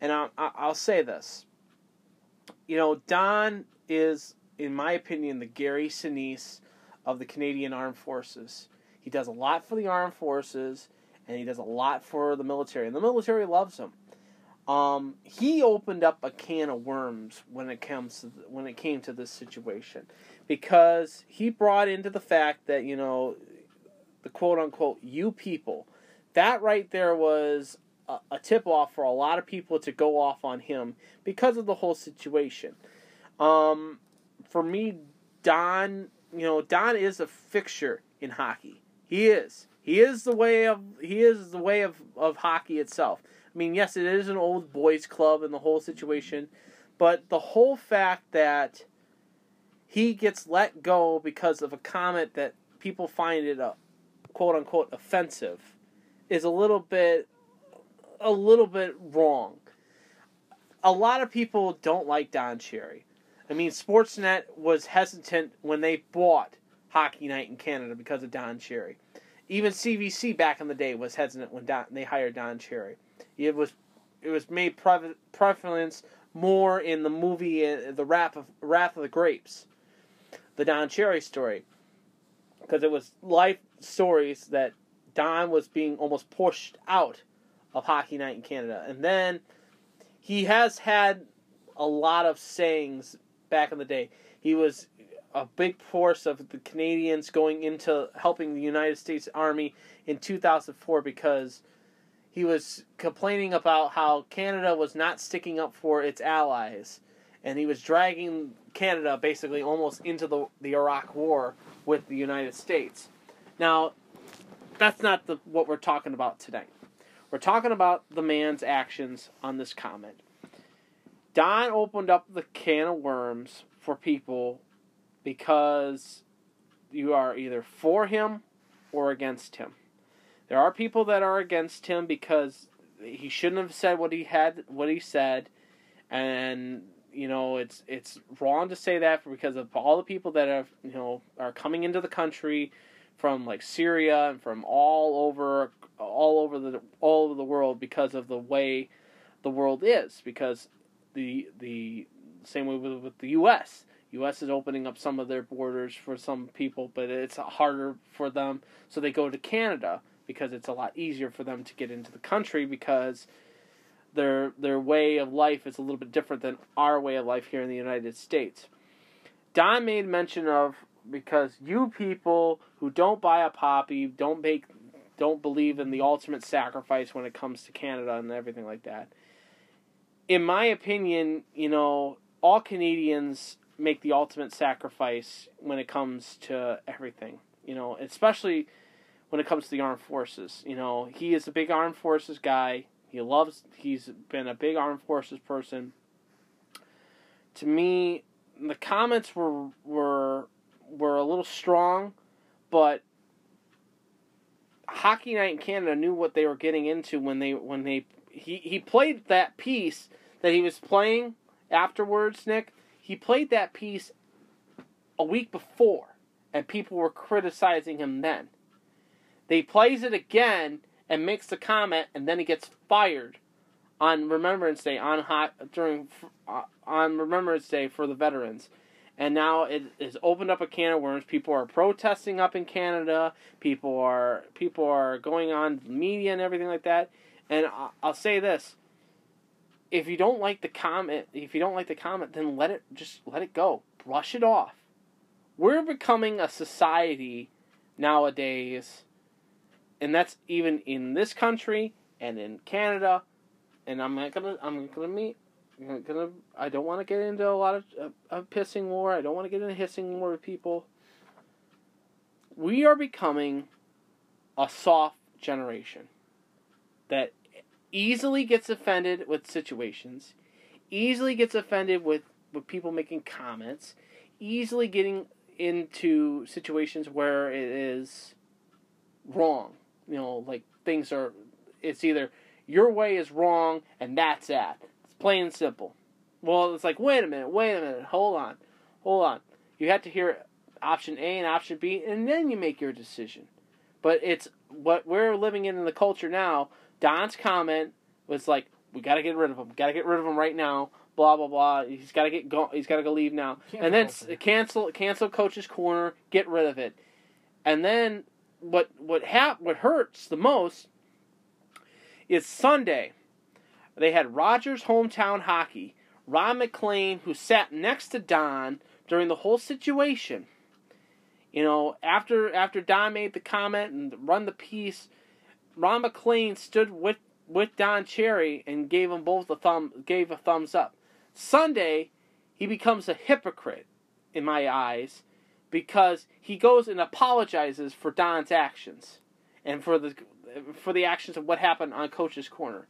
And I, I, I'll say this. You know, Don is, in my opinion, the Gary Sinise of the Canadian Armed Forces. He does a lot for the armed forces, and he does a lot for the military, and the military loves him. Um, he opened up a can of worms when it comes to the, when it came to this situation, because he brought into the fact that you know the quote unquote you people, that right there was a, a tip off for a lot of people to go off on him because of the whole situation. Um, for me, Don, you know, Don is a fixture in hockey. He is. He is the way of he is the way of, of hockey itself. I mean, yes, it is an old boys club and the whole situation, but the whole fact that he gets let go because of a comment that people find it a quote unquote offensive is a little bit a little bit wrong. A lot of people don't like Don Cherry. I mean, Sportsnet was hesitant when they bought Hockey Night in Canada because of Don Cherry. Even CBC back in the day was hesitant when Don, they hired Don Cherry. It was it was made pre- prevalence more in the movie uh, The Wrath of Wrath of the Grapes, the Don Cherry story, because it was life stories that Don was being almost pushed out of Hockey Night in Canada, and then he has had a lot of sayings back in the day. He was a big force of the Canadians going into helping the United States Army in 2004 because he was complaining about how Canada was not sticking up for its allies and he was dragging Canada basically almost into the the Iraq war with the United States. Now, that's not the what we're talking about tonight. We're talking about the man's actions on this comment. Don opened up the can of worms for people because you are either for him or against him. There are people that are against him because he shouldn't have said what he had what he said and you know it's it's wrong to say that because of all the people that have you know are coming into the country from like Syria and from all over all over the all over the world because of the way the world is because the the same way with, with the U.S. U.S. is opening up some of their borders for some people, but it's harder for them, so they go to Canada because it's a lot easier for them to get into the country because their their way of life is a little bit different than our way of life here in the United States. Don made mention of because you people who don't buy a poppy don't make don't believe in the ultimate sacrifice when it comes to Canada and everything like that. In my opinion, you know, all Canadians make the ultimate sacrifice when it comes to everything. You know, especially when it comes to the armed forces. You know, he is a big armed forces guy. He loves. He's been a big armed forces person. To me, the comments were were were a little strong, but Hockey Night in Canada knew what they were getting into when they when they he he played that piece that he was playing afterwards. Nick, he played that piece a week before, and people were criticizing him then. They plays it again and makes the comment, and then he gets fired on Remembrance Day on hot during uh, on Remembrance Day for the veterans. And now it has opened up a can of worms. People are protesting up in Canada. People are people are going on media and everything like that. And I'll say this: if you don't like the comment, if you don't like the comment, then let it just let it go. Brush it off. We're becoming a society nowadays and that's even in this country and in Canada. And I'm not gonna I'm gonna meet gonna I don't want to get into a lot of a, a pissing war. I don't want to get into hissing war with people. We are becoming a soft generation that easily gets offended with situations, easily gets offended with, with people making comments, easily getting into situations where it is wrong you know, like things are, it's either your way is wrong and that's that. Plain and simple. Well, it's like, wait a minute, wait a minute, hold on, hold on. You have to hear option A and option B, and then you make your decision. But it's what we're living in in the culture now. Don's comment was like, "We got to get rid of him. Got to get rid of him right now." Blah blah blah. He's got to get go. He's got to go leave now. Cancel and then <laughs> cancel cancel coach's corner. Get rid of it. And then what what hap- what hurts the most is Sunday. They had Rogers hometown hockey. Ron MacLean, who sat next to Don during the whole situation. You know, after after Don made the comment and run the piece, Ron MacLean stood with with Don Cherry and gave them both a thumb gave a thumbs up. Sunday, he becomes a hypocrite in my eyes because he goes and apologizes for Don's actions and for the for the actions of what happened on coach's corner.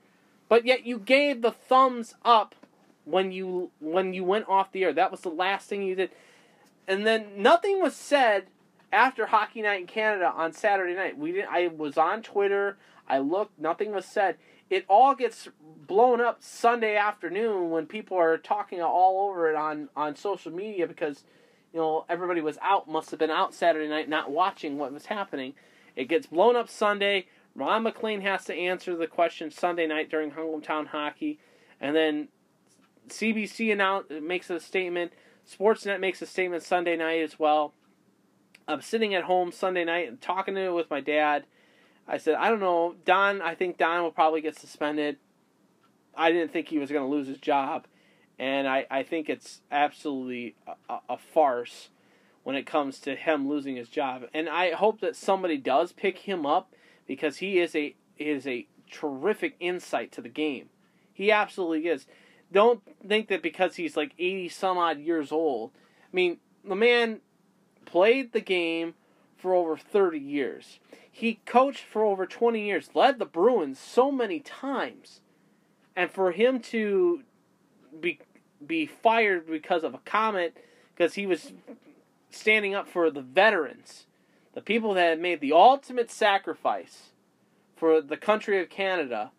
But yet you gave the thumbs up when you when you went off the air. That was the last thing you did. And then nothing was said after Hockey Night in Canada on Saturday night. We didn't I was on Twitter, I looked, nothing was said. It all gets blown up Sunday afternoon when people are talking all over it on on social media because you know, everybody was out, must have been out Saturday night, not watching what was happening. It gets blown up Sunday. Ron MacLean has to answer the question Sunday night during hometown hockey, and then CBC announce, makes a statement. Sportsnet makes a statement Sunday night as well. I'm sitting at home Sunday night and talking to it with my dad. I said, I don't know, Don. I think Don will probably get suspended. I didn't think he was going to lose his job and I, I think it's absolutely a, a, farce when it comes to him losing his job. And I hope that somebody does pick him up because he is a is a terrific insight to the game. He absolutely is. Don't think that because he's like 80 some odd years old. I mean, the man played the game for over 30 years. He coached for over 20 years, led the Bruins so many times. And for him to be be fired because of a comment because he was standing up for the veterans, the people that made the ultimate sacrifice for the country of Canada,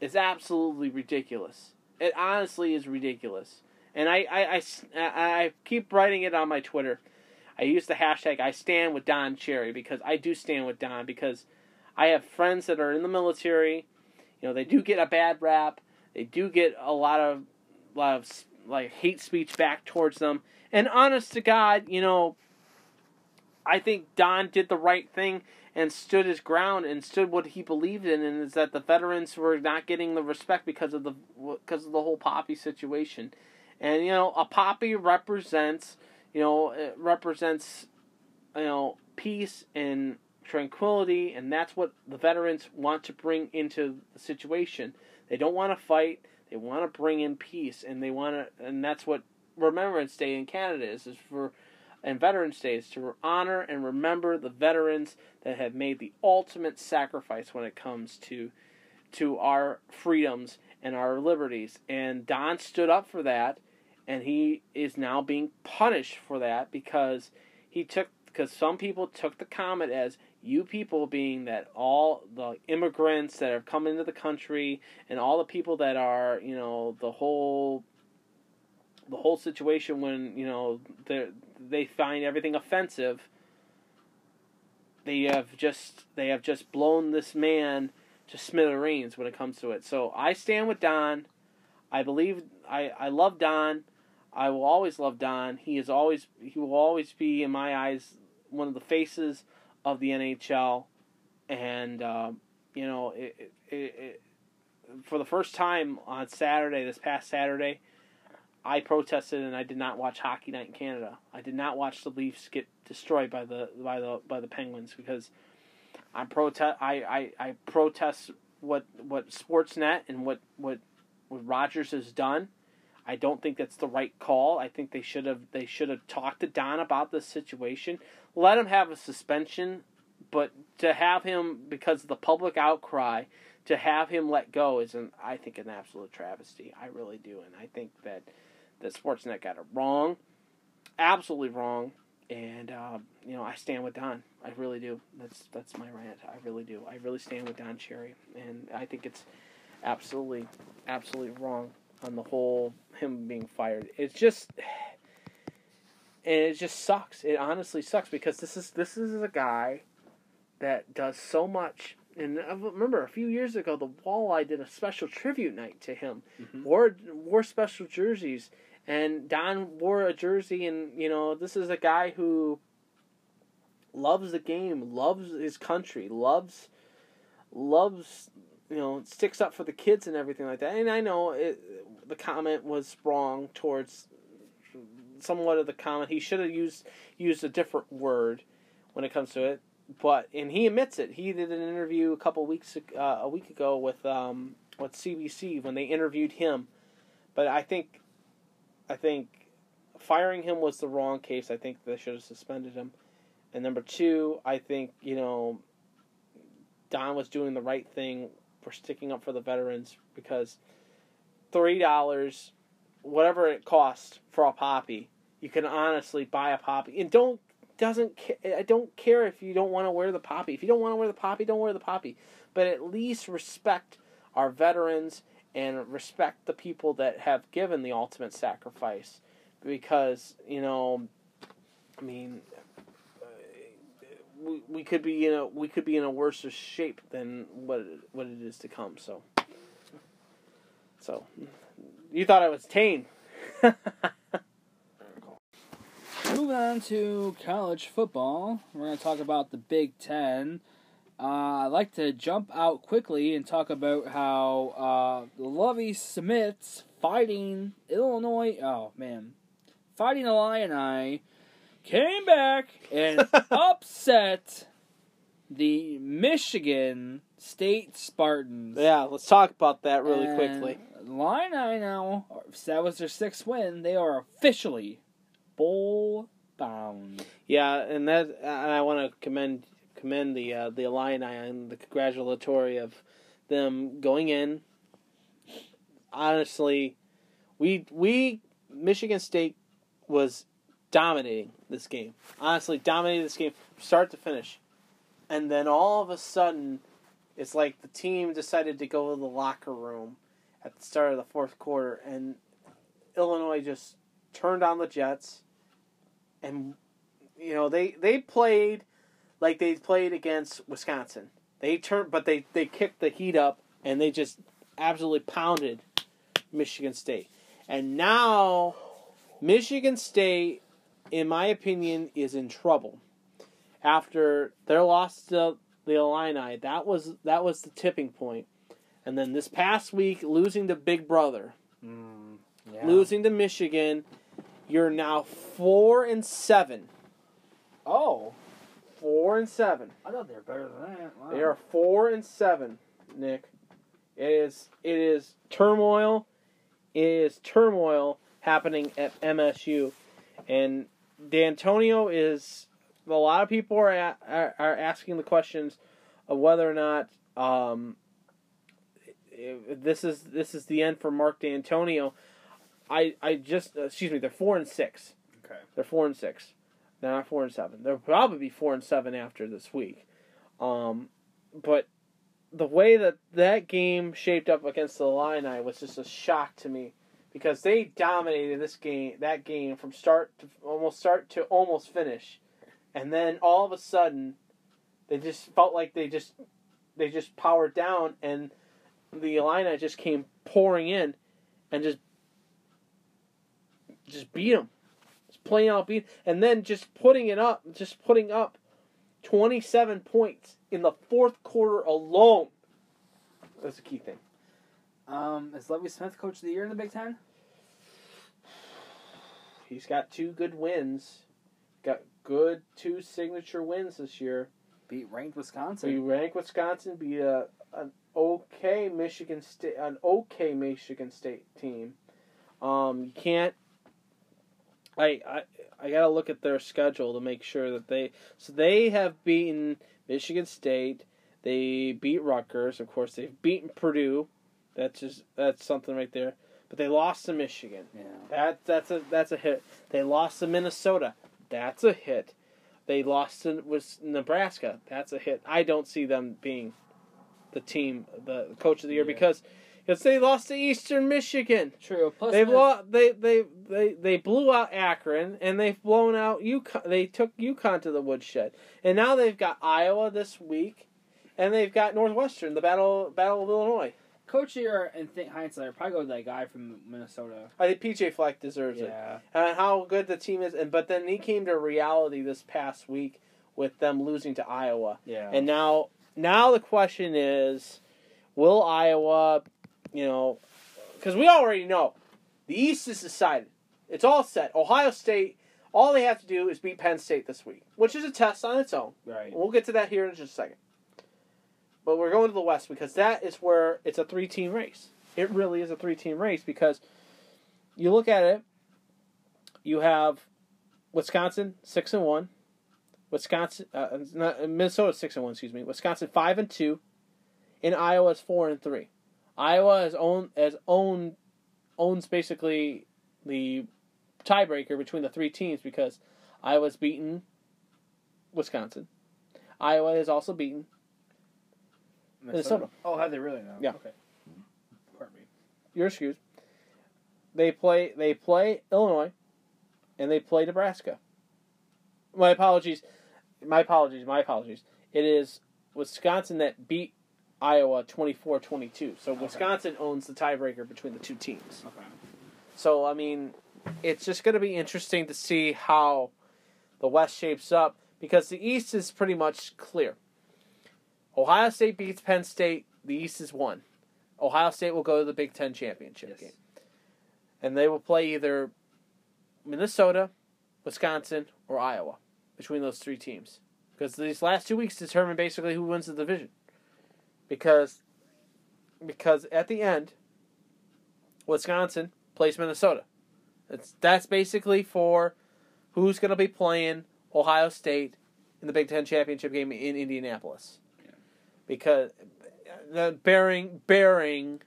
is absolutely ridiculous. It honestly is ridiculous. And I, I, I, I keep writing it on my Twitter. I use the hashtag I stand with Don Cherry because I do stand with Don because I have friends that are in the military. You know, they do get a bad rap. They do get a lot of, lot of like hate speech back towards them. And honest to God, you know, I think Don did the right thing and stood his ground and stood what he believed in, and is that the veterans were not getting the respect because of the because of the whole poppy situation, and you know a poppy represents you know it represents you know peace and tranquility, and that's what the veterans want to bring into the situation. They don't want to fight. They want to bring in peace, and they want to, and that's what Remembrance Day in Canada is, is for and Veterans Day is to honor and remember the veterans that have made the ultimate sacrifice when it comes to to our freedoms and our liberties. And Don stood up for that, and he is now being punished for that because he took because some people took the comment as you people being that all the immigrants that have come into the country and all the people that are you know the whole the whole situation when you know they they find everything offensive. They have just they have just blown this man to smithereens when it comes to it. So I stand with Don. I believe I I love Don. I will always love Don. He is always he will always be in my eyes one of the faces of the NHL, and uh, you know it, it, it, for the first time on Saturday, this past Saturday, I protested and I did not watch Hockey Night in Canada. I did not watch the Leafs get destroyed by the by the by the Penguins because I protest I, I, I protest what what Sportsnet and what, what what Rogers has done. I don't think that's the right call. I think they should have they should have talked to Don about this situation. Let him have a suspension, but to have him because of the public outcry, to have him let go is an I think an absolute travesty. I really do, and I think that that Sportsnet got it wrong, absolutely wrong. And uh, you know, I stand with Don. I really do. That's that's my rant. I really do. I really stand with Don Cherry, and I think it's absolutely, absolutely wrong on the whole him being fired. It's just, and it just sucks. It honestly sucks because this is this is a guy that does so much. And I remember a few years ago, the Walleye did a special tribute night to him. Mm-hmm. Wore wore special jerseys and Don wore a jersey, and you know this is a guy who loves the game, loves his country, loves loves you know sticks up for the kids and everything like that. And I know it, the comment was wrong towards somewhat of the comment. He should have used used a different word when it comes to it. But and he admits it. He did an interview a couple weeks uh, a week ago with um, with CBC when they interviewed him. But I think I think firing him was the wrong case. I think they should have suspended him. And number two, I think you know Don was doing the right thing for sticking up for the veterans because three dollars, whatever it costs for a poppy, you can honestly buy a poppy and don't doesn't I don't care if you don't want to wear the poppy. If you don't want to wear the poppy, don't wear the poppy. But at least respect our veterans and respect the people that have given the ultimate sacrifice because you know i mean uh, we, we could be in a we could be in a worse shape than what it, what it is to come so so you thought I was tame <laughs> Moving on to college football, we're going to talk about the Big Ten. Uh, I'd like to jump out quickly and talk about how uh, Lovie Smiths fighting Illinois. Oh man, fighting the Lion Illini came back and <laughs> upset the Michigan State Spartans. Yeah, let's talk about that really and quickly. Illini now that was their sixth win. They are officially bowl bound. Yeah, and that and I want to commend commend the uh, the Illini and the congratulatory of them going in. Honestly, we we Michigan State was dominating this game. Honestly, dominated this game start to finish. And then all of a sudden, it's like the team decided to go to the locker room at the start of the fourth quarter, and Illinois just turned on the Jets. And, you know, they, they played like they played against Wisconsin. They turned, but they, they kicked the heat up, and they just absolutely pounded Michigan State. And now, Michigan State, in my opinion, is in trouble after their loss to the Illini. That was that was the tipping point. And then this past week, losing to Big Brother, Mm, yeah. losing to Michigan, you're now four and seven. Oh, Four and seven. I thought they were better than that. Wow. They are four and seven, Nick. It is it is turmoil. It is turmoil happening at MSU, and Dantonio is. A lot of people are a, are, are asking the questions of whether or not um, this is this is the end for Mark Dantonio. I I just excuse me. They're four and six. Okay. They're four and six. They're not four and seven. They'll probably be four and seven after this week. Um, but the way that that game shaped up against the Illini was just a shock to me because they dominated this game, that game from start to almost start to almost finish, and then all of a sudden, they just felt like they just they just powered down, and the Illini just came pouring in, and just just beat them Just playing out beat, and then just putting it up, just putting up 27 points in the fourth quarter alone. That's a key thing. Um, is Lovie Smith coach of the year in the Big Ten? He's got two good wins, got good two signature wins this year. Beat ranked Wisconsin. you ranked Wisconsin, beat a an okay Michigan State, an okay Michigan State team. Um, you can't. I, I I gotta look at their schedule to make sure that they so they have beaten Michigan State. They beat Rutgers, of course. They've beaten Purdue. That's just that's something right there. But they lost to Michigan. yeah. That that's a that's a hit. They lost to Minnesota. That's a hit. They lost to was Nebraska. That's a hit. I don't see them being the team, the coach of the year Yeah. because because they lost to Eastern Michigan. True. Plus, They've lost. They they they they blew out Akron and they've blown out UConn. They took UConn to the woodshed, and now they've got Iowa this week, and they've got Northwestern, the battle battle of Illinois. coach and think hindsight, I'd probably go with that guy from Minnesota. I think PJ Fleck deserves it. And how good the team is. And but then he came to reality this past week with them losing to Iowa. Yeah. And now now the question is, will Iowa, you know, because we already know the East is decided. It's all set. Ohio State. All they have to do is beat Penn State this week, which is a test on its own. right. We'll get to that here in just a second. But we're going to the West because that is where it's a three team race. It really is a three team race because you look at it, you have Wisconsin six and one, Wisconsin uh, not, Minnesota six and one, excuse me, Wisconsin five and two, and Iowa's four and three. Iowa has own has owned owns basically the tiebreaker between the three teams because Iowa's beaten Wisconsin. Iowa has also beaten Minnesota. Oh, have they really now? Yeah. Okay. Pardon me. your excuse. They play they play Illinois and they play Nebraska. My apologies. My apologies. My apologies. It is Wisconsin that beat Iowa 24-22. So Wisconsin owns the tiebreaker between the two teams. Okay. So I mean, it's just going to be interesting to see how the West shapes up because the East is pretty much clear. Ohio State beats Penn State. The East is won. Ohio State will go to the Big Ten championship Yes. game, and they will play either Minnesota, Wisconsin, or Iowa between those three teams. Because these last two weeks determine basically who wins the division. Because because at the end, Wisconsin plays Minnesota. It's that's basically for who's going to be playing Ohio State in the Big Ten championship game in Indianapolis. Yeah. Because the bearing bearing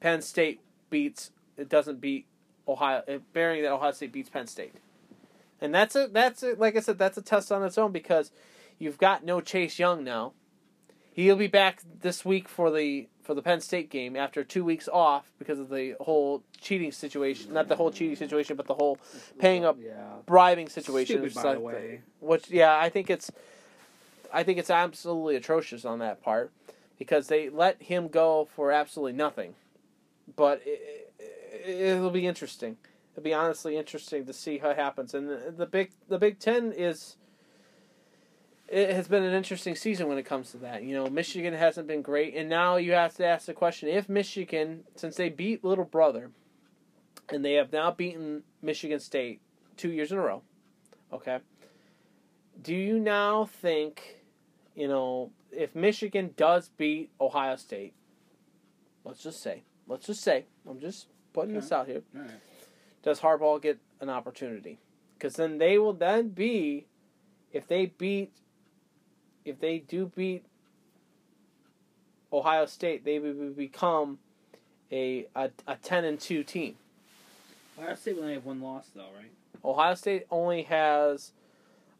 Penn State beats it doesn't beat Ohio bearing that Ohio State beats Penn State. and that's a that's a, like I said, that's a test on its own because you've got no Chase Young now. He'll be back this week for the for the Penn State game after two weeks off because of the whole cheating situation. Not the whole cheating situation, but the whole paying up Yeah. bribing situation. Stupid, by the way. Which yeah, I think it's I think it's absolutely atrocious on that part because they let him go for absolutely nothing. But it, it, it'll be interesting. It'll be honestly interesting to see how it happens. And the, the big the Big Ten is it has been an interesting season when it comes to that. You know, Michigan hasn't been great, and now you have to ask the question: if Michigan, since they beat Little Brother, and they have now beaten Michigan State two years in a row, okay, do you now think, you know, if Michigan does beat Ohio State, let's just say, let's just say, I'm just putting this out here, right. does Harbaugh get an opportunity? Because then they will then be, if they beat, if they do beat Ohio State, they would become a a, a ten and two team. Ohio State only have one loss though, right? Ohio State only has,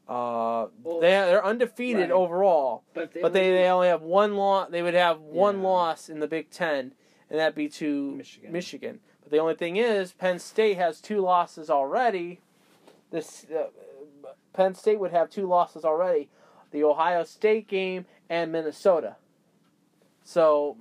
uh, Well, they they're undefeated right. overall, But they, but they, they only have one loss. They would have one Yeah. loss in the Big Ten, and that'd be to Michigan. Michigan. But the only thing is, Penn State has two losses already. This uh, Penn State would have two losses already: the Ohio State game and Minnesota. So,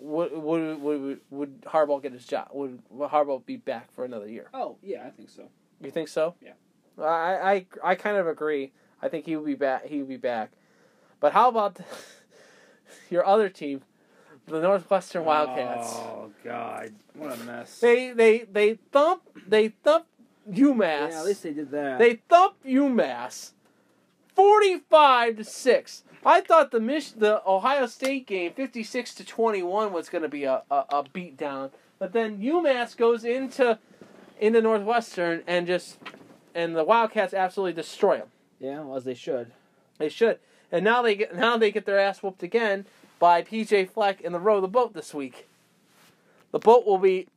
would would would, would Harbaugh get his job? Would, would Harbaugh be back for another year? Oh yeah, I think so. You think so? Yeah. I I I kind of agree. I think he would be back. He would be back. But how about the, <laughs> your other team, the Northwestern Wildcats? Oh god, what a mess. They they they thump they thump UMass. yeah, at least they did that. They thump UMass, forty-five to six. I thought the Mich- the Ohio State game, fifty-six to twenty-one, was going to be a, a a beat down. But then UMass goes into into Northwestern and just and the Wildcats absolutely destroy them. yeah, well, as they should. They should. And now they get now they get their ass whooped again by PJ Fleck in the row of the boat this week. The boat will be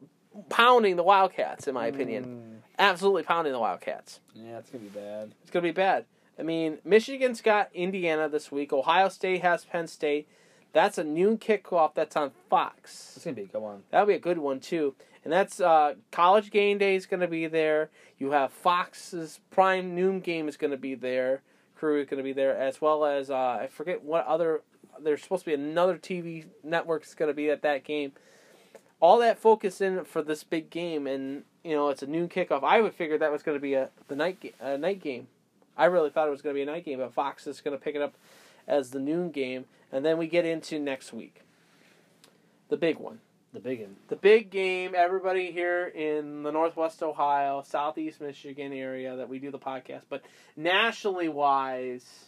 pounding the Wildcats, in my opinion. Mm. Absolutely pounding the Wildcats. Yeah, it's gonna be bad. It's gonna be bad. I mean, Michigan's got Indiana this week. Ohio State has Penn State. That's a noon kickoff. That's on Fox. It's gonna be a good one. That'll be a good one too. And that's uh, College Game Day is going to be there. You have Fox's prime noon game is going to be there. Crew is going to be there as well as uh, I forget what other. There's supposed to be another TV network is going to be at that game. All that focus in for this big game, and you know it's a noon kickoff. I would figure that was going to be a the night a night game. I really thought it was going to be a night game, but Fox is going to pick it up as the noon game, and then we get into next week, the big one The big one. the big game, everybody here in the Northwest Ohio, Southeast Michigan area that we do the podcast, but nationally wise,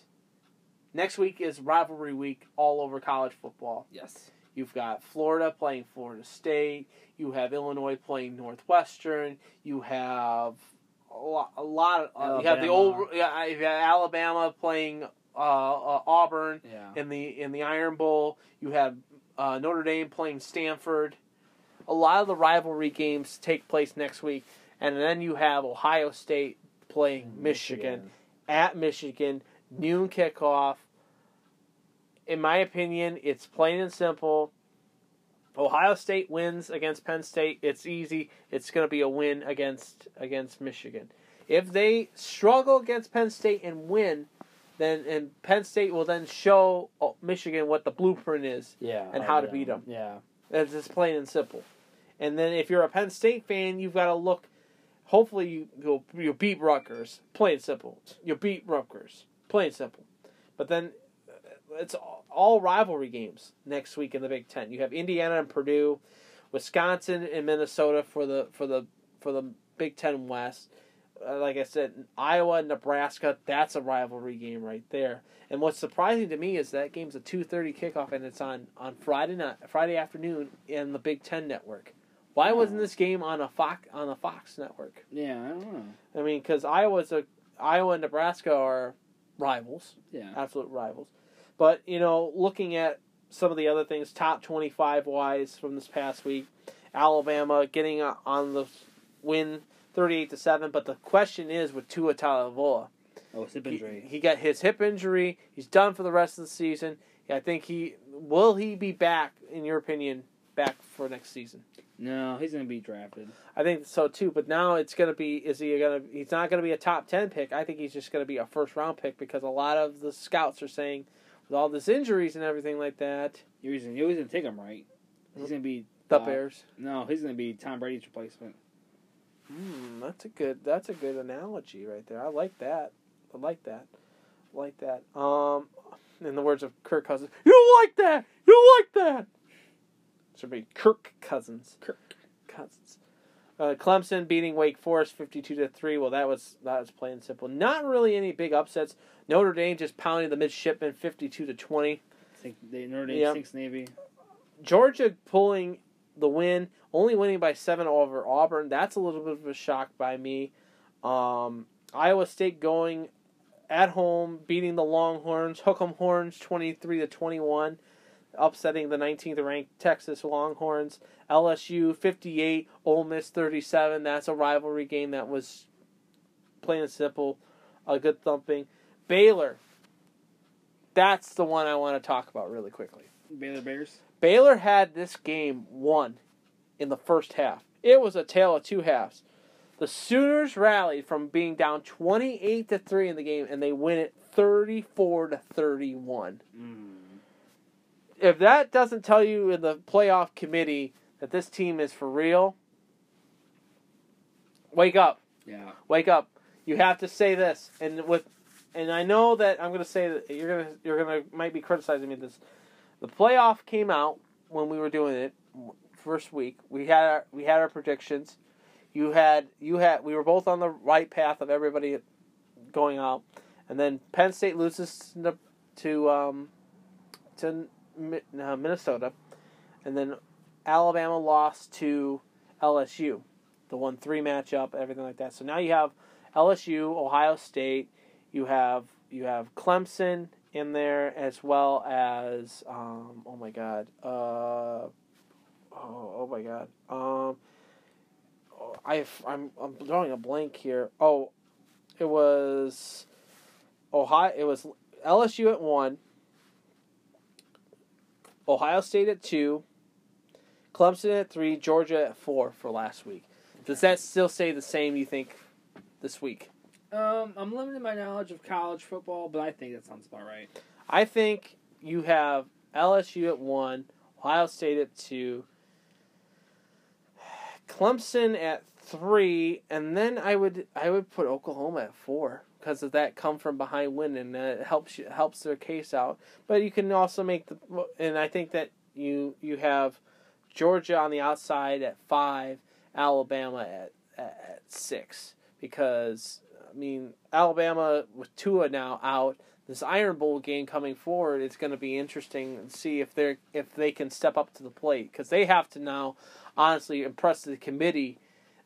next week is rivalry week all over college football. Yes. You've got Florida playing Florida State. You have Illinois playing Northwestern. You have a lot. A lot of, uh, you have the old. Yeah, you have Alabama playing uh, uh, Auburn Yeah. in the in the Iron Bowl. You have uh, Notre Dame playing Stanford. A lot of the rivalry games take place next week, and then you have Ohio State playing Michigan, at Michigan noon kickoff. In my opinion, it's plain and simple. Ohio State wins against Penn State. It's easy. It's going to be a win against against Michigan. If they struggle against Penn State and win, then and Penn State will then show uh, Michigan what the blueprint is. Yeah. and oh, how to yeah. them. Yeah. It's just plain and simple. And then if you're a Penn State fan, you've got to look. Hopefully, you you'll, you'll beat Rutgers. Plain and simple. You'll beat Rutgers. Plain and simple. But then it's all- rivalry games next week in the Big Ten. You have Indiana and Purdue, Wisconsin and Minnesota for the for the for the Big Ten West. Uh, like I said, Iowa and Nebraska. That's a rivalry game right there. And what's surprising to me is that game's a two thirty kickoff and it's on on Friday night, Friday afternoon in the Big Ten network. Why wasn't this game on a Fox on a Fox network? Yeah. I don't know. I mean, because Iowa's a Iowa and Nebraska are rivals, Yeah. absolute rivals. But you know, looking at some of the other things, top twenty-five wise from this past week, Alabama getting on the win 38 to 7. But the question is with Tua Tagovailoa. Oh, it's hip He, injury. he got his hip injury. He's done for the rest of the season. I think he will he be back in your opinion back for next season. no, he's gonna be drafted. I think so too. But now it's gonna be is he gonna he's not gonna be a top ten pick. I think he's just gonna be a first round pick because a lot of the scouts are saying with all this injuries and everything like that, You're using, you're gonna take him right. He's gonna be the uh, Bears. No, he's gonna be Tom Brady's replacement. Hmm, that's a good that's a good analogy right there. I like that. I like that. I like that. Um, in the words of Kirk Cousins, you don't like that. You don't like that. Should be Kirk Cousins. Kirk. Cousins. Uh, Clemson beating Wake Forest fifty-two to three. Well, that was that was plain and simple. Not really any big upsets. Notre Dame just pounding the midshipmen fifty-two to twenty. Think they Notre Dame Yeah. sinks Navy. Georgia pulling the win, only winning by seven over Auburn. That's a little bit of a shock by me. Um, Iowa State going at home, beating the Longhorns, Hook'em Horns twenty three to twenty one, upsetting the nineteenth ranked Texas Longhorns. LSU fifty eight, Ole Miss thirty seven. That's a rivalry game that was plain and simple, a good thumping. Baylor. That's the one I want to talk about really quickly. Baylor Bears. Baylor had this game won in the first half. It was a tale of two halves. The Sooners rallied from being down 28 to 3 in the game and they win it 34 to 31. Mm. If that doesn't tell you in the playoff committee that this team is for real, wake up. Yeah. Wake up. You have to say this. And with and I know that I'm going to say that you're going to you're going to might be criticizing me this. The playoff came out when we were doing it first week. We had our, we had our predictions. You had you had we were both on the right path of everybody going out. And then Penn State loses to to um, to Minnesota. And then Alabama lost to LSU. The 1 3 matchup, everything like that. So now you have LSU, Ohio State, you have you have Clemson in there as well as um, oh my god. Uh, oh, oh my god. Um I I'm I'm drawing a blank here. Oh, it was Ohio it was LSU at 1, Ohio State at 2, Clemson at 3, Georgia at 4 for last week. Does that still say the same you think this week? Um, I'm limiting my knowledge of college football, but I think that sounds about right. I think you have LSU at one, Ohio State at two, Clemson at three, and then I would I would put Oklahoma at four because of that come from behind win and that helps you, helps their case out. But you can also make the and I think that you you have Georgia on the outside at five, Alabama at at, six because I mean Alabama with Tua now out this Iron Bowl game coming forward, it's going to be interesting to see if they are if they can step up to the plate because they have to now, honestly, impress the committee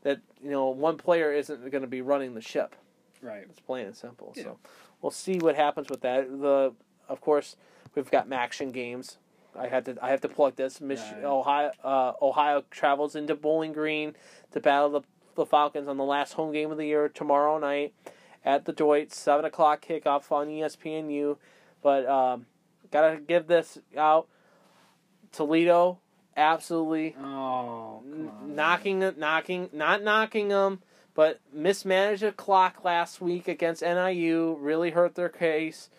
that you know one player isn't going to be running the ship. Right. It's plain and simple. Yeah. So we'll see what happens with that. The of course we've got MACtion games. I had to I have to plug this. Mich- Right. Ohio uh, Ohio travels into Bowling Green to battle the the Falcons on the last home game of the year tomorrow night at the Doyt, seven o'clock kickoff on ESPNU. But um, gotta give this out. Toledo, absolutely Oh, n- knocking knocking, not knocking them, but mismanaged the clock last week against NIU. Really hurt their case,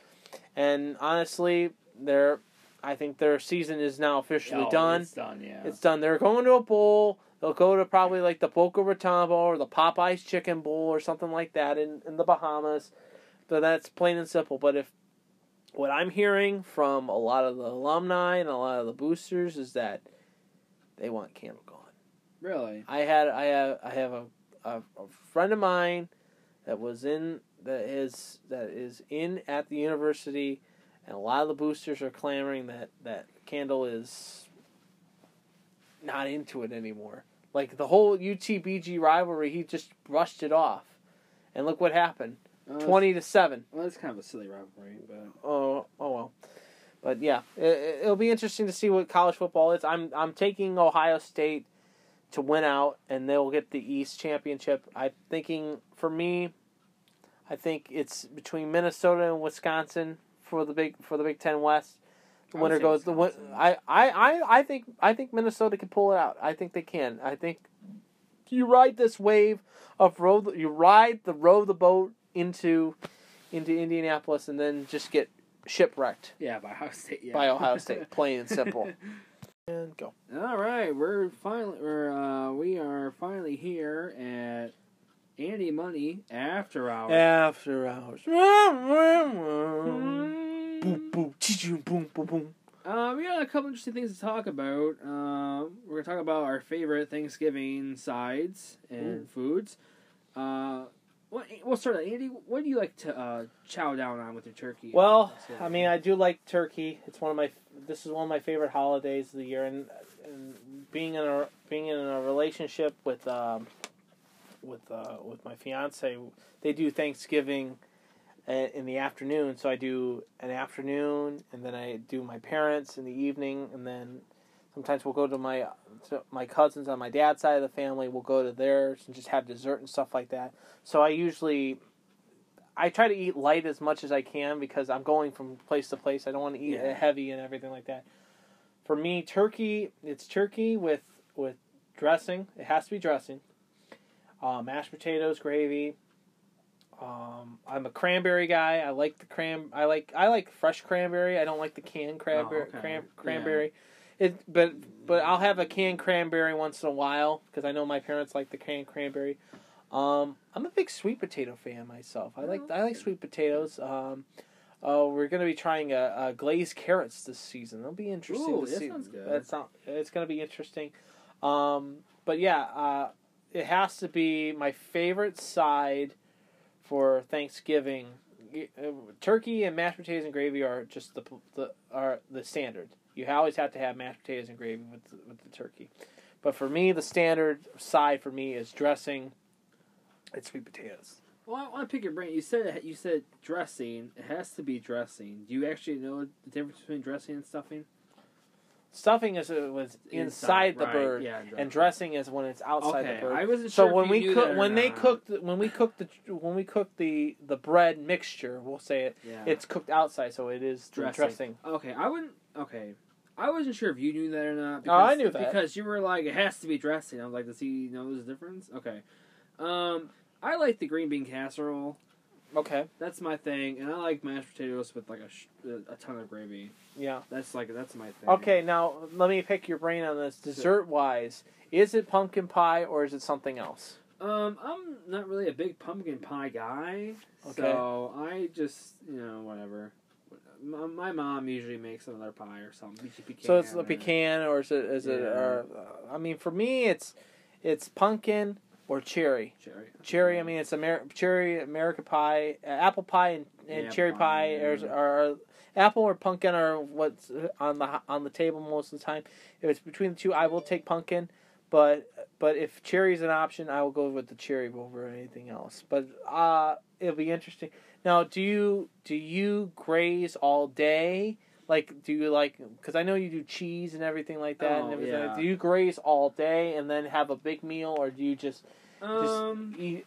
and honestly, their, I think their season is now officially Oh, done. It's done. Yeah. It's done. They're going to a bowl. They'll go to probably like the Boca Raton Bowl or the Popeyes Chicken Bowl or something like that in, in the Bahamas. But that's plain and simple. But if what I'm hearing from a lot of the alumni and a lot of the boosters is that they want Candle gone. really. I had I have I have a, a, a friend of mine that was in that is that is in at the university, and a lot of the boosters are clamoring that that Candle is not into it anymore. Like the whole UTBG rivalry, he just brushed it off, and look what happened: it's- twenty to seven. Well, it's kind of a silly rivalry, but Oh, oh well. But yeah, it, it'll be interesting to see what college football is. I'm I'm taking Ohio State to win out, and they'll get the East championship. I'm thinking for me, I think it's between Minnesota and Wisconsin for the big for the Big Ten West. The winner goes. The win. I, I, I, I think I think Minnesota can pull it out. I think they can. I think you ride this wave of row. the- You ride the row the boat into into Indianapolis, and then just get shipwrecked Yeah, by Ohio State. Yeah. by Ohio State. <laughs> Plain and simple. And go. All right, we're finally we're uh we are finally here at Andy Money After Hours. After hours. boom, boom, boom, boom, boom. Uh, we got a couple interesting things to talk about. Uh, we're gonna talk about our favorite Thanksgiving sides and foods. Uh, what, we'll start with Andy. What do you like to uh, chow down on with your turkey? Well, I mean, I do like turkey. It's one of my. This is one of my favorite holidays of the year, and, and being in a being in a relationship with um, with uh, with my fiance, they do Thanksgiving uh, in the afternoon. So I do an afternoon, and then I do my parents in the evening, and then sometimes we'll go to my to my cousins on my dad's side of the family. We'll go to theirs and just have dessert and stuff like that. So I usually I try to eat light as much as I can because I'm going from place to place. I don't want to eat Yeah. heavy and everything like that. For me, turkey it's turkey with with dressing. It has to be dressing. Uh, mashed potatoes, gravy. Um, I'm a cranberry guy. I like the cran. I like I like fresh cranberry. I don't like the canned cranberry. okay. Cran- Yeah. It, but but I'll have a canned cranberry once in a while because I know my parents like the canned cranberry. Um, I'm a big sweet potato fan myself. I like I like sweet potatoes. Um, oh, we're gonna be trying a, a glazed carrots this season. It'll be interesting Ooh, to that see. sounds good. That's not, it's gonna be interesting. Um, but yeah, uh, it has to be my favorite side for Thanksgiving. Uh, Turkey and mashed potatoes and gravy are just the the are the standard. You always have to have mashed potatoes and gravy with the, with the turkey. But for me, the standard side for me is dressing and sweet potatoes. Well, I want to pick your brain. You said you said dressing. It has to be dressing. Do you actually know the difference between dressing and stuffing? Stuffing is uh, was inside, Inside, the right, bird, yeah, and dressing is when it's outside Okay, the bird. I wasn't so sure when if we cook when they not. cook the, when we cook the when we cook the the bread mixture, we'll say it. Yeah. It's cooked outside, so it is Dressing. dressing. Okay, I wouldn't. Okay, I wasn't sure if you knew that or not. Oh, I knew that. because you were like, it has to be dressing. I was like, does he know the difference? Okay, um, I like the green bean casserole. Okay. That's my thing, and I like mashed potatoes with like a sh- a ton of gravy. Yeah. That's like that's my thing. Okay. Now let me pick your brain on this. Dessert wise, is it pumpkin pie or is it something else? Um, I'm not really a big pumpkin pie guy, Okay. so I just you know whatever. My, my mom usually makes another pie or something. Pecan So it's or- pecan or is it is it? Yeah. Or, uh, I mean, for me, it's it's pumpkin or cherry. cherry. Cherry. I mean, it's Amer- cherry, American pie, uh, apple pie, and, and Yeah, cherry pie, pie, yeah. or, or apple or pumpkin are what's on the on the table most of the time. If it's between the two, I will take pumpkin, but but if cherry is an option, I will go with the cherry over anything else. But uh, it'll be interesting. Now, do you do you graze all day? Like, do you like? Because I know you do cheese and everything like that. and Oh, everything. yeah. Do you graze all day and then have a big meal, or do you just Um, eat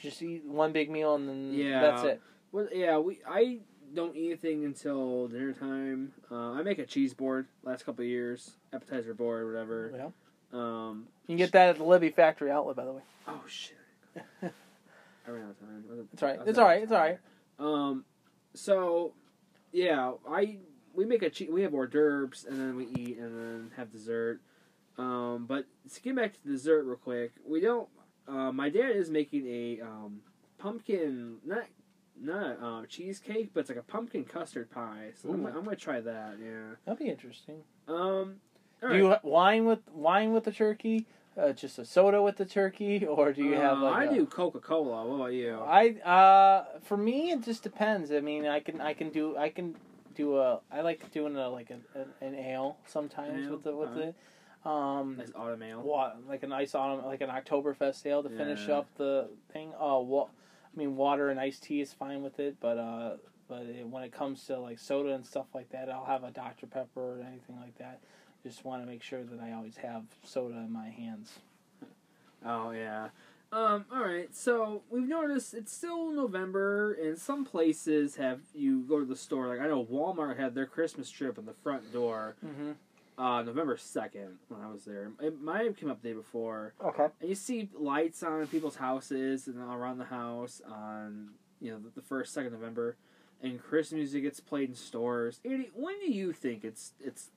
just eat one big meal and then Yeah. that's it. well, yeah, we I don't eat anything until dinner time. Uh, I make a cheese board last couple of years, appetizer board, whatever. Yeah. Um, You can get that at the Libbey Factory outlet, by the way. oh shit, <laughs> I ran out of time. It's all right. It's out all of right. It's all right. Um, so yeah, I we make a che- we have hors d'oeuvres and then we eat and then have dessert. Um, but to get back to dessert real quick, we don't. Uh, my dad is making a um, pumpkin not not uh, cheesecake, but it's like a pumpkin custard pie. So I'm, gonna- I'm gonna try that. Yeah. That'd be interesting. Um. you right. ha- wine with wine with the turkey? Uh, just a soda with the turkey, <laughs> or do you have Uh, like I a- do Coca Cola. What about you? I uh for me it just depends. I mean, I can I can do I can do a I like doing a like an an, ale sometimes Ale? with the with Alright. the um Nice autumn ale. wa- like a nice autumn like an Oktoberfest ale to finish Yeah. up the thing. Uh, wa- I mean water and iced tea is fine with it, but uh but it, when it comes to like soda and stuff like that, I'll have a Dr Pepper or anything like that. Just want to make sure that I always have soda in my hands. Oh yeah. Um, all right, so we've noticed it's still November, and some places have you go to the store. Like I know Walmart had their Christmas trip in the front door, Mm-hmm. uh, November second when I was there. It might have come up the day before, Okay. and you see lights on people's houses and around the house on you know the, the first second November, and Christmas music gets played in stores. Andy, when do you think it's it's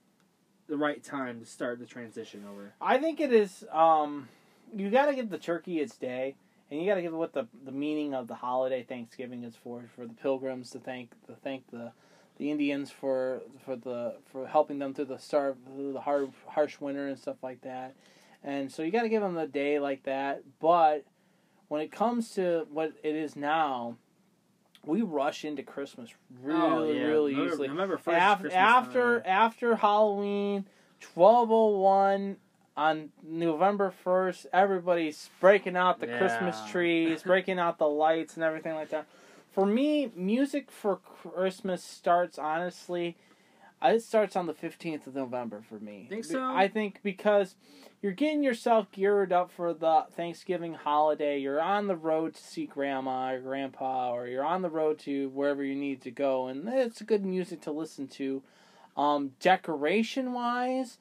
the right time to start the transition over? I think it is. Um, you got to give the turkey its day, and you got to give it what the the meaning of the holiday Thanksgiving is for. For the pilgrims to thank to thank the the Indians for for the for helping them through the starve through the hard harsh winter and stuff like that. And so you got to give them a day like that. But when it comes to what it is now, we rush into Christmas oh, really, Oh, yeah. really November- easily. November first. After Christmas after time. after Halloween, twelve oh one on November first, everybody's breaking out the Christmas trees, <laughs> breaking out the lights and everything like that. For me, music for Christmas starts honestly. It starts on the fifteenth of November for me. Think so? I think because you're getting yourself geared up for the Thanksgiving holiday. You're on the road to see grandma or grandpa, or you're on the road to wherever you need to go, and it's good music to listen to. Um, decoration wise,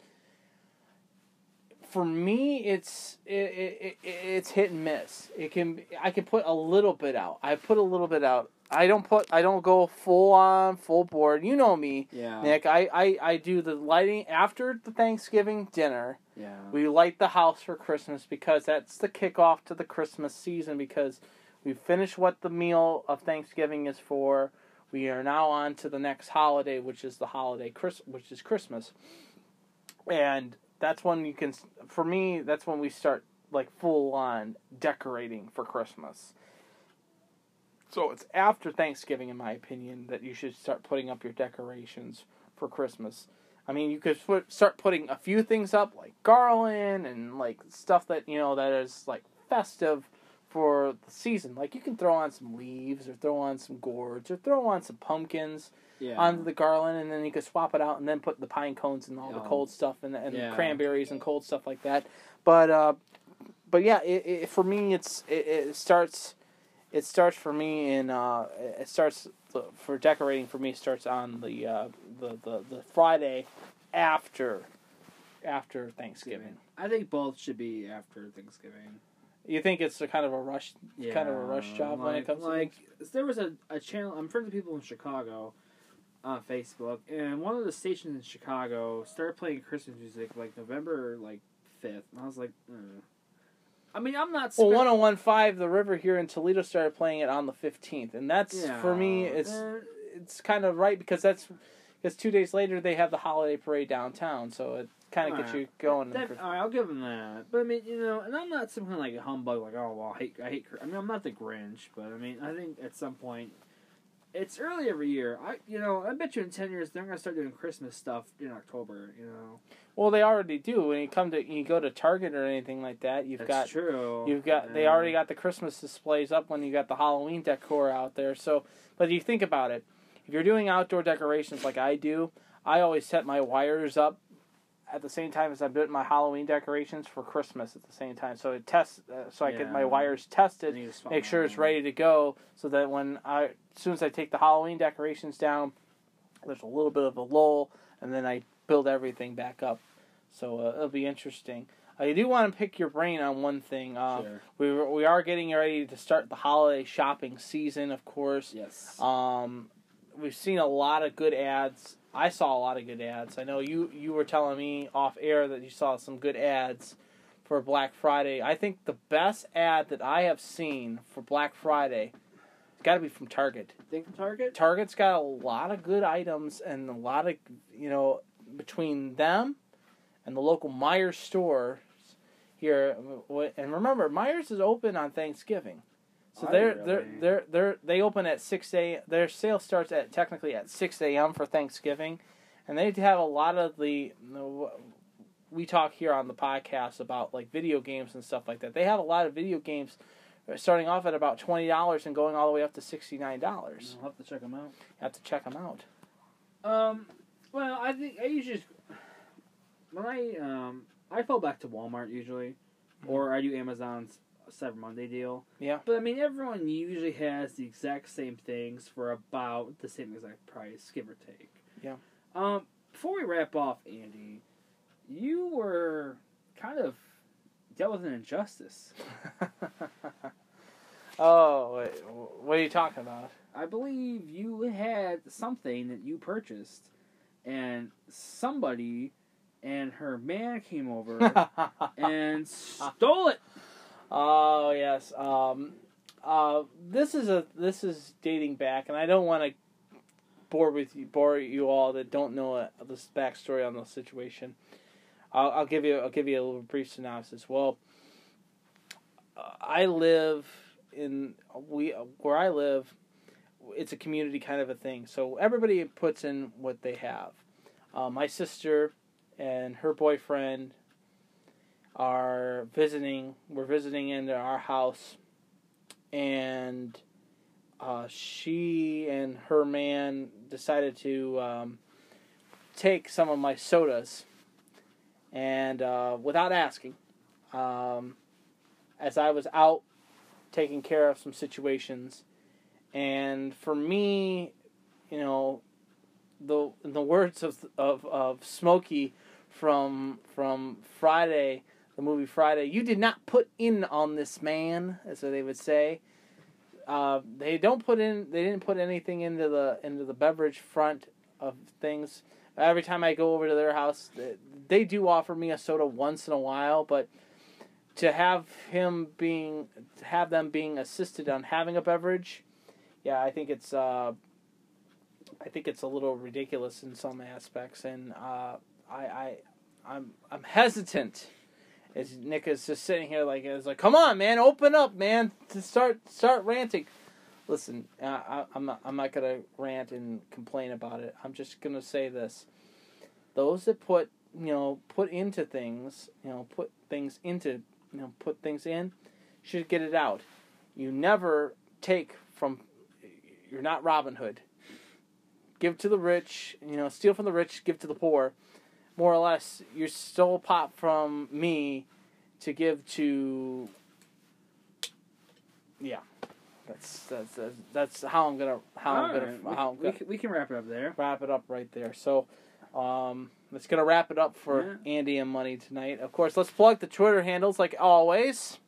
for me, it's it, it, it, it's hit and miss. It can I can put a little bit out. I put a little bit out. I don't put I don't go full on full board. You know me, yeah, Nick. I, I, I do the lighting after the Thanksgiving dinner. yeah, We light the house for Christmas because that's the kickoff to the Christmas season because we finished what the meal of Thanksgiving is for. We are now on to the next holiday, which is the holiday Chris, which is Christmas, and that's when you can. For me, that's when we start like full on decorating for Christmas. So it's after Thanksgiving, in my opinion, that you should start putting up your decorations for Christmas. I mean, you could put, start putting a few things up, like garland and like stuff that you know that is like festive for the season. Like you can throw on some leaves, or throw on some gourds, or throw on some pumpkins yeah. onto the garland, and then you could swap it out, and then put the pine cones and all the cold stuff and, and Yeah. cranberries and cold stuff like that. But uh, but yeah, it, it, for me, it's it, it starts. It starts for me in uh, it starts for decorating for me starts on the uh, the, the the Friday after after Thanksgiving. I think both should be after Thanksgiving. You think it's a kind of a rush Yeah, kind of a rush job when it comes like to there was a, a channel. I'm friends with people in Chicago on Facebook, and one of the stations in Chicago started playing Christmas music like November like fifth, and I was like, mm. I mean, I'm not. Well, spe- 1015 The River here in Toledo started playing it on the 15th, and that's Yeah, for me. It's eh, it's kind of right because that's because two days later they have the holiday parade downtown, so it kind of gets Alright. you going. That, all right, I'll give them that. But I mean, you know, and I'm not some kind of like a humbug, like oh well, I hate, I hate. I mean, I'm not the Grinch, but I mean, I think at some point, it's early every year. I, you know, I bet you in ten years they're gonna start doing Christmas stuff in October. You know, well, they already do. When you come to you go to Target or anything like that, you've that's got true. you've got they already got the Christmas displays up when you got the Halloween decor out there. So, but you think about it, if you're doing outdoor decorations like I do, I always set my wires up at the same time as I'm doing my Halloween decorations for Christmas at the same time. So it tests, uh, so I get my wires tested, And you just swap make sure it's ready to go, so that when I, as soon as I take the Halloween decorations down, there's a little bit of a lull, and then I build everything back up. So uh, it'll be interesting. I do want to pick your brain on one thing. Uh, Sure. we we are getting ready to start the holiday shopping season, of course. Yes. Um, we've seen a lot of good ads. I saw a lot of good ads. I know you you were telling me off air that you saw some good ads for Black Friday. I think the best ad that I have seen for Black Friday has got to be from Target. Think from Target. Target's got a lot of good items and a lot of you know between them and the local Meijer stores here. And remember, Meijer is open on Thanksgiving, so they're they they're they're they're they open at six a. Their sale starts at technically at six a.m. for Thanksgiving, and they have a lot of the. We talk here on the podcast about like video games and stuff like that. They have a lot of video games starting off at about twenty dollars and going all the way up to sixty nine dollars. I'll have to check them out. You have to check them out. Um. Well, I think I usually. When I um I fall back to Walmart usually, or I do Amazon's Cyber Monday deal. Yeah. But I mean, everyone usually has the exact same things for about the same exact price, give or take. Yeah. Um, before we wrap off, Andy, you were kind of dealt with an injustice. <laughs> oh, wait, what are you talking about? I believe you had something that you purchased, and somebody and her man came over <laughs> and stole it. Oh yes. Um, uh, this is a this is dating back, and I don't want to bore with you bore you all that don't know uh, this backstory on the situation. I'll, I'll give you I'll give you a little brief synopsis. Well, I live in we where I live. It's a community kind of a thing, so everybody puts in what they have. Uh, my sister and her boyfriend are visiting. We're visiting into our house, and uh, she and her man decided to um, take some of my sodas, and uh, without asking, um, as I was out taking care of some situations, and for me, you know, the the words of of of Smokey from from Friday the movie Friday, you did not put in on this man, as they would say. Uh, they don't put in. They didn't put anything into the into the beverage front of things. Every time I go over to their house, they, they do offer me a soda once in a while, but to have him being, to have them being assisted on having a beverage, yeah, I think it's, uh, I think it's a little ridiculous in some aspects, and uh, I, I, I'm, I'm hesitant as Nick is just sitting here like it's like, come on, man, open up, man, to start start ranting. Listen, uh, I, I'm not I'm not gonna rant and complain about it. I'm just gonna say this: those that put you know put into things, you know, put things into you know put things in, should get it out. You never take from. You're not Robin Hood. Give to the rich, you know, steal from the rich, give to the poor more or less, you stole pop from me to give to. Yeah, that's that's that's, that's how I'm gonna how I'm gonna Alright, how I'm we, gonna we, can, we can wrap it up there. wrap it up right there. So, um, let's gonna wrap it up for Andy and Money tonight. Of course, let's plug the Twitter handles like always.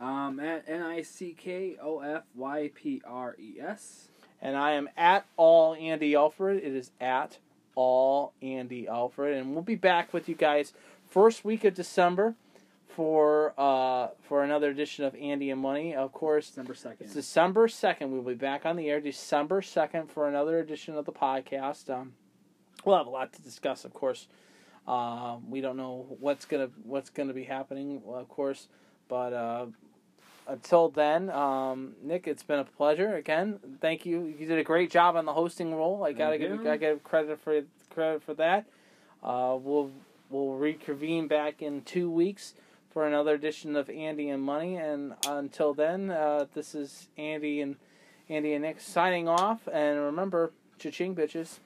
Um, at N I C K O F Y P R E S. And I am at all Andy Alfred. It is at all Andy Alfred, and we'll be back with you guys first week of December for uh, for another edition of Andy and Money. Of course, December second. it's December second. We'll be back on the air December second for another edition of the podcast. Um, we'll have a lot to discuss, of course. Uh, we don't know what's gonna what's gonna be happening, of course, but uh, until then, um, Nick, it's been a pleasure again. Thank you. You did a great job on the hosting role. I gotta give. I give credit for credit for that. Uh, we'll we'll reconvene back in two weeks for another edition of Andy and Money. And until then, uh, this is Andy and Andy and Nick signing off. And remember, cha-ching, bitches.